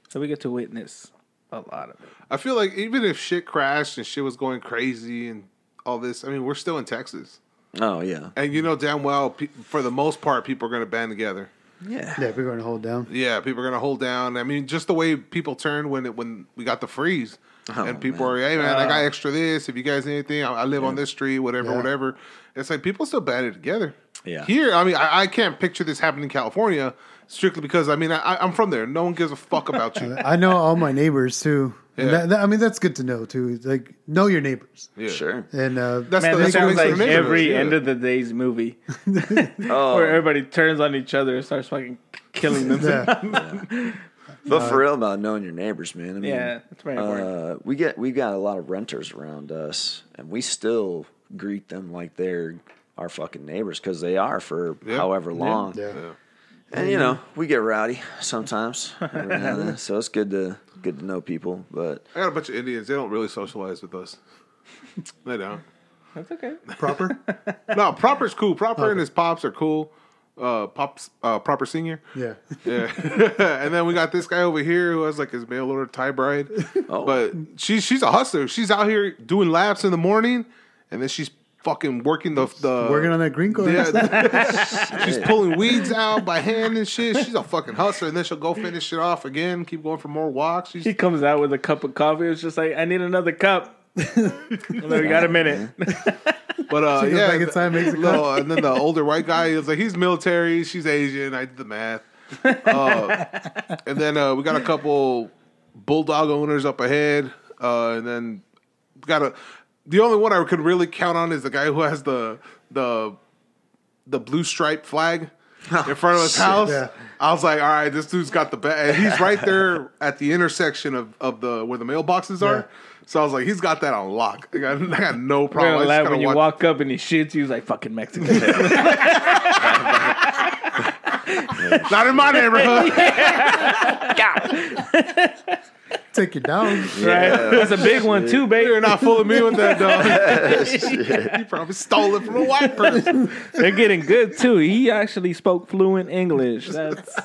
so we get to witness a lot of it. I feel like even if shit crashed and shit was going crazy and all this, I mean, we're still in Texas. Oh yeah. And you know damn well, pe- for the most part, people are going to band together. Yeah. Yeah, we're going to hold down. Yeah, people are going to hold down. I mean, just the way people turned when it, when we got the freeze. Oh, and people man. are, hey man, I got uh, extra this. If you guys need anything, I, I live on this street, whatever, Yeah. whatever. It's like people still banded together. Yeah. Here, I mean, I, I can't picture this happening in California strictly because I mean, I, I'm from there. No one gives a fuck about *laughs* you. I know all my neighbors too. And Yeah. that, that- I mean, that's good to know too. Like, know your neighbors. Yeah. Sure. And uh, That's Man, the, this that's what sounds like a every yeah. end of the day's movie *laughs* Oh, where everybody turns on each other and starts fucking killing themselves. yeah, *laughs* but for real about knowing your neighbors, man. I mean, Yeah, that's very important. Uh, we get we got a lot of renters around us, and we still greet them like they're our fucking neighbors because they are for Yeah. however long. yeah. Yeah. And you know, we get rowdy sometimes, every now and then, so it's good to good to know people. But I got a bunch of Indians. They don't really socialize with us. *laughs* They don't. That's okay. Proper. *laughs* No, Proper's cool. Proper and his pops are cool. Uh, pops, uh, Proper Senior. Yeah. Yeah. *laughs* and then we got this guy over here who has like his mail order tie bride. Oh. But she's she's a hustler. She's out here doing laps in the morning, and then she's fucking working the the Working on that green card. Yeah, *laughs* *laughs* she's pulling weeds out by hand and shit. She's a fucking hustler, and then she'll go finish it off again. Keep going for more walks. She's He comes out with a cup of coffee. It's just like, I need another cup. *laughs* I'm we got a minute. But uh, She goes yeah, back in time, makes a little, and then the older white guy is like he's military, she's Asian. I did the math. Uh, and then uh, we got a couple bulldog owners up ahead, uh, and then got a. The only one I could really count on is the guy who has the the the blue stripe flag. *laughs* in front of his oh, house. Yeah. I was like, all right, this dude's got the bag. And he's right there at the intersection of, of the where the mailboxes are. Yeah. So I was like, he's got that on lock. I got, I got no We're problem. I gonna just laugh gotta when you watch- walk up and he shits you. He's like fucking Mexican. *laughs* Not in my neighborhood. *laughs* Take you down. right? *laughs* That's a big one too, baby. You're not fooling me with that dog. *laughs* *laughs* you probably stole it from a white person. They're getting good too. He actually spoke fluent English. That's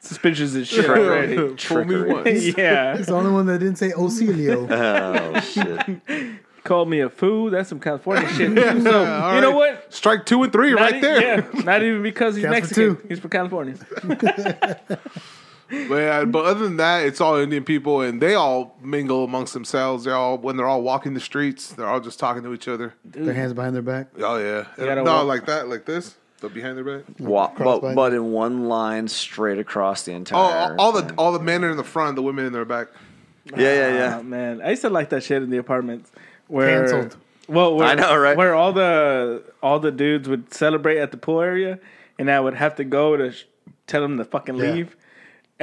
suspicious as shit already. Fool me Trickery. once. yeah, He's the only one that didn't say Auxilio. Oh shit! called me a fool. That's some California shit. So you know what? Strike two and three Not right e- there. Yeah, not even because he's Counts for Mexican. two. He's from California. But, yeah, but other than that, it's all Indian people, and they all mingle amongst themselves. They're all when they're all walking the streets, they're all just talking to each other. Their hands behind their back. Oh yeah, no, walk- like that, like this, but behind their back. Wa- Cross but, but in one line straight across the entire. Oh, entire. all the all the men are in the front, the women in their back. yeah, yeah, yeah. Oh, man, I used to like that shit in the apartments. Where, Canceled. Well, where, I know, right? Where all the all the dudes would celebrate at the pool area, and I would have to go to sh- tell them to fucking Yeah. leave,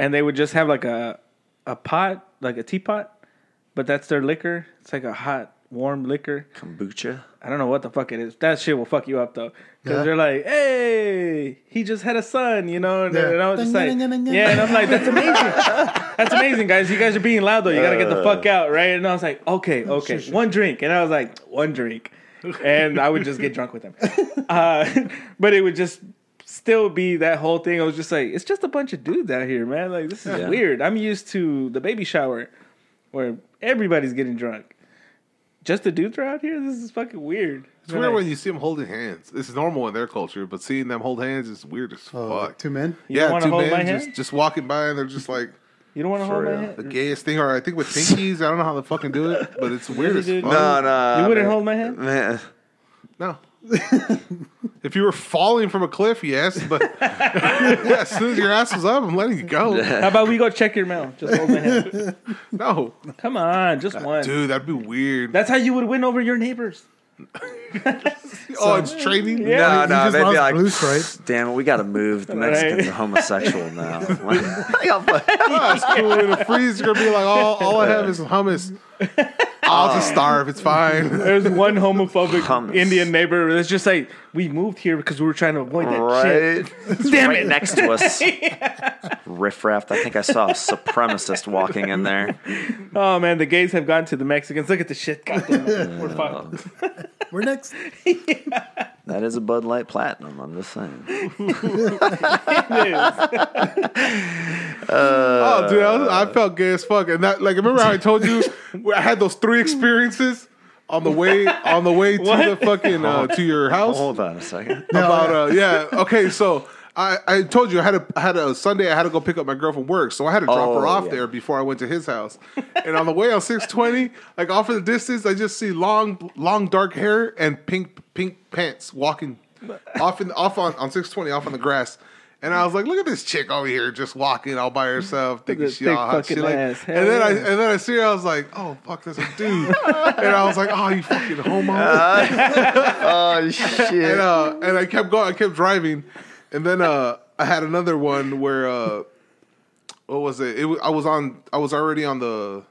and they would just have like a a pot, like a teapot, but that's their liquor. It's like a hot, warm liquor. Kombucha. I don't know what the fuck it is. That shit will fuck you up though, because Yeah. they're like, "Hey, he just had a son," you know, and, Yeah. and I was just like, "Yeah," and I'm like, "That's amazing, that's amazing, guys. You guys are being loud though. You gotta get the fuck out, right?" And I was like, "Okay, *laughs* okay, one drink," and I was like, "One drink," and I would just get drunk with them, *laughs* uh, *laughs* but it would just still be that whole thing. I was just like, "It's just a bunch of dudes out here, man. Like this is Yeah. weird." I'm used to the baby shower, where everybody's getting drunk. Just the dudes are out here. This is fucking weird. It's weird when you see them holding hands. It's normal in their culture, but seeing them hold hands is weird as Oh, fuck. two men. You yeah, two hold men my just, hand? just walking by and they're just like You don't want to hold my hand. the gayest thing, or I think with pinkies. I don't know how they fucking do it, but it's weird as fuck. No, no. You wouldn't man. hold my hand? Man, No. *laughs* if you were falling from a cliff, yes, but *laughs* as soon as your ass was up, I'm letting you go. How about we go check your mail? Just hold my hand. *laughs* No, Come on, just one. dude, that'd be weird. That's how you would win over your neighbors. oh, it's training. Yeah. no, no. just They'd be lost like, blue stripe. damn it, we got to move. The Mexicans Right. are homosexual now. Oh, it's cool. In the freeze, you're gonna be like, all, all I have is hummus. *laughs* I'll just starve. It's fine. *laughs* There's one homophobic Hummus. Indian neighbor that's just like, we moved here because we were trying to avoid that shit. right? *laughs* Damn right it. next to us. Riffraff. I think I saw a supremacist walking in there. Oh man, the gays have gone to the Mexicans. Look at the shit. Goddamn it. We're fucked. We're next. That is a Bud Light Platinum. I'm just saying. *laughs* Oh, dude, I, was, I felt gay as fuck. And that, like, remember how I told you I had those three experiences on the way on the way to the fucking uh, to your house? Hold on a second. about uh yeah okay so I, I told you I had a I had a Sunday I had to go pick up my girl from work so I had to drop Oh, her off yeah. there before I went to his house and on the way on 620 like off in the distance I just see long long dark hair and pink pink pants walking off in off on, on 620 off on the grass and I was like look at this chick over here just walking all by herself thinking she all hot she like and then I and then I see her I was like oh fuck that's a dude and I was like oh you fucking homo *laughs* Oh *laughs* shit! and uh, and I kept going. I kept driving, and then uh, I had another one where uh, what was it? It was, I was on. I was already on the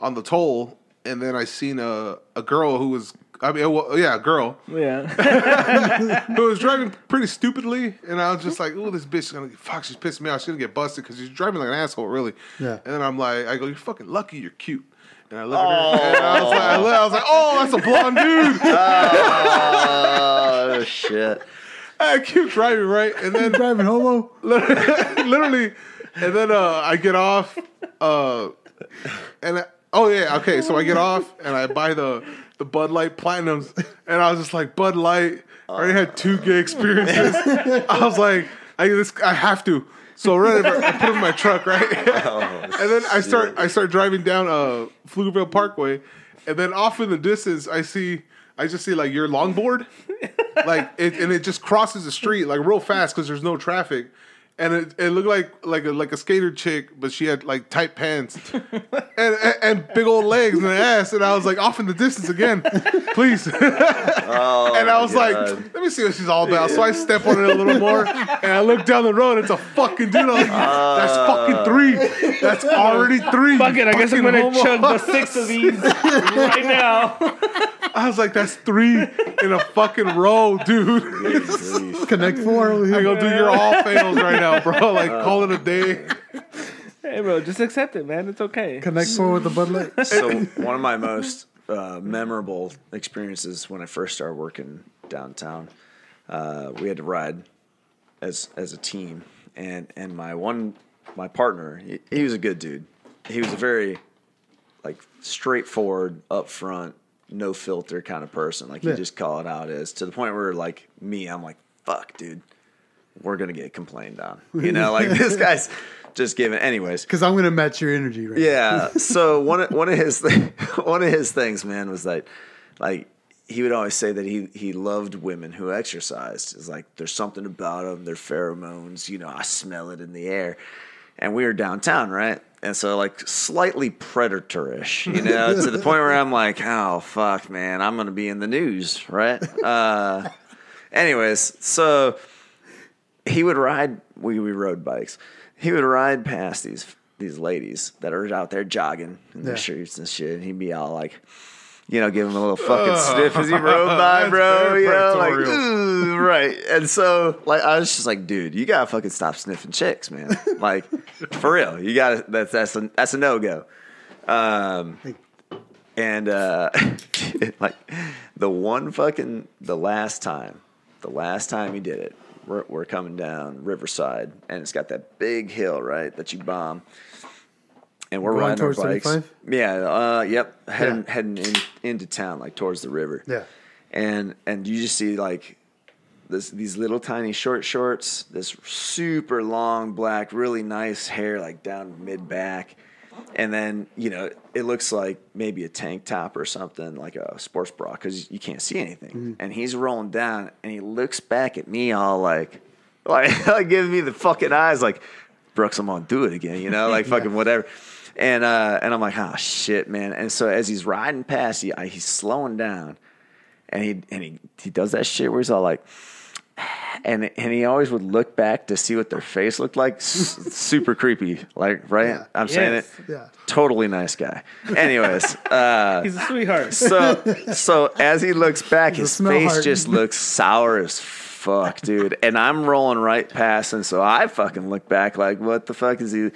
on the toll, and then I seen a a girl who was. I mean, well, yeah, a girl Yeah. *laughs* who was driving pretty stupidly, and I was just like, "Oh, this bitch is gonna fuck." She's pissing me off. She's gonna get busted because she's driving like an asshole, really. Yeah. And then I'm like, I go, "You're fucking lucky. You're cute." And I look at her, and I was like, I was like, "Oh, that's a blonde dude." *laughs* Oh shit! *laughs* I keep driving right, and then Driving homo. *laughs* literally, and then uh, I get off, uh, and I, oh yeah, okay, so I get off and I buy the the Bud Light Platinums, and I was just like Bud Light. I already had two gay experiences. *laughs* I was like, I this I have to. So right, I put them in my truck, right, and then I start I start driving down uh Pflugerville Parkway, and then off in the distance I see I just see like your longboard, like it, and it just crosses the street like real fast because there's no traffic, and it, it looked like like a like a skater chick, but she had like tight pants *laughs* and, and and big old legs and an ass, and I was like off in the distance again, please. *laughs* Oh, and I my was like, let me see what she's all about. So I step on it a little more, and I look down the road. It's a fucking dude. I'm like, that's ah. fucking three. That's already three. Fuck it, I guess I'm gonna homo. chug the six of these right now. I was like, that's three in a fucking row, dude. *laughs* Connect four I here. go, dude, you're all fails right now, bro. *laughs* Like, call it a day. Hey, bro, just accept it, man. It's okay. Connect four with the Bud Light. *laughs* so one of my most uh, memorable experiences when I first started working downtown, uh, we had to ride as as a team, and and my one my partner, he, he was a good dude. He was a very like straightforward, upfront, no filter kind of person. Like Yeah. you just call it out as to the point where like me, I'm like, fuck, dude, we're gonna get complained on. You know, like this *laughs* guy's just giving. Anyways, Because I'm gonna match your energy right yeah. *laughs* So one of, one of his th- *laughs* one of his things, man, was that like he would always say that he he loved women who exercised. It's like there's something about them, their pheromones. You know, I smell it in the air. And we were downtown, right? And so like slightly predatorish, you know, to the point where I'm like, oh fuck, man, I'm gonna be in the news, right? Uh, anyways, so he would ride we, we rode bikes he would ride past these these ladies that are out there jogging in their Yeah. shirts and shit and he'd be all like you know, give him a little fucking sniff as he *laughs* rode by, bro. You know, like, right. And so, like, I was just like, dude, you gotta fucking stop sniffing chicks, man. *laughs* Like, for real, you gotta. That's that's a that's a no go. Um, and uh, *laughs* like the one fucking the last time, the last time he did it, we're, we're coming down Riverside, and it's got that big hill right that you bomb, and we're Going riding our bikes. 75? Yeah, uh, yep, heading Yeah. heading in, into town like towards the river. Yeah. and and you just see like this these little tiny short shorts, this super long black, really nice hair like down mid back, and then you know it looks like maybe a tank top or something like a sports bra because you can't see anything. And he's rolling down and he looks back at me all like, *laughs* like, like giving me the fucking eyes like, Brooks, I'm gonna do it again, you know, *laughs* like fucking whatever. And uh, and I'm like, oh shit, man. And so as he's riding past, he, he's slowing down and he and he he does that shit where he's all like, and and he always would look back to see what their face looked like. S- super creepy, like right. Yeah. I'm saying it. Yeah. Totally nice guy. Anyways, *laughs* uh, He's a sweetheart. so so as he looks back, The his face heart. just looks sour as fuck, dude. And I'm rolling right past, and so I fucking look back like, what the fuck is he?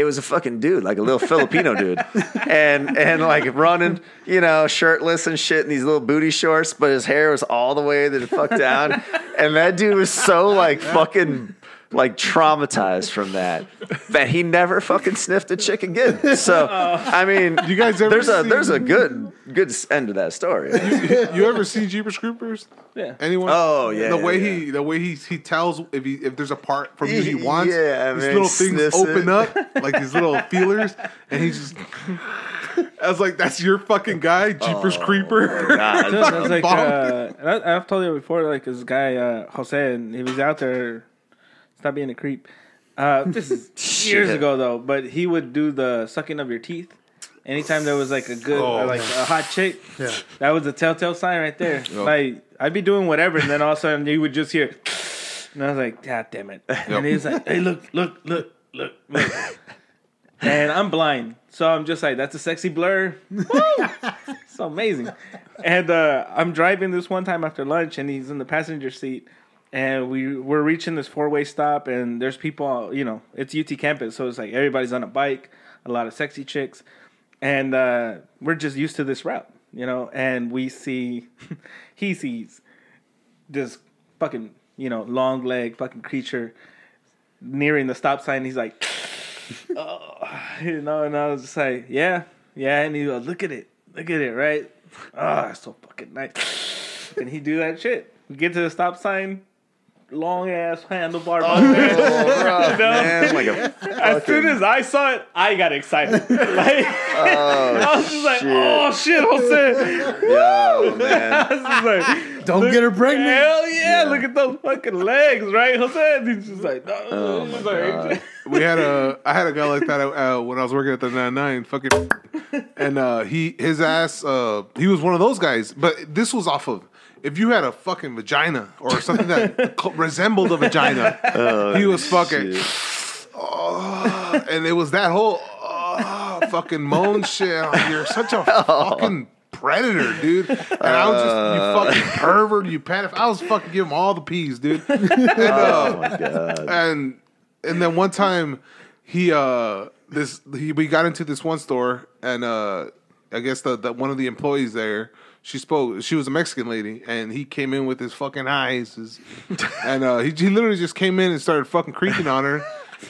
It was a fucking dude, like a little Filipino dude, *laughs* and and like running, you know, shirtless and shit in these little booty shorts, but his hair was all the way the fuck down, *laughs* and that dude was so like fucking like traumatized from that that he never fucking sniffed a chick again. So I mean, You guys ever there's a seen- there's a good good end to that story. You ever see Jeepers Creepers? Yeah. Anyone? Oh, yeah, The yeah, way yeah. he the way he he tells if he if there's a part from you he wants. Yeah, these man, little things sniffs open it. up like these little *laughs* feelers, and he just. I was like, "That's your fucking guy, Jeepers Oh, Creeper." God. Dude, that's *laughs* like, uh, and I, I've told you before, like this guy uh, Jose, and he was out there. Stop being a creep. Uh, this is *laughs* years Shit. ago though, but he would do the sucking of your teeth. Anytime there was like a good, Oh. like a hot chick, Yeah. that was a telltale sign right there. *laughs* Like I'd be doing whatever, and then all of a sudden you would just hear, *sniffs* and I was like, God damn it! *laughs* And he's like, Hey, look, look, look, look, look. and I'm blind, so I'm just like, that's a sexy blur. Woo! so amazing. And uh, I'm driving this one time after lunch, and he's in the passenger seat, and we we're reaching this four way stop, and there's people, you know, it's UT campus, so it's like everybody's on a bike, a lot of sexy chicks, and uh, we're just used to this route, you know, and we see, *laughs* he sees this fucking, you know, long leg fucking creature nearing the stop sign. He's like, *laughs* oh, you know, and I was just like, yeah, yeah. And he goes, look at it, look at it, right? Oh, so fucking nice. *laughs* And he do that shit. We get to the stop sign, long ass handlebar mustache. rough, *laughs* man. Like a As soon as I saw it, I got excited. *laughs* like, *laughs* I was just like, shit. "Oh shit, Jose!" yo, man. I was just like, Don't get her pregnant. Hell yeah, Look at those fucking legs, right, Jose? And he's just like, no. Oh my just like, god. we had a I had a guy like that uh, when I was working at the 99 fucking and uh he his ass uh he was one of those guys but this was off of if you had a fucking vagina or something that *laughs* co- resembled a vagina he was fucking oh, and it was that whole oh, fucking moan shit. You're such a *laughs* fucking predator dude. And I was just you fucking pervert you pedophile I was fucking giving him all the peas dude. *laughs* And, uh, Oh my god. and and then one time he uh this he we got into this one store and uh I guess the, the one of the employees there she spoke she was a Mexican lady and he came in with his fucking eyes his, *laughs* and uh he, he literally just came in and started fucking creeping on her.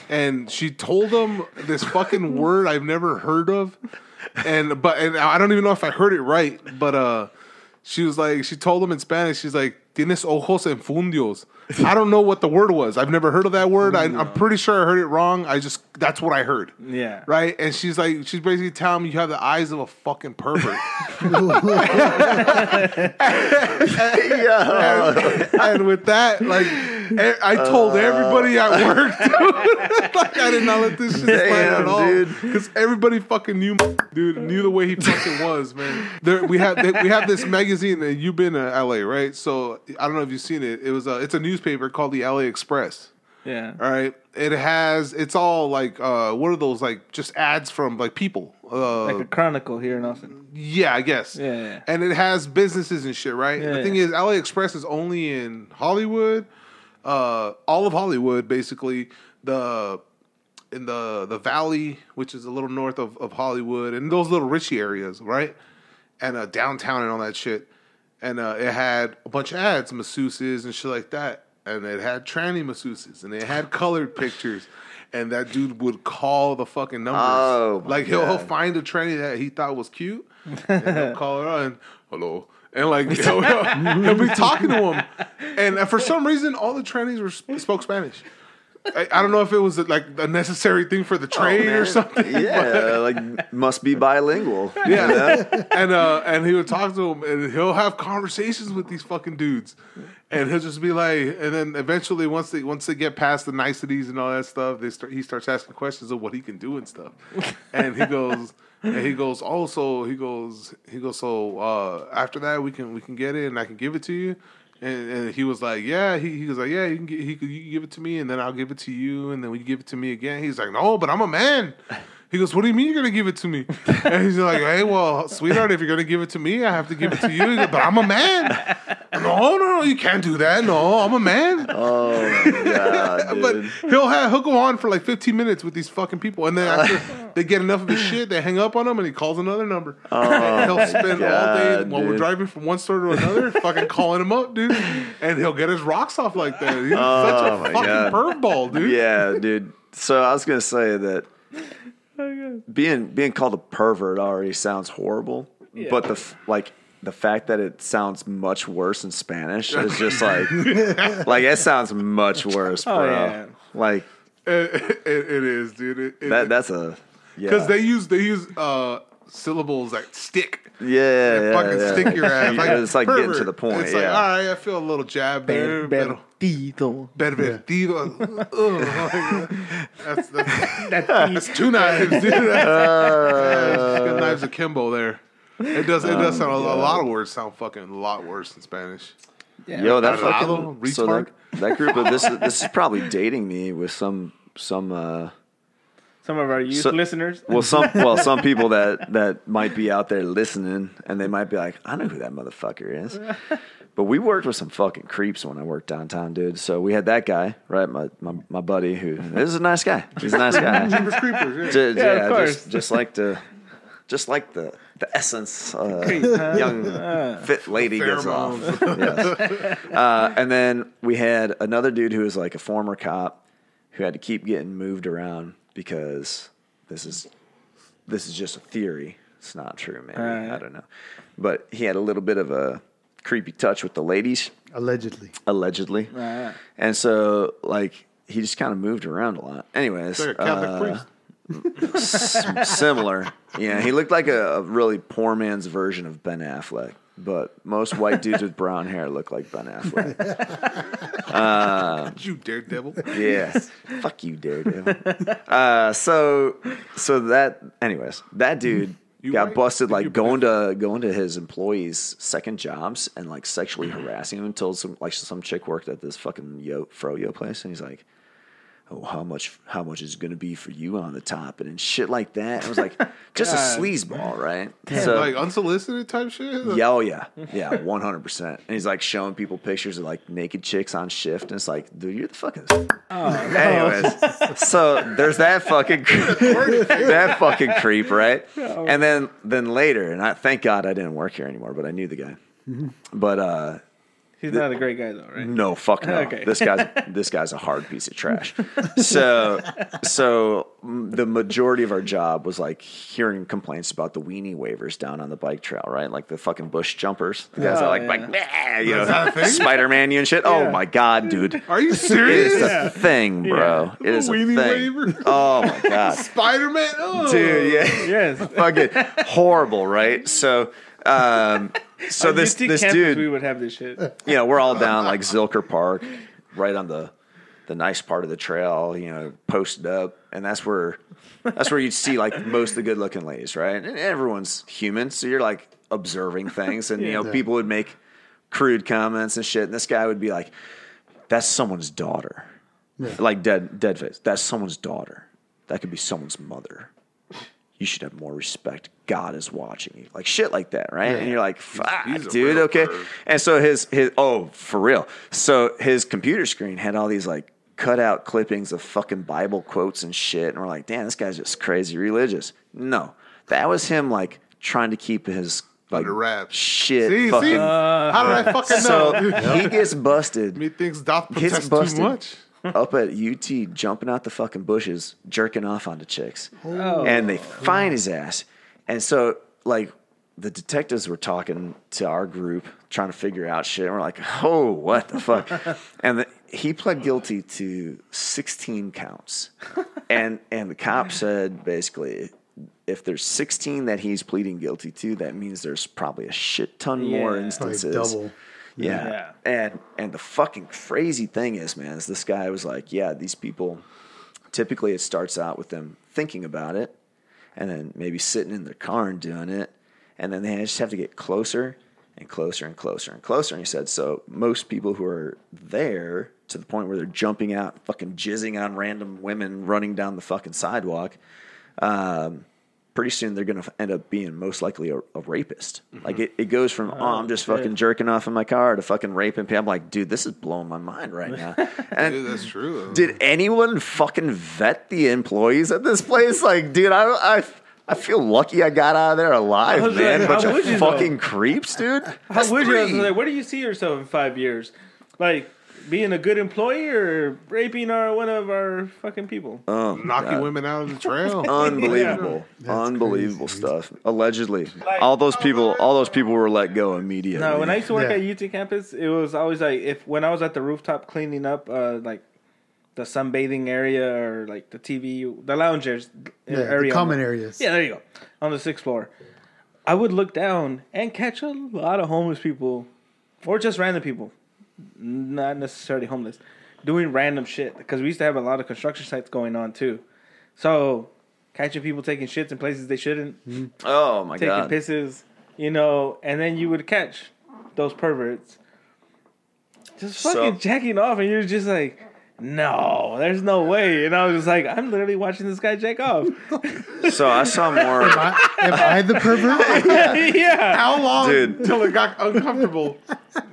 And she told him this fucking word I've never heard of. And but and I don't even know if I heard it right but uh she was like, she told him in Spanish, she's like, tienes ojos enfundios. I don't know what the word was. I've never heard of that word. I, I'm pretty sure I heard it wrong. I just, that's what I heard. Yeah. Right? And she's like, she's basically telling me you have the eyes of a fucking pervert. *laughs* *laughs* *laughs* and with that, like, I told everybody at work, dude, *laughs* like, I did not let this shit slide Damn, at all. dude. Because everybody fucking knew, dude, knew the way he fucking was, man. There, we have we have this magazine, and you've been to LA, right? So I don't know if you've seen it. It was a, it's a newspaper called the LA Express. Yeah. All right, it has it's all like uh, what are those like just ads from like people. Uh, Like a chronicle here in Austin. yeah, I guess. Yeah, yeah. And it has businesses and shit, right? Yeah, the thing is, LA Express is only in Hollywood, uh, all of Hollywood, basically. The in the the valley, which is a little north of, of Hollywood, and those little richy areas, right? And uh, downtown and all that shit. And uh, it had a bunch of ads, masseuses and shit like that. And it had tranny masseuses, and it had colored *laughs* pictures. And that dude would call the fucking numbers. Oh, like he'll, he'll find a tranny that he thought was cute, and he'll *laughs* call her on, and hello, and like he'll, he'll, be talking to him, and uh, for some reason, all the trannies were spoke Spanish. I, I don't know if it was like a necessary thing for the trade or Oh, Man, something. Yeah, like must be bilingual. Yeah, and uh, and he would talk to him, and he'll have conversations with these fucking dudes, and he'll just be like, and then eventually once they once they get past the niceties and all that stuff, they start he starts asking questions of what he can do and stuff, and he goes. And he goes, oh, he goes, he goes, so uh, after that we can we can get it and I can give it to you, and, and he was like, yeah, he, he was like, yeah, you can, get, he, you can give it to me and then I'll give it to you and then we give it to me again. He's like, no, but I'm a man. He goes, what do you mean you're gonna give it to me? And he's like, hey, well, sweetheart, if you're gonna give it to me, I have to give it to you. Goes, but I'm a man. No, no, no, you can't do that. No, I'm a man. Oh god, *laughs* But he'll have he'll go on for like 15 minutes with these fucking people, and then *laughs* after they get enough of his shit, they hang up on him, and he calls another number. Oh, he'll spend all day God, while we're driving from one store to another, fucking calling him up, dude, and he'll get his rocks off like that. He's Oh, such a oh, fucking God. perv ball, dude. Yeah, dude. So I was gonna say that being being called a pervert already sounds horrible, but the like the fact that it sounds much worse in Spanish is just like *laughs* like it sounds much worse, bro. Oh, yeah. Like It, it- it is, dude. It, that. That's a yeah. because they use they use uh syllables that stick. Yeah, They yeah, fucking yeah. stick your ass. *laughs* Like, it's like getting to the point. It's like, all right, I feel a little jab there. pero- Pervertido. Pervertido. *laughs* Ugh. that's, that's, *laughs* that's two knives, dude. That's, good knives akimbo there. It does. It does sound a, a lot of words sound fucking a lot worse in Spanish. Yeah. Yo, that Tarado, fucking so that, that group of this is this is probably dating me with some some uh Some of our youth So- listeners. well some *laughs* well some people that that might be out there listening and they might be like I know who that motherfucker is. *laughs* But we worked with some fucking creeps when I worked downtown, dude. So we had that guy, right? My my, my buddy who this is a nice guy. He's a nice guy. *laughs* Jeepers creepers. Ju- Yeah, of yeah, course. just just like the just like the the essence uh, Creep, huh? young fit lady gets off. Yes. uh, and then we had another dude who was like a former cop who had to keep getting moved around because this is this is just a theory. It's not true, maybe Alright. I don't know, but he had a little bit of a creepy touch with the ladies Allegedly. allegedly. Right. And so, like, he just kind of moved around a lot. Anyways, Like a Catholic uh, priest. s- *laughs* similar. Yeah, he looked like a, a really poor man's version of Ben Affleck. But most white dudes with brown hair look like Ben Affleck. *laughs* You daredevil. Yeah, fuck you, Daredevil. Uh, so, so that, anyways, that dude You got white? busted like going to going to his employees' second jobs and like sexually harassing him until some like some chick worked at this fucking yo froyo place and he's like. Oh, how much? How much is going to be for you on the top and, and shit like that? I was like, *laughs* just a sleazeball, right? So, like unsolicited type shit. yeah, oh yeah, yeah, one hundred percent. And he's like showing people pictures of like naked chicks on shift, and it's like, dude, you're the fucking. *laughs* Anyways, so there's that fucking *laughs* that fucking creep, right? And then then later, and I thank God I didn't work here anymore, but I knew the guy. But uh He's not a great guy though, right? no, fuck no. Okay. This guy's *laughs* this guy's a hard piece of trash. So, so mm, the majority of our job was like hearing complaints about the weenie wavers down on the bike trail, right? Like the fucking bush jumpers. The guys Oh, are like, yeah. like, you know, that a thing? Spider Man you and shit. Oh my god, dude. Are you serious? It is serious? a thing, bro. It is a Weenie thing. waver? Oh my god, *laughs* Spider Man. Oh. dude. Yeah, Yes. fucking horrible, right? So, um, *laughs* so On this this campus, dude, we would have this shit. you know, we're all down like Zilker Park, right on the the nice part of the trail, you know, posted up, and that's where that's where you'd see like most of the good looking ladies, right? And everyone's human, so you're like observing things, and you know, Yeah. people would make crude comments and shit, and this guy would be like, "That's someone's daughter," like dead dead face. That's someone's daughter. That could be someone's mother. You should have more respect. God is watching you, like shit like that, right? And you're like, "Fuck, he's a dude, okay." perv. And so his his oh for real. So his computer screen had all these like cut out clippings of fucking Bible quotes and shit, and we're like, "Damn, this guy's just crazy religious." No, that was him like trying to keep his like Under wraps. shit. See, fucking, see? How did I *laughs* fucking so know? he gets busted *laughs* Methinks doth gets protest too busted much. *laughs* up at UT, jumping out the fucking bushes, jerking off onto chicks, oh. and they oh. find his ass. And so, like, the detectives were talking to our group, trying to figure out shit. And we're like, "Oh, what the fuck?" *laughs* and the, he pled guilty to 16 counts, *laughs* and and the cop said basically. If there's 16 that he's pleading guilty to, that means there's probably a shit ton more Yeah. Probably instances. double. Yeah. Yeah. And and the fucking crazy thing is, man, is this guy was like, yeah, these people typically it starts out with them thinking about it and then maybe sitting in their car and doing it. And then they just have to get closer and closer and closer and closer. And he said, so most people who are there to the point where they're jumping out, fucking jizzing on random women running down the fucking sidewalk, um, pretty soon they're going to end up being most likely a, a rapist. Mm-hmm. Like it, it goes from, oh, oh I'm just fucking jerking off in my car to fucking raping people. I'm like, dude, this is blowing my mind right now. *laughs* And Dude, that's true. though. did anyone fucking vet the employees at this place? Like, dude, I, I, I feel lucky I got out of there alive, was man. like, Bunch of would you know? fucking creeps, dude. How That's would you? I like, where do you see yourself in five years? Like being a good employee or raping our one of our fucking people? Oh, Knocking God. women out of the trail. *laughs* Unbelievable, *laughs* unbelievable crazy. stuff. Allegedly, all those people, all those people were let go immediately. No, when I used to work Yeah. at UT campus, it was always like if when I was at the rooftop cleaning up, uh, like the sunbathing area or like the TV, the loungers Yeah, the area, common areas. Yeah, there you go. On the sixth floor, I would look down and catch a lot of homeless people, or just random people, not necessarily homeless, doing random shit. Because we used to have a lot of construction sites going on too, so catching people taking shits in places they shouldn't, mm-hmm. oh my taking god, taking pisses, you know, and then you would catch those perverts just So- fucking jacking off, and you're just like. No, there's no way. And I was just like, I'm literally watching this guy jack off. *laughs* so I saw more. Am I, am I the pervert? *laughs* yeah. How long Dude. until it got uncomfortable?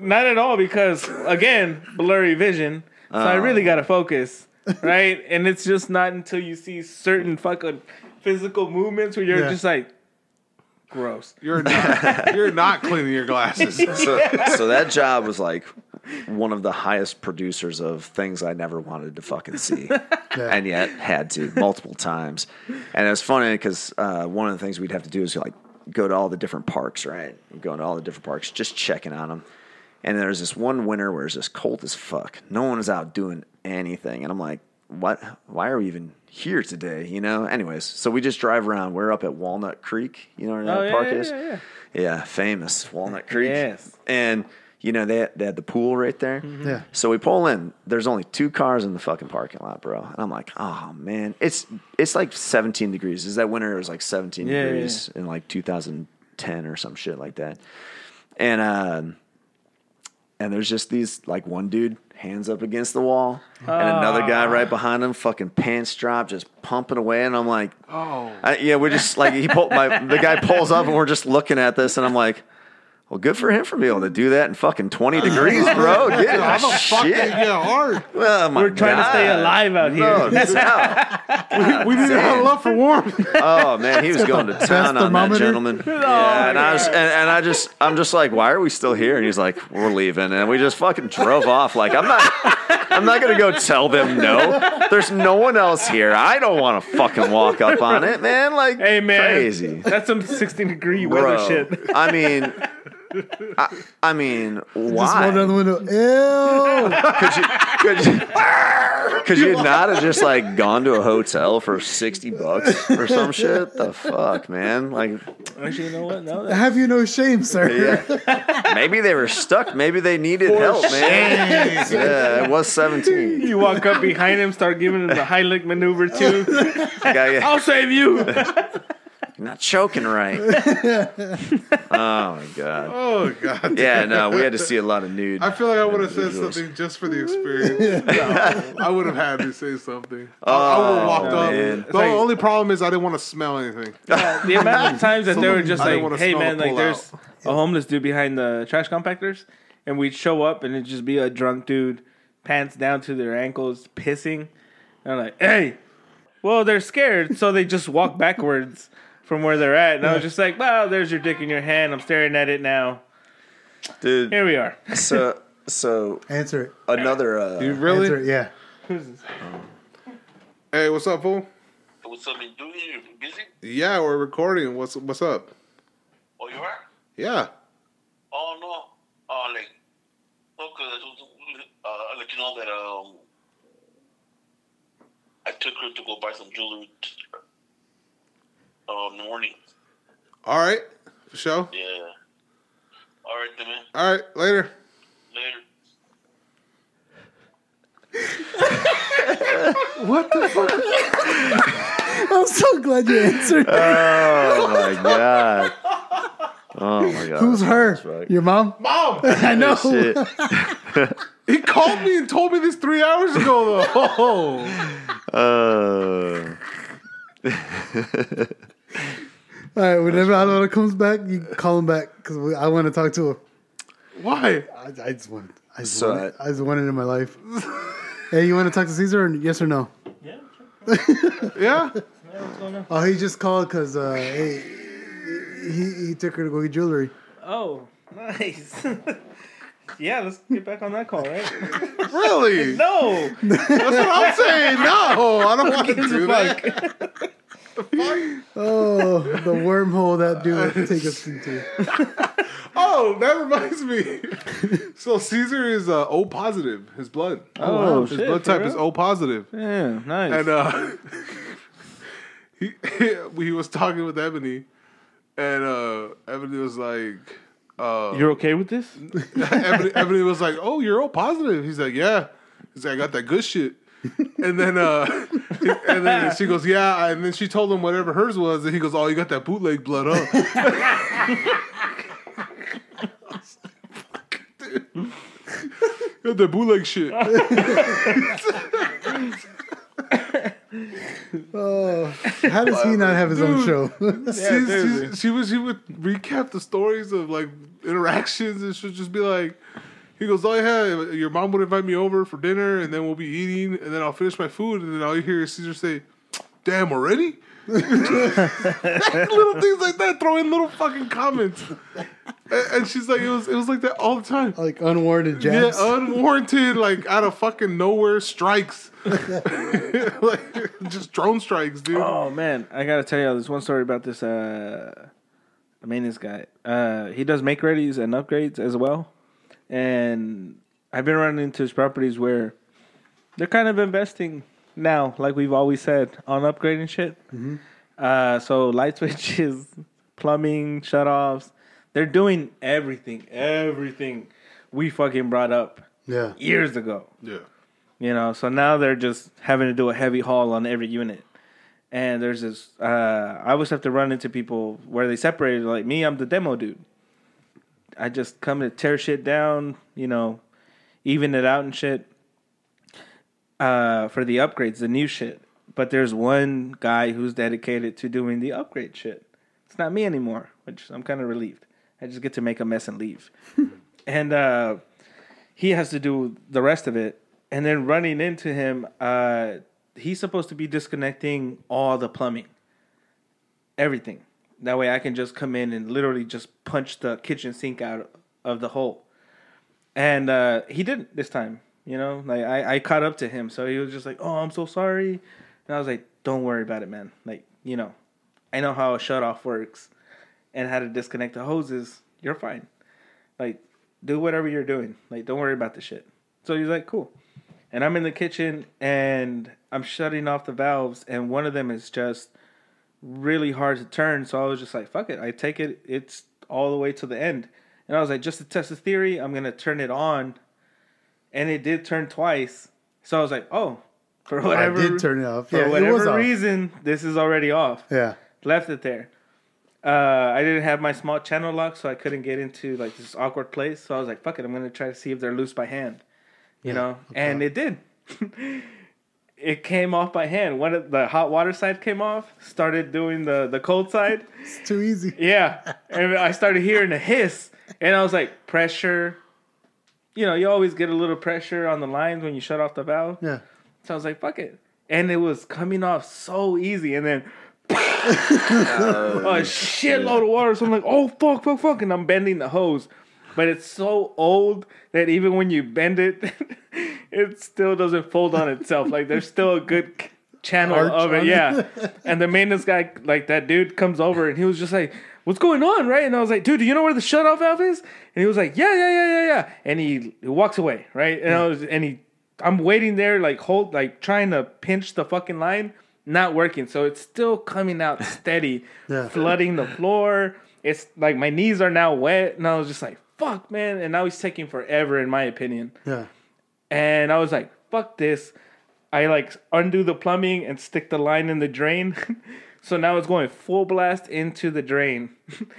Not at all, because again, blurry vision. So I really gotta focus, right? And it's just not until you see certain fucking physical movements where you're Yeah. just like, gross. You're not. You're not cleaning your glasses. so, so that job was like one of the highest producers of things I never wanted to fucking see, *laughs* and yet had to multiple times. And it was funny because uh, one of the things we'd have to do is like go to all the different parks, right? We'd go into all the different parks, just checking on them. And there's this one winter where it's just cold as fuck. No one is out doing anything. And I'm like, what? Why are we even here today? You know? Anyways, so we just drive around. We're up at Walnut Creek. You know where that Oh, park yeah, is? yeah, yeah. Yeah, famous Walnut Creek. Yes. And, you know, they, they had the pool right there. Yeah. So we pull in. There's only two cars in the fucking parking lot, bro. And I'm like, oh man, it's it's like 17 degrees. Is that winter? It was like 17 Yeah, yeah, degrees in like 2010 or some shit like that. And um, and there's just these like one dude hands up against the wall, and another guy right behind him, fucking pants drop, just pumping away. And I'm like, Oh. I, yeah, we're just like he pulled my the guy pulls up, and we're just looking at this, and I'm like. Well, good for him for being able to do that in fucking 20 uh, degrees, bro. *laughs* Yeah, How the fuck shit. did it get hard? Oh, my We're trying to stay alive out No, here. it's *laughs* out. We didn't have love for warmth. Oh man, he was going to *laughs* town on that thermometer. gentleman. Oh, yeah, and I was, and, and I just, I'm just like, why are we still here? And he's like, we're leaving, and we just fucking drove off. Like, I'm not, I'm not gonna go tell them no. There's no one else here. I don't want to fucking walk up on it, man. Like, Hey man, crazy. That's some 16 degree weather Bro, shit. I mean, I, I mean, Just roll why? down the window. Ew. Could you, could you, could you not have just like gone to a hotel for sixty bucks or some shit? The fuck, man! Like, Actually, you know what? No, that- Have you no shame, sir? yeah, maybe they were stuck. Maybe they needed help, man. Yeah, it was seventeen. you walk up behind him, start giving him the Heimlich maneuver too. *laughs* Guy, I'll save you. *laughs* you're not choking right. *laughs* oh my god. Oh god. Yeah, no, we had to see a lot of nude. I feel like I would have said something just for the experience. *laughs* No, I would have had to say something. I, I would have oh, walked up. man. The only problem is I didn't want to smell anything. the amount of *laughs* times that they were just like, "Hey man, like there's out. a homeless dude behind the trash compactors," and we'd show up and it'd just be a drunk dude, pants down to their ankles, pissing. And I'm like, "Hey." Well, they're scared, so they just walk backwards from where they're at. And I was just like, "Well, there's your dick in your hand. I'm staring at it now. Dude, Here we are." so so *laughs* Answer it. another uh You really? Answer it. Yeah. *laughs* Hey, what's up, fool? What's up, man? Doing you busy? Yeah, we're recording. What's what's up? Oh, you are? Yeah. Oh no. Oh, like, okay. I uh, I'll let you know that um, I took her to go buy some jewelry um, morning. All right. For sure. Yeah. All right, then, man. All right. Later. Later. *laughs* What the fuck? I'm so glad you answered. Oh my god. Oh my god. Who's her? Fuck. Your mom? Mom, *laughs* I know. Shit. *laughs* he called me and told me this three hours ago, though. Oh. Uh, All right. Whenever Alvaro comes back, you call him back because I want to talk to him. Why? I, I just want. I just, So, want it. I just want it in my life. *laughs* hey, you want to talk to Caesar? Or yes or no? Yeah. *laughs* Yeah? Oh, he just called because uh, hey, he he took her to go get jewelry. Oh, nice. *laughs* yeah, let's get back on that call, right? Really? No, That's what I'm saying. No, I don't want to do that. Fuck. Oh, the wormhole that dude would take us into. *laughs* Oh, that reminds me. So Caesar is uh, O positive. His blood. Oh, His shit, blood type real? is O positive. Yeah, nice. And uh, *laughs* he *laughs* he was talking with Ebony, and uh, Ebony was like, uh, You're okay with this? Ebony, Ebony was like, "Oh, you're O positive." He's like, "Yeah." He's like, "I got that good shit." And then uh, *laughs* and then she goes, "Yeah." And then she told him whatever hers was, and he goes, "Oh, you got that bootleg blood, huh?" You *laughs* got that bootleg shit. Oh, how does he not have his own show? *laughs* She, she, she was she would recap the stories of like interactions and she'd just be like he goes, Oh yeah, your mom would invite me over for dinner and then we'll be eating and then I'll finish my food and then I'll hear Caesar say, Damn already? *laughs* little things like that, throw in little fucking comments. And, and she's like, it was it was like that all the time. like unwarranted jabs. Yeah, unwarranted, like out of fucking nowhere strikes. *laughs* like just drone strikes, dude. Oh man, I gotta tell y'all this one story about this uh maintenance guy. Uh he does make readies and upgrades as well. And I've been running into his properties where they're kind of investing now, like we've always said, on upgrading shit. Uh, so light *laughs* switches, plumbing, shutoffs, they're doing everything, everything we fucking brought up Yeah. years ago. Yeah. You know, so now they're just having to do a heavy haul on every unit. And there's this, uh, I always have to run into people where they separated. Like me, I'm the demo dude. I just come to tear shit down, you know, even it out and shit uh, for the upgrades, the new shit. But there's one guy who's dedicated to doing the upgrade shit. It's not me anymore, which I'm kind of relieved. I just get to make a mess and leave. *laughs* and uh, he has to do the rest of it. And then running into him, uh, he's supposed to be disconnecting all the plumbing, everything. That way, I can just come in and literally just punch the kitchen sink out of the hole. And uh, he didn't this time. You know, like I, I caught up to him, so he was just like, "Oh, I'm so sorry," and I was like, "Don't worry about it, man. Like, you know, I know how a shut off works and how to disconnect the hoses. You're fine. Like, do whatever you're doing. Like, don't worry about the shit." So he's like, "Cool." And I'm in the kitchen and I'm shutting off the valves, and one of them is just really hard to turn. So I was just like, fuck it. I take it, it's all the way to the end. And I was like, just to test the theory, I'm going to turn it on. And it did turn twice. So I was like, oh, for whatever, I did turn it off. for Yeah, whatever off. reason, this is already off. Yeah. Left it there. Uh, I didn't have my small channel lock, so I couldn't get into like this awkward place. So I was like, fuck it, I'm going to try to see if they're loose by hand. You know? And it did. *laughs* it came off by hand. One of the hot water side came off, started doing the the cold side. *laughs* It's too easy. Yeah, *laughs* and I started hearing a hiss, and I was like, pressure. You know, you always get a little pressure on the lines when you shut off the valve. Yeah. So I was like, fuck it, and it was coming off so easy, and then. *laughs* a shitload of water. So I'm like, oh fuck, fuck, fuck, and I'm bending the hose, but it's so old that even when you bend it, it still doesn't fold on itself. Like there's still a good channel Arch of it, yeah. and the maintenance guy, like that dude, comes over and he was just like, "What's going on?" Right? And I was like, "Dude, do you know where the shut off valve is?" And he was like, "Yeah, yeah, yeah, yeah, yeah." And he, he walks away, right? And I was, and he, I'm waiting there, like hold, like trying to pinch the fucking line, not working. So it's still coming out *laughs* steady, Yeah. flooding the floor. It's like my knees are now wet, and I was just like, "Fuck, man!" And now he's taking forever, in my opinion. Yeah. And I was like, "Fuck this!" I like undo the plumbing and stick the line in the drain. *laughs* so now it's going full blast into the drain,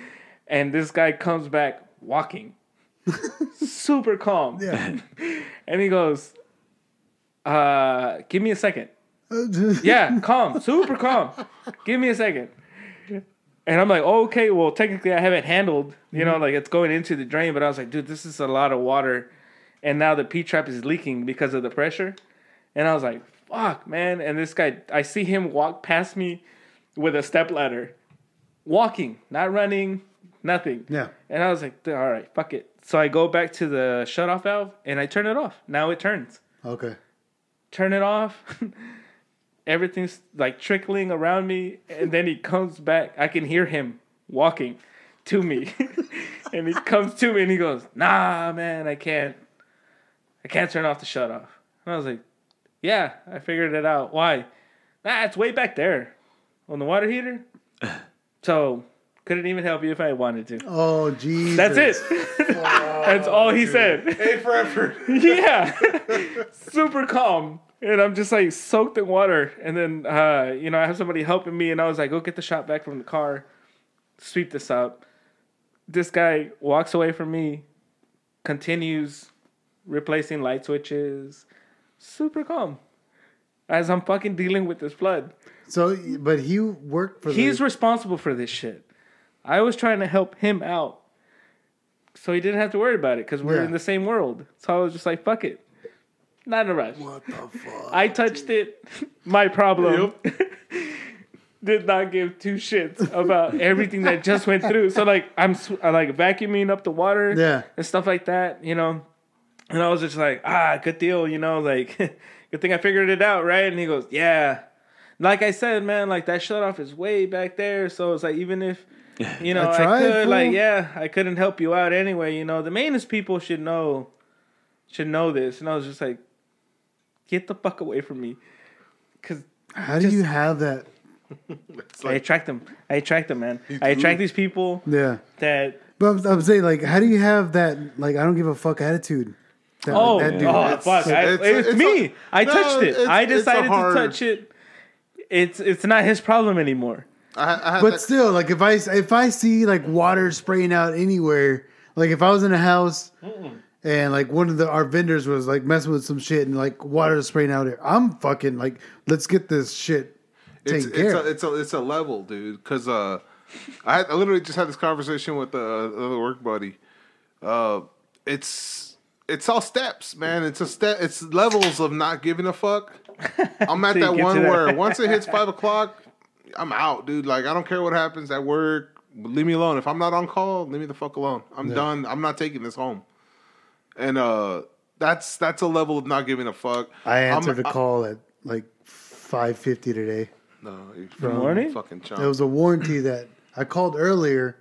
*laughs* and this guy comes back walking, *laughs* super calm, Yeah. and he goes, "Uh, give me a second. Yeah, calm, super calm. Give me a second. And I'm like, oh, okay, well, technically I haven't handled, you know, like it's going into the drain, but I was like, dude, this is a lot of water. And now the P trap is leaking because of the pressure. And I was like, fuck, man. And this guy, I see him walk past me with a step ladder, walking, not running, nothing. Yeah. And I was like, all right, fuck it. So I go back to the shut off valve and I turn it off. Now it turns Okay. turn it off. *laughs* Everything's like trickling around me, and then he comes back. I can hear him walking to me, *laughs* and he comes to me and he goes, "Nah, man, I can't. I can't turn off the shut off." And I was like, "Yeah, I figured it out. Why? Nah, it's way back there on the water heater. *laughs* So couldn't even help you if I wanted to. Oh, geez. That's it. *laughs* That's all he said." A for effort. yeah, super calm. And I'm just like soaked in water. And then, uh, you know, I have somebody helping me, and I was like, go get the shop vac from the car, sweep this up. This guy walks away from me, continues replacing light switches, super calm. As I'm fucking dealing with this flood. So, but he worked for He's the. responsible for this shit. I was trying to help him out. So he didn't have to worry about it because we're Yeah. in the same world. So I was just like, fuck it. Not in a rush. what the fuck? I touched it. *laughs* My problem. *laughs* Did not give two shits about *laughs* everything that just went through. So like I'm sw- I like vacuuming up the water Yeah. and stuff like that, you know. And I was just like, ah, good deal, you know, like *laughs* good thing I figured it out, right? And he goes, yeah. Like I said, man, like that shut off is way back there. So it's like even if you know, I I, tried, could like, yeah, I couldn't help you out anyway. You know, the maintenance people should know, should know this. And I was just like, get the fuck away from me, because How do you have that? *laughs* I attract them. I attract them, man. I attract these people Yeah. that. But I'm, I'm saying, like, how do you have that, like, I don't give a fuck attitude? That, Oh, that dude. oh It's- fuck! I, it's- it's, it's me. a- I No, touched it. I decided hard- to touch it. It's it's not his problem anymore. I, I had But that- still, like, if I if I see like water spraying out anywhere, like if I was in a house and like one of the our vendors was like messing with some shit and like water spraying out here, I'm fucking like, let's get this shit it's taken it's care a, it's a it's a level, dude. Because uh, I, had, I literally just had this conversation with the other work buddy. Uh, it's it's all steps, man. It's a step. It's levels of not giving a fuck. *laughs* I'm at So that one to that. where once it hits *laughs* five o'clock, I'm out, dude. Like I don't care what happens at work. Leave me alone. If I'm not on call, leave me the fuck alone. I'm done. I'm not taking this home. And uh, that's that's a level of not giving a fuck. I I'm- answered a I- call at like five fifty today. No, you morning? fucking chump. It was a warranty that I called earlier,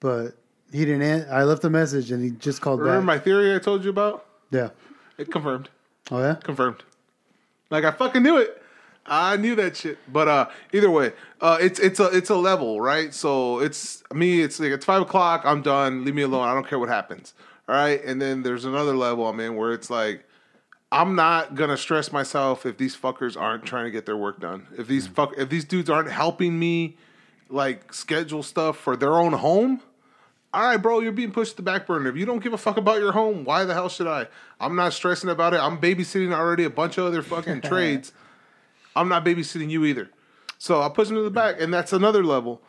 but he didn't. An- I left a message and he just called Remember back. my theory I told you about? yeah. It confirmed. Oh yeah. Confirmed. Like I fucking knew it. I knew that shit. But uh either way, uh it's it's a it's a level, right? So it's me, it's like it's five o'clock, I'm done, leave me alone, I don't care what happens. All right. And then there's another level I'm in where it's like I'm not gonna stress myself if these fuckers aren't trying to get their work done. If these fuck if these dudes aren't helping me like schedule stuff for their own home, all right, bro, you're being pushed to the back burner. If you don't give a fuck about your home, why the hell should I? I'm not stressing about it. I'm babysitting already a bunch of other fucking *laughs* trades. I'm not babysitting you either. So I push them to the back, and that's another level.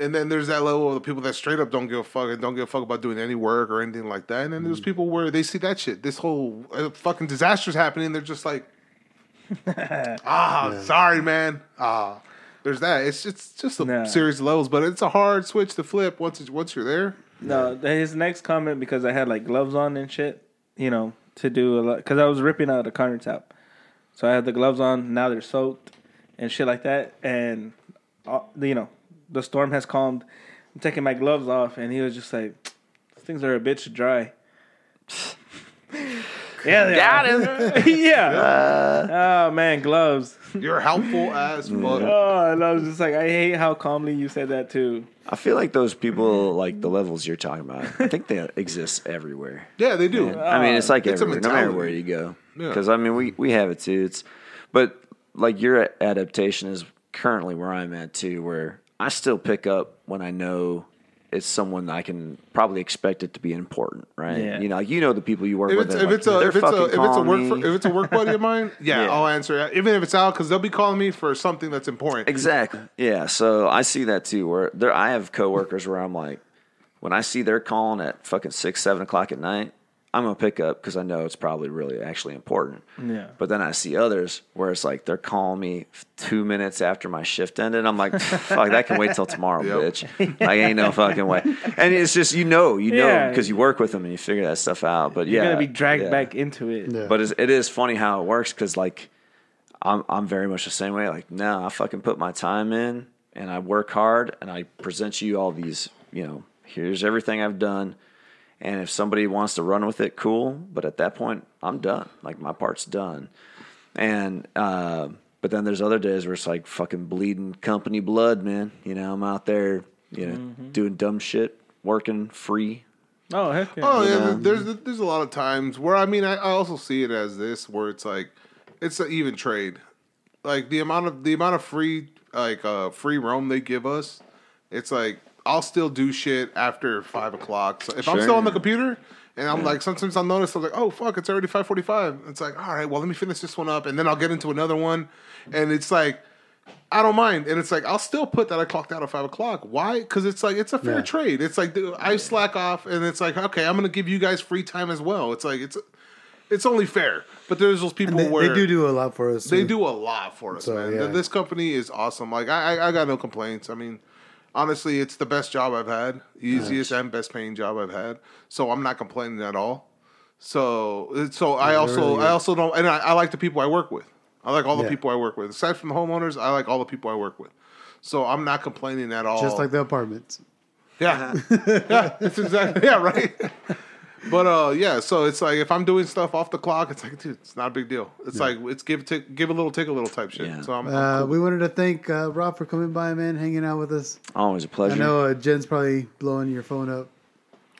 And then there's that level of the people that straight up don't give a fuck and don't give a fuck about doing any work or anything like that. And then there's people where they see that shit. This whole uh, fucking disaster's happening. They're just like, *laughs* ah, sorry, man. Ah, there's that. It's it's just a Nah. series of levels, but it's a hard switch to flip once it's, once you're there. No, his next comment because I had like gloves on and shit, you know, to do a lot because I was ripping out a countertop, so I had the gloves on. Now they're soaked and shit like that, and uh, you know, the storm has calmed. I'm taking my gloves off, and he was just like, things are a bitch dry." *laughs* yeah, they Got are. him. *laughs* yeah. oh man, gloves. You're helpful as *laughs* fuck. Oh, and I was just like, I hate how calmly you said that too. I feel like those people, mm-hmm. like the levels you're talking about, I think they *laughs* exist everywhere. Yeah, they do. I mean, it's like It's everywhere, no matter where you go. Yeah. Because I mean, we we have it too. It's, but like your adaptation is currently where I'm at too, where I still pick up when I know it's someone I can probably expect it to be important, right? Yeah. You know, like you know the people you work If with. it's if like, it's a they're if it's a if it's a work for, if it's a work buddy of mine, *laughs* yeah, Yeah. I'll answer it. even if it's out because they'll be calling me for something that's important. Exactly. Yeah. So I see that too. Where there, I have coworkers where I'm like, when I see they're calling at fucking six, seven o'clock at night, I'm gonna pick up because I know it's probably really actually important. Yeah. But then I see others where it's like they're calling me two minutes after my shift ended. I'm like, fuck, that can wait till tomorrow, Yep. bitch. Like, ain't no fucking way. And it's just you know, you know, Yeah. because you work with them and you figure that stuff out. But You're yeah, gonna be dragged yeah. back into it. Yeah. But it's, it is funny how it works because like I'm I'm very much the same way. Like no, I fucking put my time in and I work hard and I present you all these. You know, here's everything I've done. And if somebody wants to run with it, cool. But at that point, I'm done. Like my part's done. And uh, but then there's other days where it's like fucking bleeding company blood, man. You know, I'm out there, you know, doing dumb shit, working free. Oh heck yeah. Oh yeah, Yeah. there's there's a lot of times where I mean I, I also see it as this where it's like it's an even trade. Like the amount of the amount of free like uh free roam they give us, it's like I'll still do shit after five o'clock. So if I'm still on the computer and I'm like sometimes I'll notice I'm like, oh fuck, it's already five forty five. It's like, all right, well let me finish this one up and then I'll get into another one. And it's like I don't mind, and it's like I'll still put that I clocked out at five o'clock. Why? Because it's like it's a fair Yeah. trade. It's like dude, I slack off, and it's like okay, I'm gonna give you guys free time as well. It's like it's it's only fair. But there's those people And they, where they do do a lot for us. they too. do a lot for us, So, man. yeah. This company is awesome. Like I, I, I got no complaints. I mean, honestly, it's the best job I've had, easiest and best paying job I've had. So I'm not complaining at all. So, uh, so I they're also, really. I also don't, and I, I like the people I work with. I like all the Yeah. people I work with. Aside from the homeowners, I like all the people I work with. So I'm not complaining at all. Just like the apartments. Yeah, uh-huh. *laughs* yeah, that's exactly yeah, right. *laughs* But uh, yeah. So it's like if I'm doing stuff off the clock, it's like, dude, it's not a big deal. It's like it's give take, give a little, take a little type shit. Yeah. So I'm, I'm Uh, cool. we wanted to thank uh, Rob for coming by, man, hanging out with us. Always a pleasure. I know uh, Jen's probably blowing your phone up.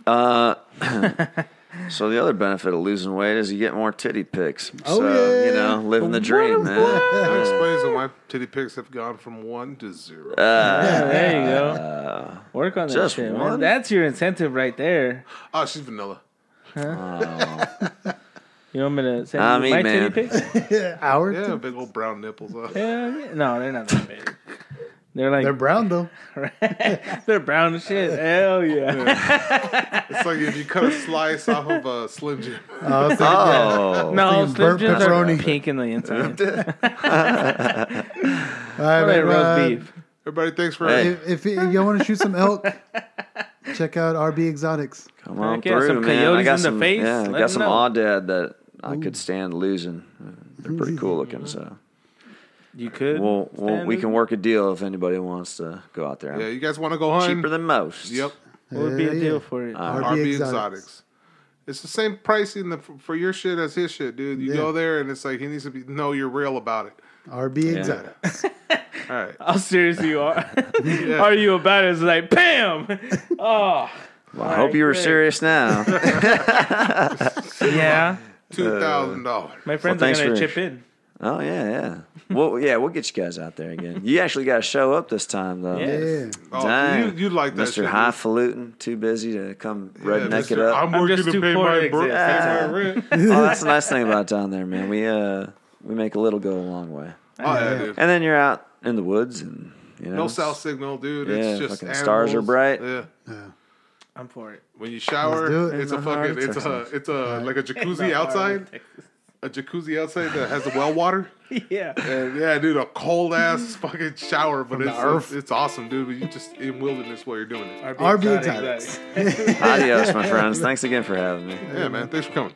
Uh, *laughs* so the other benefit of losing weight is you get more titty pics. Oh, so, yeah. you know, living the dream, man. that explains why my titty pics have gone from one to zero. Uh, there you go. Work on that just shit, man. That's your incentive right there. oh, she's vanilla. *laughs* You want me to send I you mean, my man. *laughs* titty pics? Hour? Yeah, big old brown nipples. Hell yeah. No, they're not that big. They're like They're brown though. *laughs* they're brown as shit. Hell yeah. It's like if you cut a slice off of a Slim Jim. I was thinking, yeah. oh, No, Thinking Slim burnt Jims are pepperoni. pink in the inside. All right, Or like man, roast uh, beef. Everybody, thanks for Hey. If, if, if y'all want to shoot some elk, check out RB Exotics. come on Heck yeah, through, some man. I got in the some, face, yeah, I let got 'em some know. aoudad that I could stand losing. They're pretty cool looking, so You could. we'll, we'll we can work a deal if anybody wants to go out there. Yeah, you guys want to go hunting? Cheaper than most. Yep. What would be a yeah. deal for it? Uh, RB RB Exotics. Exotics. It's the same pricing the, for your shit as his shit, dude. You Yeah. go there and it's like he needs to be know you're real about it. RB Exotics. *laughs* All right. How serious you are? *laughs* Are you about it? It's like, bam! *laughs* Oh, Well, I hope you were Right, serious now. yeah. Two thousand dollars. My friends thanks are gonna for- chip in. oh yeah, yeah. Well, yeah, we'll get you guys out there again. You actually got to show up this time, though. Yeah. Yeah. Oh, Dang. you you like that Mr. shit. Highfalutin, too busy to come Yeah, redneck it up. I'm, I'm working just to too pay poor my, to bro- my rent. oh, that's the nice thing about down there, man. We uh we make a little go a long way, Oh yeah, dude. and then you're out in the woods, and you know, No cell signal, dude. Yeah, it's just fucking stars are animals. bright. Yeah. I'm for it. When you Let's shower, it. it's a In the fucking of it's a it's a *laughs* like a jacuzzi outside, a jacuzzi outside that has the well water. *laughs* yeah. And yeah, dude, a cold ass *laughs* fucking shower, but the it's earth. it's awesome, dude. But you just in wilderness while you're doing it. RB exotic, Exotics. adios, my friends. Thanks again for having me. Yeah, man. Thanks for coming.